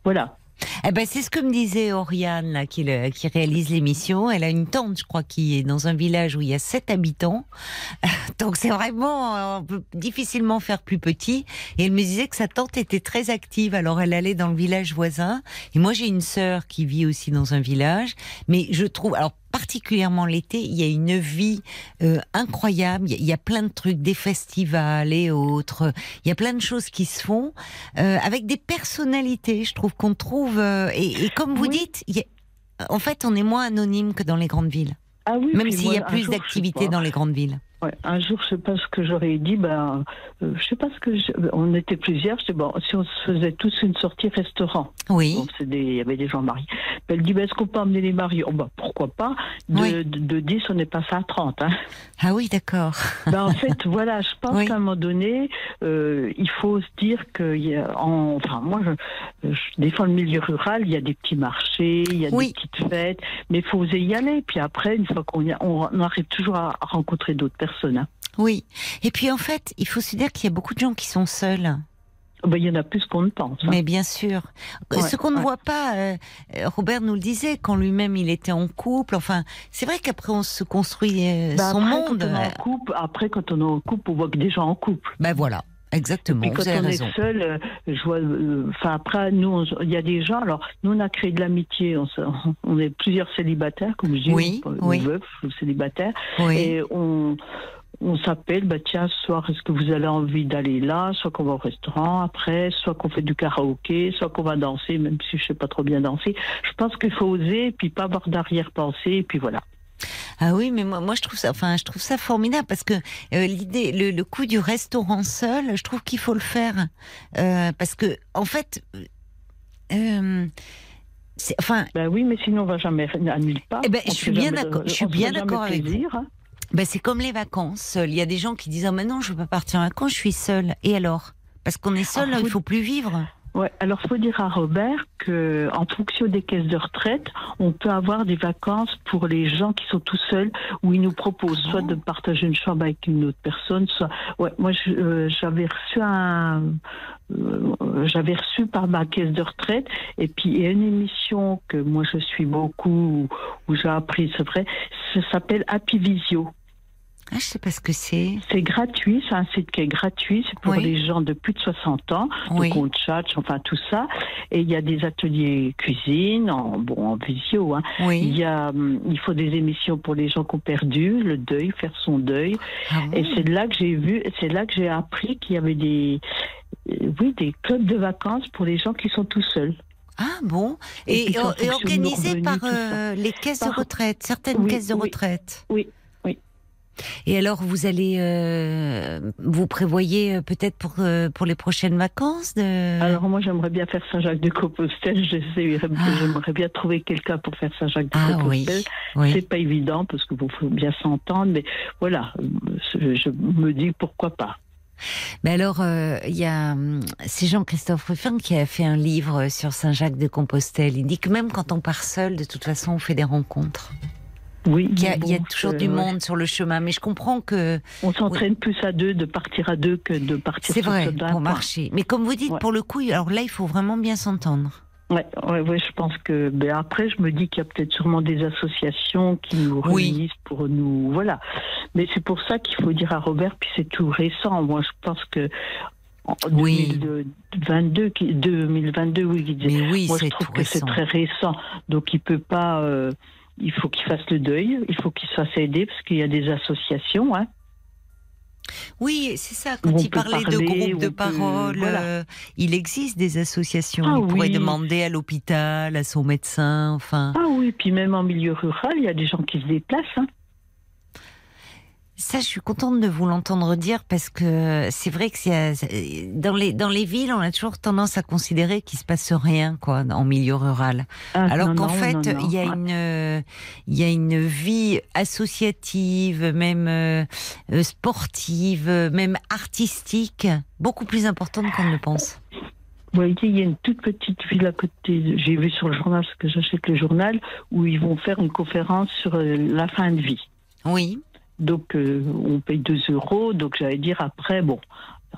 Voilà. Eh ben, c'est ce que me disait Oriane, là, qui, qui réalise l'émission. Elle a une tante, je crois, qui est dans un village où il y a 7 habitants. [LAUGHS] Donc, c'est vraiment, on peut difficilement faire plus petit. Et elle me disait que sa tante était très active. Alors, elle allait dans le village voisin. Et moi, j'ai une sœur qui vit aussi dans un village. Mais je trouve, alors, particulièrement l'été, il y a une vie euh, incroyable. Il y, a plein de trucs, des festivals et autres. Il y a plein de choses qui se font euh, avec des personnalités. Je trouve qu'on trouve euh, et, et, comme vous dites, y a, en fait, on est moins anonyme que dans les grandes villes. Ah oui, Même s'il y a plus d'activités dans les grandes villes. Ouais, un jour, je sais pas ce que j'aurais dit. Ben, euh, je sais pas ce que. On était plusieurs. C'est bon. Si on se faisait tous une sortie restaurant. Oui. il y avait des gens mariés. Ben, elle dit ben, est-ce qu'on peut emmener les mariés? Oh, ben, Pourquoi pas? De, de, 10, on est passé à 30. Hein. Ah oui, d'accord. [LAUGHS] Ben, en fait, voilà, je pense qu'à un moment donné, euh, il faut se dire que. Y a, en, enfin, moi, je, je, défends le milieu rural. Il y a des petits marchés, il y a des petites fêtes. Mais il faut oser y aller. Puis après, une fois qu'on on, on arrive toujours à rencontrer d'autres personnes. Oui. Et puis en fait, il faut se dire qu'il y a beaucoup de gens qui sont seuls. Oh, ben, il y en a plus qu'on ne pense. Hein. Mais bien sûr. Ce qu'on ne voit pas, euh, Robert nous le disait, quand lui-même il était en couple. Enfin, c'est vrai qu'après on se construit euh, ben, son monde. Quand on est en couple, après, quand on est en couple, on voit que des gens en couple. Ben voilà. Exactement. Et quand on raison. est seul, euh, je vois. Enfin après, nous, il y a des gens. Alors nous, on a créé de l'amitié. On, [LAUGHS] on, est plusieurs célibataires, comme je dis, oui, oui. veufs ou célibataires, oui. et on on s'appelle, bah tiens, soit est-ce que vous avez envie d'aller là, soit qu'on va au restaurant après, soit qu'on fait du karaoké, soit qu'on va danser, même si je sais pas trop bien danser. Je pense qu'il faut oser, puis pas avoir d'arrière-pensée, et puis voilà. Ah oui, mais moi, moi je trouve ça, enfin, je trouve ça formidable parce que euh, l'idée, le, le, coup du restaurant seul, je trouve qu'il faut le faire euh, parce que en fait, euh, enfin. Ben oui, mais sinon on va jamais à nulle part. Eh ben, je suis bien d'accord. Je suis bien d'accord avec vous. Hein. ben, C'est comme les vacances. Il y a des gens qui disent oh, mais non, je ne peux pas partir en vacances, je suis seule. Et alors? Parce qu'on est seul, ah, il ne faut plus vivre. Ouais, alors faut dire à Robert que en fonction des caisses de retraite, on peut avoir des vacances pour les gens qui sont tout seuls où ils nous proposent soit de partager une chambre avec une autre personne, soit ouais, moi euh, j'avais reçu un euh, j'avais reçu par ma caisse de retraite et puis il y a une émission que moi je suis beaucoup où, j'ai appris, c'est vrai, ça s'appelle Happy Visio. Ah, je sais pas ce que c'est. C'est gratuit, c'est un site qui est gratuit, c'est pour les gens de plus de 60 ans, oui. donc on chat, enfin tout ça. Et il y a des ateliers cuisine, en, bon, en visio. Hein. Oui. Il, y a, hum, il faut des émissions pour les gens qui ont perdu, le deuil, faire son deuil. Ah et c'est là que j'ai vu, c'est là que j'ai appris qu'il y avait des, euh, oui, des clubs de vacances pour les gens qui sont tout seuls. Ah bon? Et, et, organisé par euh, les caisses de retraite, certaines caisses de retraite? Oui, et alors, vous allez, euh, vous prévoyez euh, peut-être pour euh, pour les prochaines vacances de... Alors moi, j'aimerais bien faire Saint-Jacques-de-Compostelle. Ah. J'aimerais bien trouver quelqu'un pour faire Saint-Jacques-de-Compostelle. Ah, C'est pas évident parce que vous faut bien s'entendre, mais voilà, je me dis pourquoi pas. Mais alors, il y a c'est Jean-Christophe Ruffin qui a fait un livre sur Saint-Jacques-de-Compostelle. Il dit que même quand on part seul, de toute façon, on fait des rencontres. Oui, il y a, y a toujours du monde sur le chemin, mais je comprends que on s'entraîne plus à deux de partir à deux que de partir. C'est vrai pour marcher. Mais comme vous dites, pour le coup, alors là, il faut vraiment bien s'entendre. Ouais, ouais, ouais, je pense que. Ben après, je me dis qu'il y a peut-être sûrement des associations qui nous réunissent pour nous, voilà. Mais c'est pour ça qu'il faut dire à Robert, puis c'est tout récent. Moi, je pense que en oui. 2022, 2022, oui, Mais oui, moi je trouve que c'est très récent, donc il peut pas. Euh, il faut qu'il fasse le deuil, il faut qu'il se fasse aider parce qu'il y a des associations. Hein. Oui, c'est ça. Quand il parlait de groupes de parole, euh, il existe des associations. Ah, il pourrait demander à l'hôpital, à son médecin, enfin. Ah oui, puis même en milieu rural, il y a des gens qui se déplacent. Hein. Ça, je suis contente de vous l'entendre dire parce que c'est vrai que dans les dans les villes, on a toujours tendance à considérer qu'il se passe rien quoi en milieu rural. Ah, Alors qu'en fait, il y a une il y a une vie associative, même euh, sportive, même artistique, beaucoup plus importante qu'on ne le pense. Vous voyez, il y a une toute petite ville à côté. J'ai vu sur le journal, parce que j'achète le journal, où ils vont faire une conférence sur euh, la fin de vie. Oui. Donc, euh, on paye 2 euros. Donc, j'allais dire après, bon,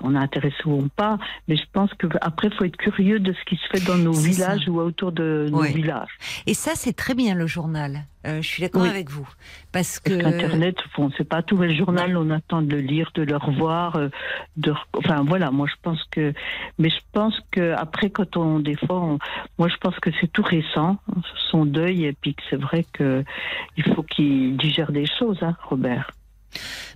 on est intéressé ou pas, mais je pense qu'après, il faut être curieux de ce qui se fait dans nos villages ou autour de nos villages. Et ça, c'est très bien le journal. Euh, je suis d'accord avec vous. Parce que. Internet, bon, c'est pas tout le journal, on attend de le lire, de le revoir. Euh, de... Enfin, voilà, moi, je pense que. Mais je pense que après, quand on. Des fois, moi, je pense que c'est tout récent, son deuil, et puis que c'est vrai qu'il faut qu'il digère des choses, hein, Robert.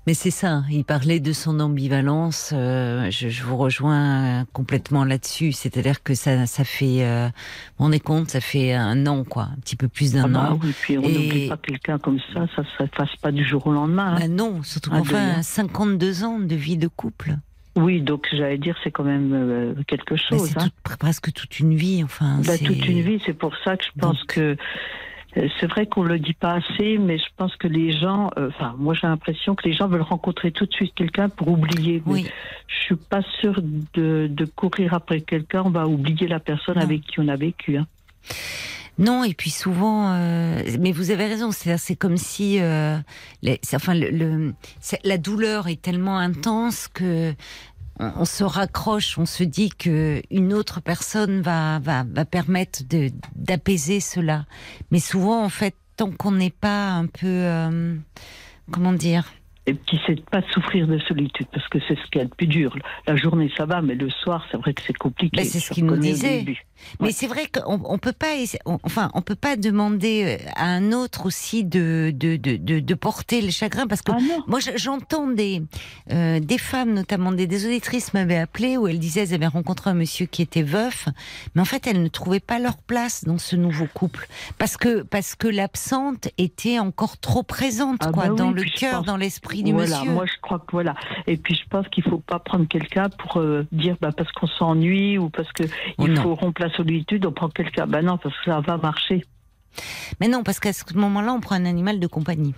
Mais c'est ça, il parlait de son ambivalence. Euh, je, vous rejoins complètement là-dessus. C'est-à-dire que ça, ça fait, euh, on est compte, ça fait un an, quoi, un petit peu plus d'un ah bah an. Oui, puis on n'oublie pas quelqu'un comme ça, ça ne se passe pas du jour au lendemain. Hein. Bah non, surtout qu'enfin, 52 ans de vie de couple. Oui, donc j'allais dire c'est quand même euh, quelque chose. c'est hein. presque toute une vie, enfin. Bah, toute une vie, c'est pour ça que je pense que c'est vrai qu'on le dit pas assez, mais je pense que les gens, euh, enfin, moi j'ai l'impression que les gens veulent rencontrer tout de suite quelqu'un pour oublier. Oui. Je suis pas sûre de, de courir après quelqu'un, on va oublier la personne avec qui on a vécu. Hein. Non, et puis souvent, euh, mais vous avez raison, c'est comme si, euh, les, enfin, le, le la douleur est tellement intense que on, se raccroche, on se dit que une autre personne va va, va permettre de d'apaiser cela. Mais souvent, en fait, tant qu'on n'est pas un peu, euh, comment dire, et qui sait pas souffrir de solitude, parce que c'est ce qui est le plus dur. La journée, ça va, mais le soir, c'est vrai que c'est compliqué. c'est ce qu'il nous disait. Mais c'est vrai qu'on on peut pas, enfin, on peut pas demander euh, à un autre aussi de de, de, de, porter le chagrin, parce que ah moi, j'entends des euh, des femmes, notamment des, des auditrices, m'avaient appelé où elles disaient qu'elles avaient rencontré un monsieur qui était veuf, mais en fait, elles ne trouvaient pas leur place dans ce nouveau couple, parce que parce que l'absente était encore trop présente, ah quoi, bah dans le cœur, dans l'esprit voilà, Moi, je crois que voilà. Et puis, je pense qu'il faut pas prendre quelqu'un pour euh, dire bah, parce qu'on s'ennuie ou parce que oh il faut rompre la solitude, on prend quelqu'un. Ben non, parce que ça va marcher. Mais non, parce qu'à ce moment-là, on prend un animal de compagnie.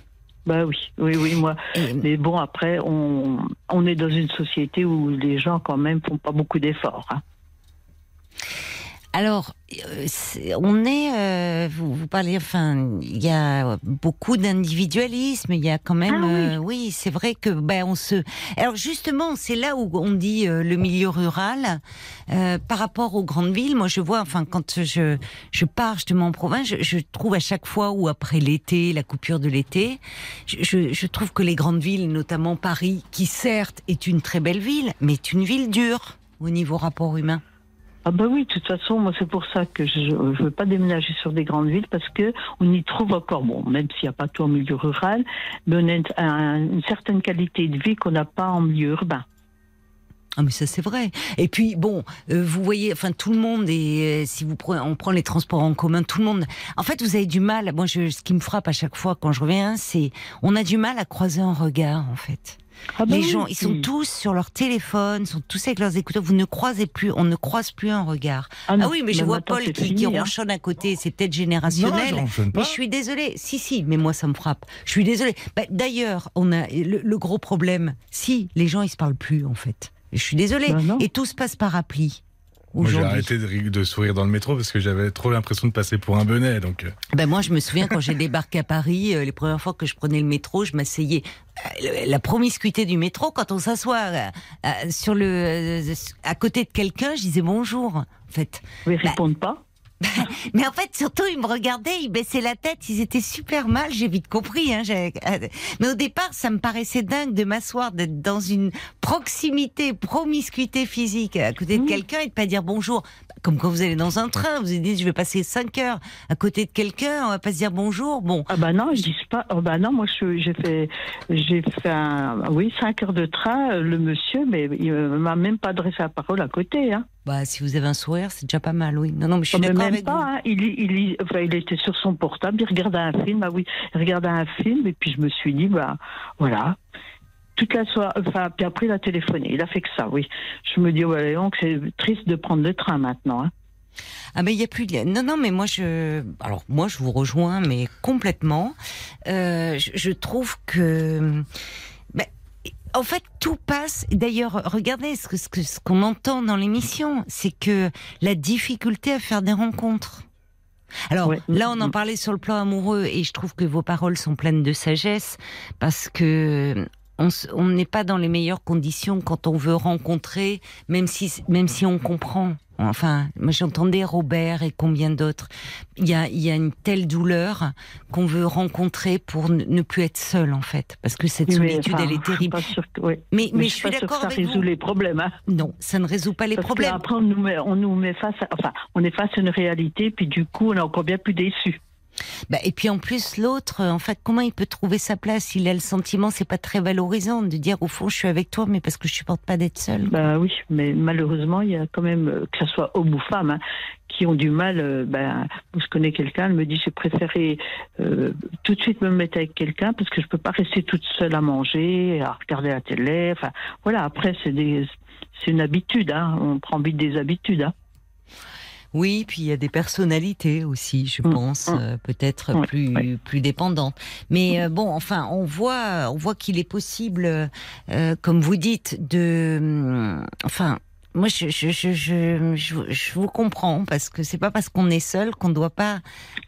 Bah oui, oui, oui, moi. Mais bon, après, on, on, est dans une société où les gens, quand même, font pas beaucoup d'efforts. Hein. Alors, euh, on est, euh, vous, vous, parlez, enfin, il y a beaucoup d'individualisme, il y a quand même, ah oui, euh, c'est vrai que, ben, on se. Alors justement, c'est là où on dit le milieu rural par rapport aux grandes villes. Moi, je vois, enfin, quand je je pars justement en province, je, je trouve à chaque fois ou après l'été, la coupure de l'été, je, je trouve que les grandes villes, notamment Paris, qui certes est une très belle ville, mais est une ville dure au niveau rapport humain. Ah bah oui, de toute façon, moi c'est pour ça que je ne veux pas déménager sur des grandes villes parce que on y trouve encore, bon, même s'il n'y a pas tout en milieu rural, mais on a une certaine qualité de vie qu'on n'a pas en milieu urbain. Ah mais ça c'est vrai. Et puis bon, euh, vous voyez, enfin tout le monde et euh, si vous prenez, on prend les transports en commun, tout le monde. En fait, vous avez du mal. Moi, je, ce qui me frappe à chaque fois quand je reviens, c'est on a du mal à croiser un regard en fait. Ah bah les gens, ils sont tous sur leur téléphone, sont tous avec leurs écouteurs. Vous ne croisez plus, on ne croise plus un regard. Ah, ah oui, mais je vois Paul qui, qui hein. ronchonne à côté. C'est peut-être générationnel. mais je suis désolée. Si, si, mais moi ça me frappe. Je suis désolée. Bah, d'ailleurs, on a le, gros problème. Si les gens ils se parlent plus en fait. Je suis désolée. Bah Et tout se passe par appli. Moi, j'ai arrêté de, sourire dans le métro parce que j'avais trop l'impression de passer pour un bonnet. Donc... Euh. Ben moi, je me souviens quand j'ai débarqué à Paris, euh, les premières fois que je prenais le métro, je m'asseyais. Euh, la promiscuité du métro, quand on s'assoit sur le, à côté de quelqu'un, je disais bonjour. En fait. Ils ne répondent pas [LAUGHS] mais en fait, surtout, ils me regardaient, ils baissaient la tête, ils étaient super mal, j'ai vite compris. Hein, mais au départ, ça me paraissait dingue de m'asseoir, d'être dans une proximité, promiscuité physique à côté de mmh. quelqu'un et de pas dire bonjour. Comme quand vous allez dans un train, vous vous dites, je vais passer 5 heures à côté de quelqu'un, on va pas se dire bonjour. Bon. Ah bah non, je dis pas. Oh bah non, moi j'ai fait, j'ai fait un, oui, 5 heures de train. Le monsieur, mais il m'a même pas adressé la parole à côté. Hein. Bah, si vous avez un sourire, c'est déjà pas mal, oui. Non, non, mais je suis d'accord avec pas, Hein. Il, il, enfin, il était sur son portable, il regardait un film. Ah oui, il regardait un film, et puis je me suis dit, bah, voilà. Toute la soirée, enfin, puis après, il a téléphoné. Il a fait que ça, oui. Je me dis, ouais, donc c'est triste de prendre le train maintenant. Hein. Ah mais il y a plus de non non mais moi je alors moi je vous rejoins mais complètement euh, je, je, trouve que en fait, tout passe. D'ailleurs, regardez ce que ce qu'on entend dans l'émission, c'est que la difficulté à faire des rencontres. Alors là, on en parlait sur le plan amoureux, et je trouve que vos paroles sont pleines de sagesse parce que on n'est pas dans les meilleures conditions quand on veut rencontrer, même si même si on comprend. Enfin, moi j'entendais Robert et combien d'autres. Il y a, il y a une telle douleur qu'on veut rencontrer pour ne plus être seul en fait, parce que cette solitude elle est terrible. Mais, mais, je, suis d'accord avec vous. Ça résout les problèmes. Hein. Non, ça ne résout pas les problèmes. Après on nous met, on nous met face, à, enfin, on est face à une réalité, puis du coup on est encore bien plus déçu. Bah, et puis en plus l'autre, en fait, comment il peut trouver sa place? Il a le sentiment, c'est pas très valorisant de dire au fond je suis avec toi, mais parce que je supporte pas d'être seul. Bah oui, mais malheureusement il y a quand même euh, que ce soit homme ou femme hein, qui ont du mal. Euh, ben, je connais quelqu'un, elle me dit j'ai préféré euh, tout de suite me mettre avec quelqu'un parce que je peux pas rester toute seule à manger, à regarder la télé. Enfin voilà, après c'est c'est une habitude, hein, on prend vite des habitudes. Hein. Oui, puis il y a des personnalités aussi, je mm. pense, mm. Euh, peut-être plus plus dépendantes. Mais euh, bon, enfin, on voit on voit qu'il est possible, euh, comme vous dites, de, mm, enfin. Moi, je, je, je, je, je vous comprends parce que c'est pas parce qu'on est seul qu'on ne doit pas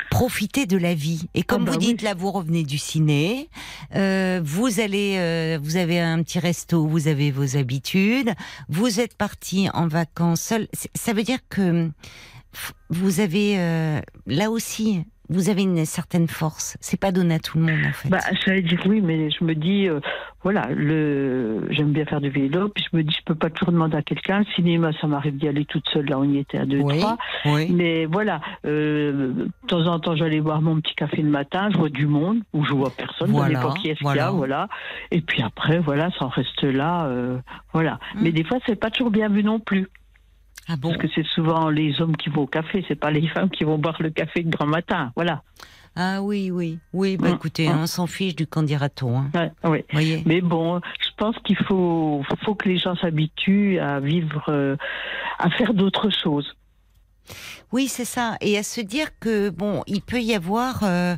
profiter de la vie. Et comme ah vous bah dites, là, vous revenez du ciné, vous allez, vous avez un petit resto, vous avez vos habitudes, vous êtes parti en vacances seul. Ça veut dire que vous avez euh, là aussi vous avez une certaine force. C'est pas donné à tout le monde, en fait. Bah, j'allais dire oui, mais je me dis, euh, voilà, le, j'aime bien faire du vélo, puis je me dis, je peux pas toujours demander à quelqu'un. Le cinéma, ça m'arrive d'y aller toute seule. Là, on y était à deux, trois. Mais voilà, euh, de temps en temps, j'allais boire mon petit café le matin. Je vois du monde, ou je vois personne. Voilà, pas qui est-ce qu'il y a, voilà. Et puis après, voilà, ça en reste là, voilà. Mm. Mais des fois, c'est pas toujours bien vu non plus. Ah Parce que c'est souvent les hommes qui vont au café, c'est pas les femmes qui vont boire le café le grand matin. Voilà. Ah oui, oui, oui. Bah, mm, écoutez, mm. on s'en fiche du candidaton. Hein. oui. Mais bon, je pense qu'il faut, faut que les gens s'habituent à vivre, euh, à faire d'autres choses. Oui, c'est ça, et à se dire que bon, il peut y avoir. Euh,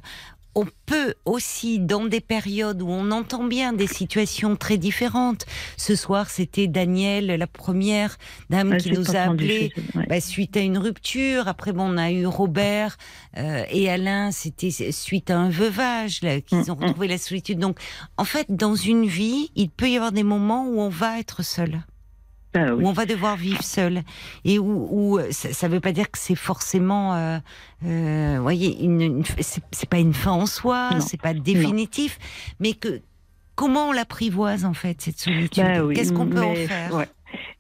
on peut aussi, dans des périodes où on entend bien des situations très différentes. Ce soir, c'était Daniel, la première dame qui nous a appelé bah, suite à une rupture. Après, bon, on a eu Robert euh, et Alain, c'était suite à un veuvage qu'ils mm, ont mm. retrouvé la solitude. Donc, en fait, dans une vie, il peut y avoir des moments où on va être seul. Ah où on va devoir vivre seul. Et où, ça ne veut pas dire que c'est forcément, euh, euh voyez, une, c'est pas une fin en soi, c'est pas définitif, mais que comment on l'apprivoise en fait cette solitude? Bah Qu'est-ce qu'on peut en faire?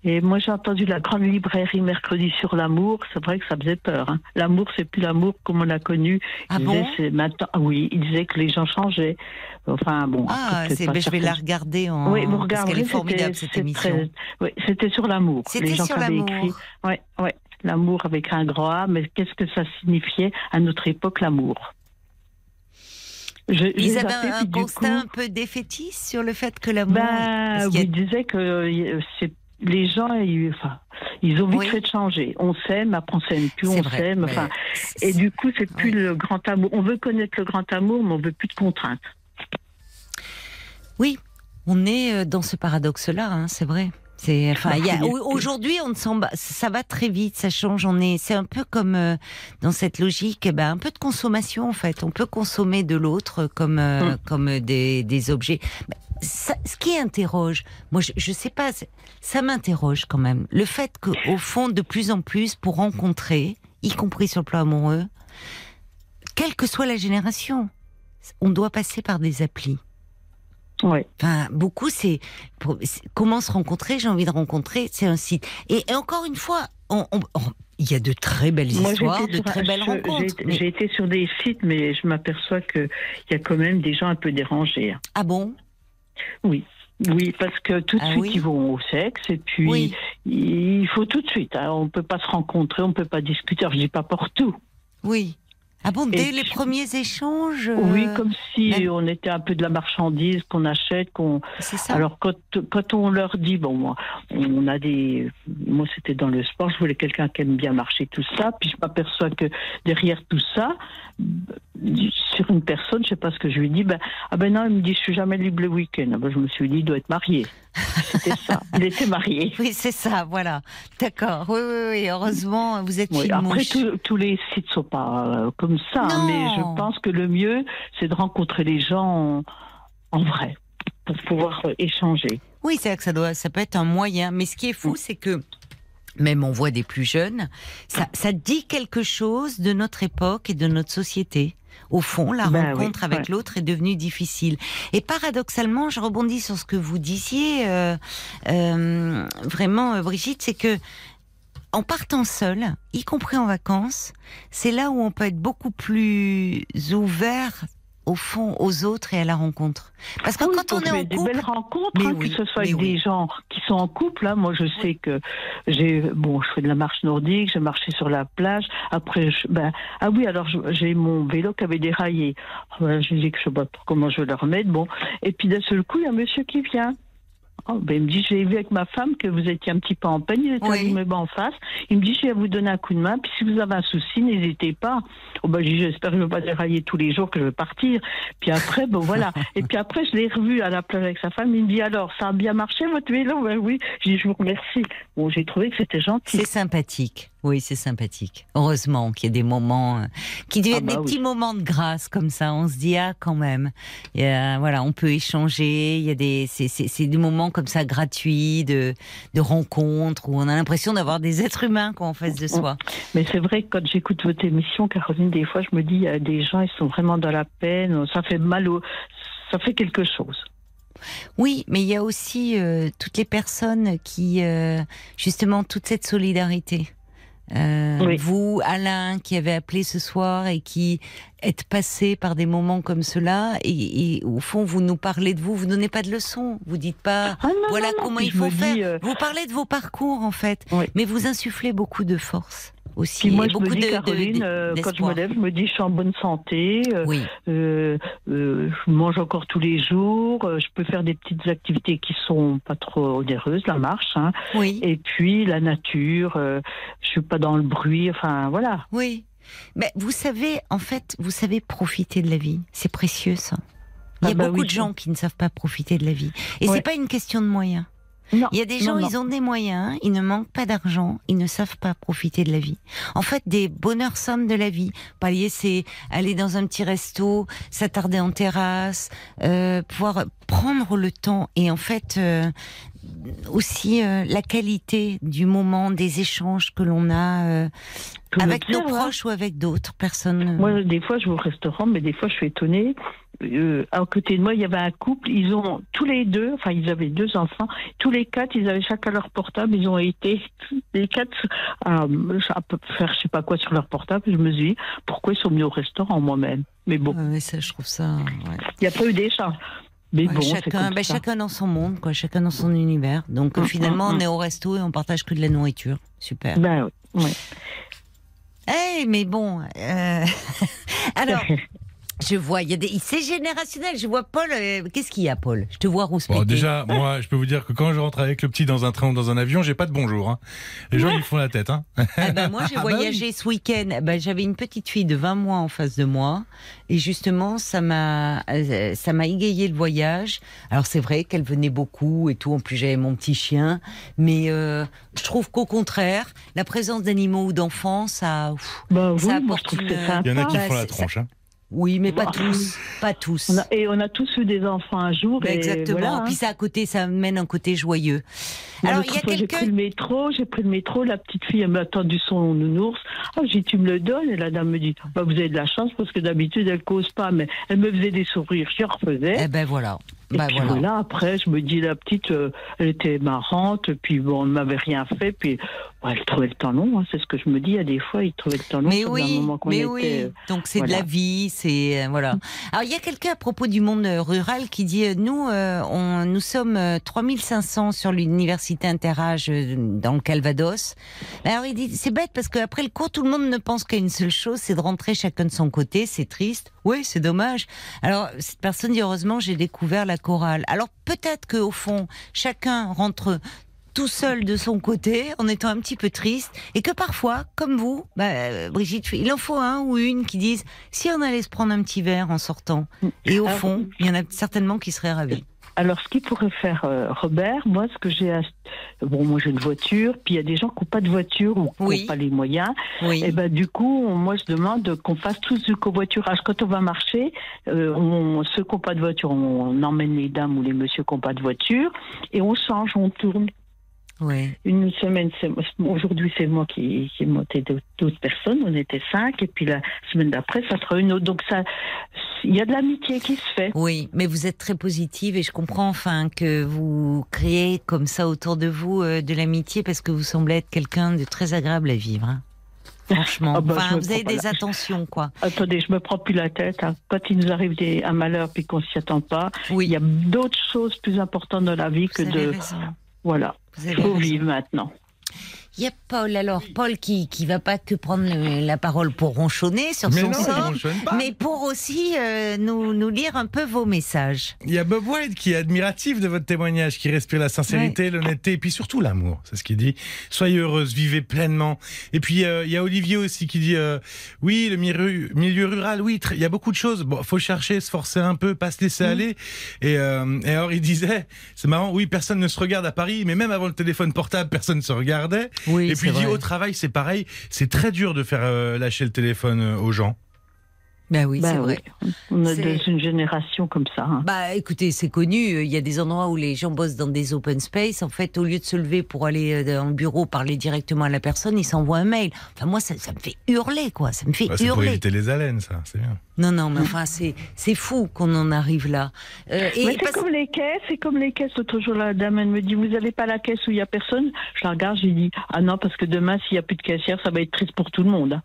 Et moi, j'ai entendu la grande librairie mercredi sur l'amour. C'est vrai que ça faisait peur. Hein. L'amour, c'est plus l'amour comme on l'a connu. Ah bon? maintenant, oui, il disait que les gens changeaient. Enfin bon. Ah, c'est, ben, je vais la regarder en. Oui, vous regardez. Parce est formidable cette émission. Oui, c'était sur l'amour. C'était sur l'amour. Oui, oui, l'amour avec un grand A. Mais qu'est-ce que ça signifiait à notre époque l'amour? Je, Ils avaient un constat un peu défaitiste sur le fait que l'amour. Ben, oui, ils disaient que euh, c'est les gens, ils, enfin, ils ont vite fait de changer. On s'aime, après on s'aime plus, on s'aime. Enfin, et du coup, c'est plus le grand amour. On veut connaître le grand amour, mais on veut plus de contraintes. Oui, on est euh, dans ce paradoxe-là, hein, c'est vrai. C'est enfin, aujourd'hui, on ne ça va très vite, ça change. On est, c'est un peu comme euh, dans cette logique, eh ben, un peu de consommation en fait. On peut consommer de l'autre comme euh, hum. comme des, des objets ce qui interroge, moi je, je sais pas, ça m'interroge quand même. Le fait qu'au fond, de plus en plus, pour rencontrer, y compris sur le plan amoureux, quelle que soit la génération, on doit passer par des applis. Ouais. Enfin, beaucoup, c'est comment se rencontrer. J'ai envie de rencontrer. C'est un site. Et, encore une fois, il y a de très belles histoires, de très belles rencontres. J'ai été sur des sites, mais je m'aperçois qu'il y a quand même des gens un peu dérangés. Hein. Ah bon? Oui. Oui, parce que tout de ah suite ils vont au sexe et puis il faut tout de suite. Hein. On ne peut pas se rencontrer, on ne peut pas discuter. Je dis pas pour tout. Oui. Ah bon, dès les premiers échanges Oui, euh, comme si on était un peu de la marchandise qu'on achète, qu'on. Alors quand, quand on leur dit bon moi, on a des, moi c'était dans le sport, je voulais quelqu'un qui aime bien marcher tout ça, puis je m'aperçois que derrière tout ça, sur une personne, je sais pas ce que je lui dis, ben ah ben non, il me dit je suis jamais libre le week-end. Ah ben, je me suis dit il doit être marié. C'était ça. Il était marié. [LAUGHS] Oui, c'est ça, voilà. D'accord. Oui, oui, oui. Heureusement, vous êtes oui, Après, tous les sites sont pas euh, comme ça, hein, mais je pense que le mieux, c'est de rencontrer les gens en, vrai pour pouvoir euh, échanger. Oui, c'est que ça doit, ça peut être un moyen. Mais ce qui est fou, mm. c'est que même on voit des plus jeunes, ça, ça dit quelque chose de notre époque et de notre société. Au fond, la ben rencontre avec l'autre est devenue difficile. Et paradoxalement, je rebondis sur ce que vous disiez, euh, euh, vraiment, euh, Brigitte, c'est que en partant seul, y compris en vacances, c'est là où on peut être beaucoup plus ouvert au fond aux autres et à la rencontre. Parce que quand on est en des belles rencontres, hein, que ce soit avec des gens qui sont en couple. Là, moi, je sais que j'ai bon, je fais de la marche nordique, j'ai marché sur la plage. Après, ben, ah oui, alors j'ai mon vélo qui avait déraillé. Ah, je dis que je sais pas comment je vais le remettre. Bon, et puis d'un seul coup, il y a un monsieur qui vient. Oh, ben, il me dit, j'ai vu avec ma femme que vous étiez un petit peu en peine, il était oui. en face. Il me dit, je vais vous donner un coup de main, puis si vous avez un souci, n'hésitez pas. Oh, ben, j'espère que je ne vais pas dérailler tous les jours, que je vais partir. Puis après, bon, voilà. [LAUGHS] Et puis après, je l'ai revu à la plage avec sa femme. Il me dit, alors, ça a bien marché, votre vélo? Ben oui. Je dis, je vous remercie. Bon, j'ai trouvé que c'était gentil. C'est sympathique. Oui, c'est sympathique. Heureusement qu'il y a des moments euh, qui deviennent ah bah des petits moments de grâce comme ça. On se dit ah quand même. voilà, on peut échanger. Il y a des c'est des moments comme ça gratuits de de rencontres où on a l'impression d'avoir des êtres humains en face de soi. Mais c'est vrai que quand j'écoute votre émission, Caroline, des fois je me dis il y a des gens ils sont vraiment dans la peine. Ça fait mal au ça fait quelque chose. Oui, mais il y a aussi euh, toutes les personnes qui, euh, justement, toute cette solidarité. Euh, vous, Alain, qui avez appelé ce soir et qui êtes passé par des moments comme cela, et, au fond, vous nous parlez de vous, vous donnez pas de leçons, vous dites pas, ah voilà comment il faut faire. Euh, vous parlez de vos parcours en fait, mais vous insufflez beaucoup de force aussi. moi, je me dis, Caroline, euh, quand je me lève, je me dis, je suis en bonne santé. Euh, oui. Euh, je mange encore tous les jours. je peux faire des petites activités qui sont pas trop onéreuses, la marche. Hein. Oui. Et puis la nature. je suis pas dans le bruit. Enfin, voilà. Oui. Mais vous savez, en fait, vous savez profiter de la vie. C'est précieux ça. Il y a ah bah beaucoup de gens qui ne savent pas profiter de la vie. Et c'est pas une question de moyens. Il y a des gens, ils ont des moyens, ils ne manquent pas d'argent, ils ne savent pas profiter de la vie. En fait, des bonheurs simples de la vie. Palier, c'est aller dans un petit resto, s'attarder en terrasse, euh, pouvoir prendre le temps et en fait euh, aussi euh, la qualité du moment, des échanges que l'on a euh, avec nos proches ou avec d'autres personnes. Moi, des fois, je vais au restaurant, mais des fois, je suis étonnée. Euh, à côté de moi, il y avait un couple. Ils ont tous les deux, enfin, ils avaient deux enfants. Tous les quatre, ils avaient chacun leur portable. Ils ont été [LAUGHS] les quatre à, faire je sais pas quoi sur leur portable. Je me suis dit, pourquoi ils sont venus au restaurant moi-même? Mais bon. mais ça, je trouve ça. Il n'y a pas eu d'échange chacun, ben, chacun dans son monde, quoi, chacun dans son univers. Donc hum, finalement, hum, on est hum. au resto et on partage que de la nourriture. Super. Ben oui. Eh, mais bon. Euh, [LAUGHS] alors, [LAUGHS] Je vois, il y a des, c'est générationnel. Je vois Paul. Euh, qu'est-ce qu'il y a, Paul? Je te vois rouspéter. Bon, déjà, moi, je peux vous dire que quand je rentre avec le petit dans un train ou dans un avion, j'ai pas de bonjour. Hein. Les gens, ils font la tête. Hein. [LAUGHS] Ah ben, moi, j'ai ah bah voyagé ce week-end. Ben, j'avais une petite fille de 20 mois en face de moi, et justement, ça m'a, euh, ça m'a égayé le voyage. Alors c'est vrai qu'elle venait beaucoup et tout. En plus, j'avais mon petit chien, mais euh, je trouve qu'au contraire, la présence d'animaux ou d'enfants, ça, bah, ça apporte une... Il y en a qui font la tronche. Hein. Oui, mais pas bah, tous, pas tous. et on a tous eu des enfants un jour. Bah, exactement. Voilà, Puis ça à côté, ça mène un côté joyeux. Alors il y a quelqu'un. J'ai pris le métro, j'ai pris le métro. La petite fille elle m'a attendu son nounours. Ah, j'ai dit tu me le donnes? Et la dame me dit bah vous avez de la chance parce que d'habitude elle cause pas, mais elle me faisait des sourires, je refaisais. Eh ben voilà. Et bah, puis voilà. après, je me dis, la petite, euh, elle était marrante, puis bon, elle m'avait rien fait, puis elle trouvait le temps long, hein, c'est ce que je me dis. Il y a des fois, il trouvait le temps long. Mais oui, mais oui. Euh, Donc c'est de la vie, c'est euh, voilà. Alors il y a quelqu'un à propos du monde rural qui dit, nous, on, nous sommes 3500 sur l'université Interage dans le Calvados. Alors il dit, c'est bête parce qu'après le cours, tout le monde ne pense qu'à une seule chose, c'est de rentrer chacun de son côté. C'est triste. Oui, c'est dommage. Alors cette personne dit, heureusement, j'ai découvert la chorale. Alors peut-être qu'au fond, chacun rentre tout seul de son côté, en étant un petit peu triste, et que parfois, comme vous, bah, Brigitte, il en faut un ou une qui disent si on allait se prendre un petit verre en sortant. Et au fond, il y en a certainement qui seraient ravis. Alors, ce qu'il pourrait faire euh, Robert, moi, ce que j'ai, bon, moi j'ai une voiture, puis il y a des gens qui n'ont pas de voiture ou qui n'ont pas les moyens. Et ben du coup, moi je demande qu'on fasse tous du covoiturage. Quand on va marcher, euh, on, ceux qui n'ont pas de voiture, on, emmène les dames ou les messieurs qui n'ont pas de voiture, et on change, on tourne. Une semaine, aujourd'hui c'est moi qui, qui ai monté d'autres personnes, on était cinq, et puis la semaine d'après ça sera une autre. Donc ça, il y a de l'amitié qui se fait. Oui, mais vous êtes très positive et je comprends enfin que vous créez comme ça autour de vous euh, de l'amitié parce que vous semblez être quelqu'un de très agréable à vivre. Hein. Franchement, ah bah, enfin, vous avez des attentions, quoi. Attendez, je me prends plus la tête. Hein. Quand il nous arrive des, un malheur puis qu'on s'y attend pas, oui. il y a d'autres choses plus importantes dans la vie que de. Voilà. Il faut vivre maintenant. Il y a Paul, alors Paul qui qui va pas que prendre la parole pour ronchonner sur son sort, mais pour aussi euh, nous nous lire un peu vos messages. Il y a Bob White qui est admiratif de votre témoignage, qui respire la sincérité, l'honnêteté et puis surtout l'amour. C'est ce qu'il dit. Soyez heureuse, vivez pleinement. Et puis euh, il y a Olivier aussi qui dit euh, oui le milieu, milieu rural, oui il y a beaucoup de choses. Bon, faut chercher, se forcer un peu, pas se laisser mm. aller. Et, et alors il disait, c'est marrant, oui personne ne se regarde à Paris, mais même avant le téléphone portable, personne ne se regardait. Oui, et puis dit au travail, c'est pareil. C'est très dur de faire euh, lâcher le téléphone euh, aux gens. Ben oui, c'est bah vrai. On est, une génération comme ça. Hein. Bah écoutez, c'est connu. Il y a des endroits où les gens bossent dans des open space. En fait, au lieu de se lever pour aller dans euh, le bureau, parler directement à la personne, ils s'envoient un mail. Enfin, moi, ça, me fait hurler, quoi. Ça me fait bah, hurler. C'est pour éviter les haleines, ça. C'est bien. Non, non, mais enfin, c'est, c'est fou qu'on en arrive là. Euh, et c'est comme les caisses, c'est comme les caisses. L'autre jour, la dame, elle me dit, vous n'avez pas la caisse où il n'y a personne? Je la regarde, je lui dis, ah non, parce que demain, s'il n'y a plus de caissière, ça va être triste pour tout le monde.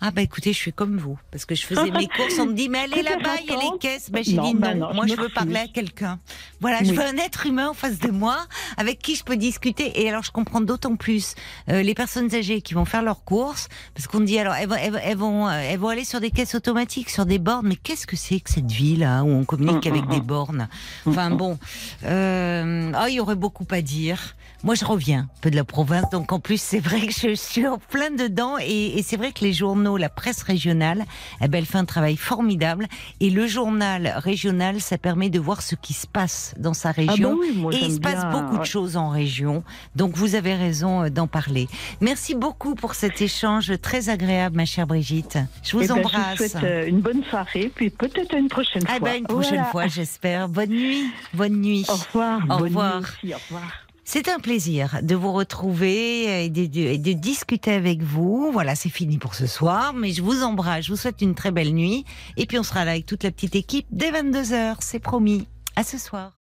Ah bah écoutez, je suis comme vous, parce que je faisais mes [LAUGHS] courses, on me dit mais allez là-bas, il y a les caisses. Bah, j'ai dit bah non, moi je veux parler à quelqu'un. Voilà, je veux un être humain en face de moi, avec qui je peux discuter. Et alors je comprends d'autant plus euh, les personnes âgées qui vont faire leurs courses, parce qu'on dit alors elles, vont, elles vont aller sur des caisses automatiques, sur des bornes. Mais qu'est-ce que c'est que cette vie là où on communique avec des bornes? Enfin bon, euh, oh, il y aurait beaucoup à dire. Moi je reviens un peu de la province, donc en plus c'est vrai que je suis en plein dedans et, et c'est vrai que les journaux, la presse régionale. Eh ben, elle fait un travail formidable. Et le journal régional, ça permet de voir ce qui se passe dans sa ah bah région. et il se passe beaucoup de choses en région. Donc vous avez raison euh, d'en parler. Merci beaucoup pour cet échange très agréable, ma chère Brigitte. Je vous embrasse. Eh ben, je vous souhaite euh, une bonne soirée, puis peut-être une prochaine ah fois. Ben, une prochaine fois, j'espère. Bonne nuit. Bonne nuit. Au revoir. Au revoir. au revoir. C'est un plaisir de vous retrouver et de, discuter avec vous. Voilà, c'est fini pour ce soir, mais je vous embrasse, je vous souhaite une très belle nuit. Et puis on sera là avec toute la petite équipe dès 22h, c'est promis. À ce soir.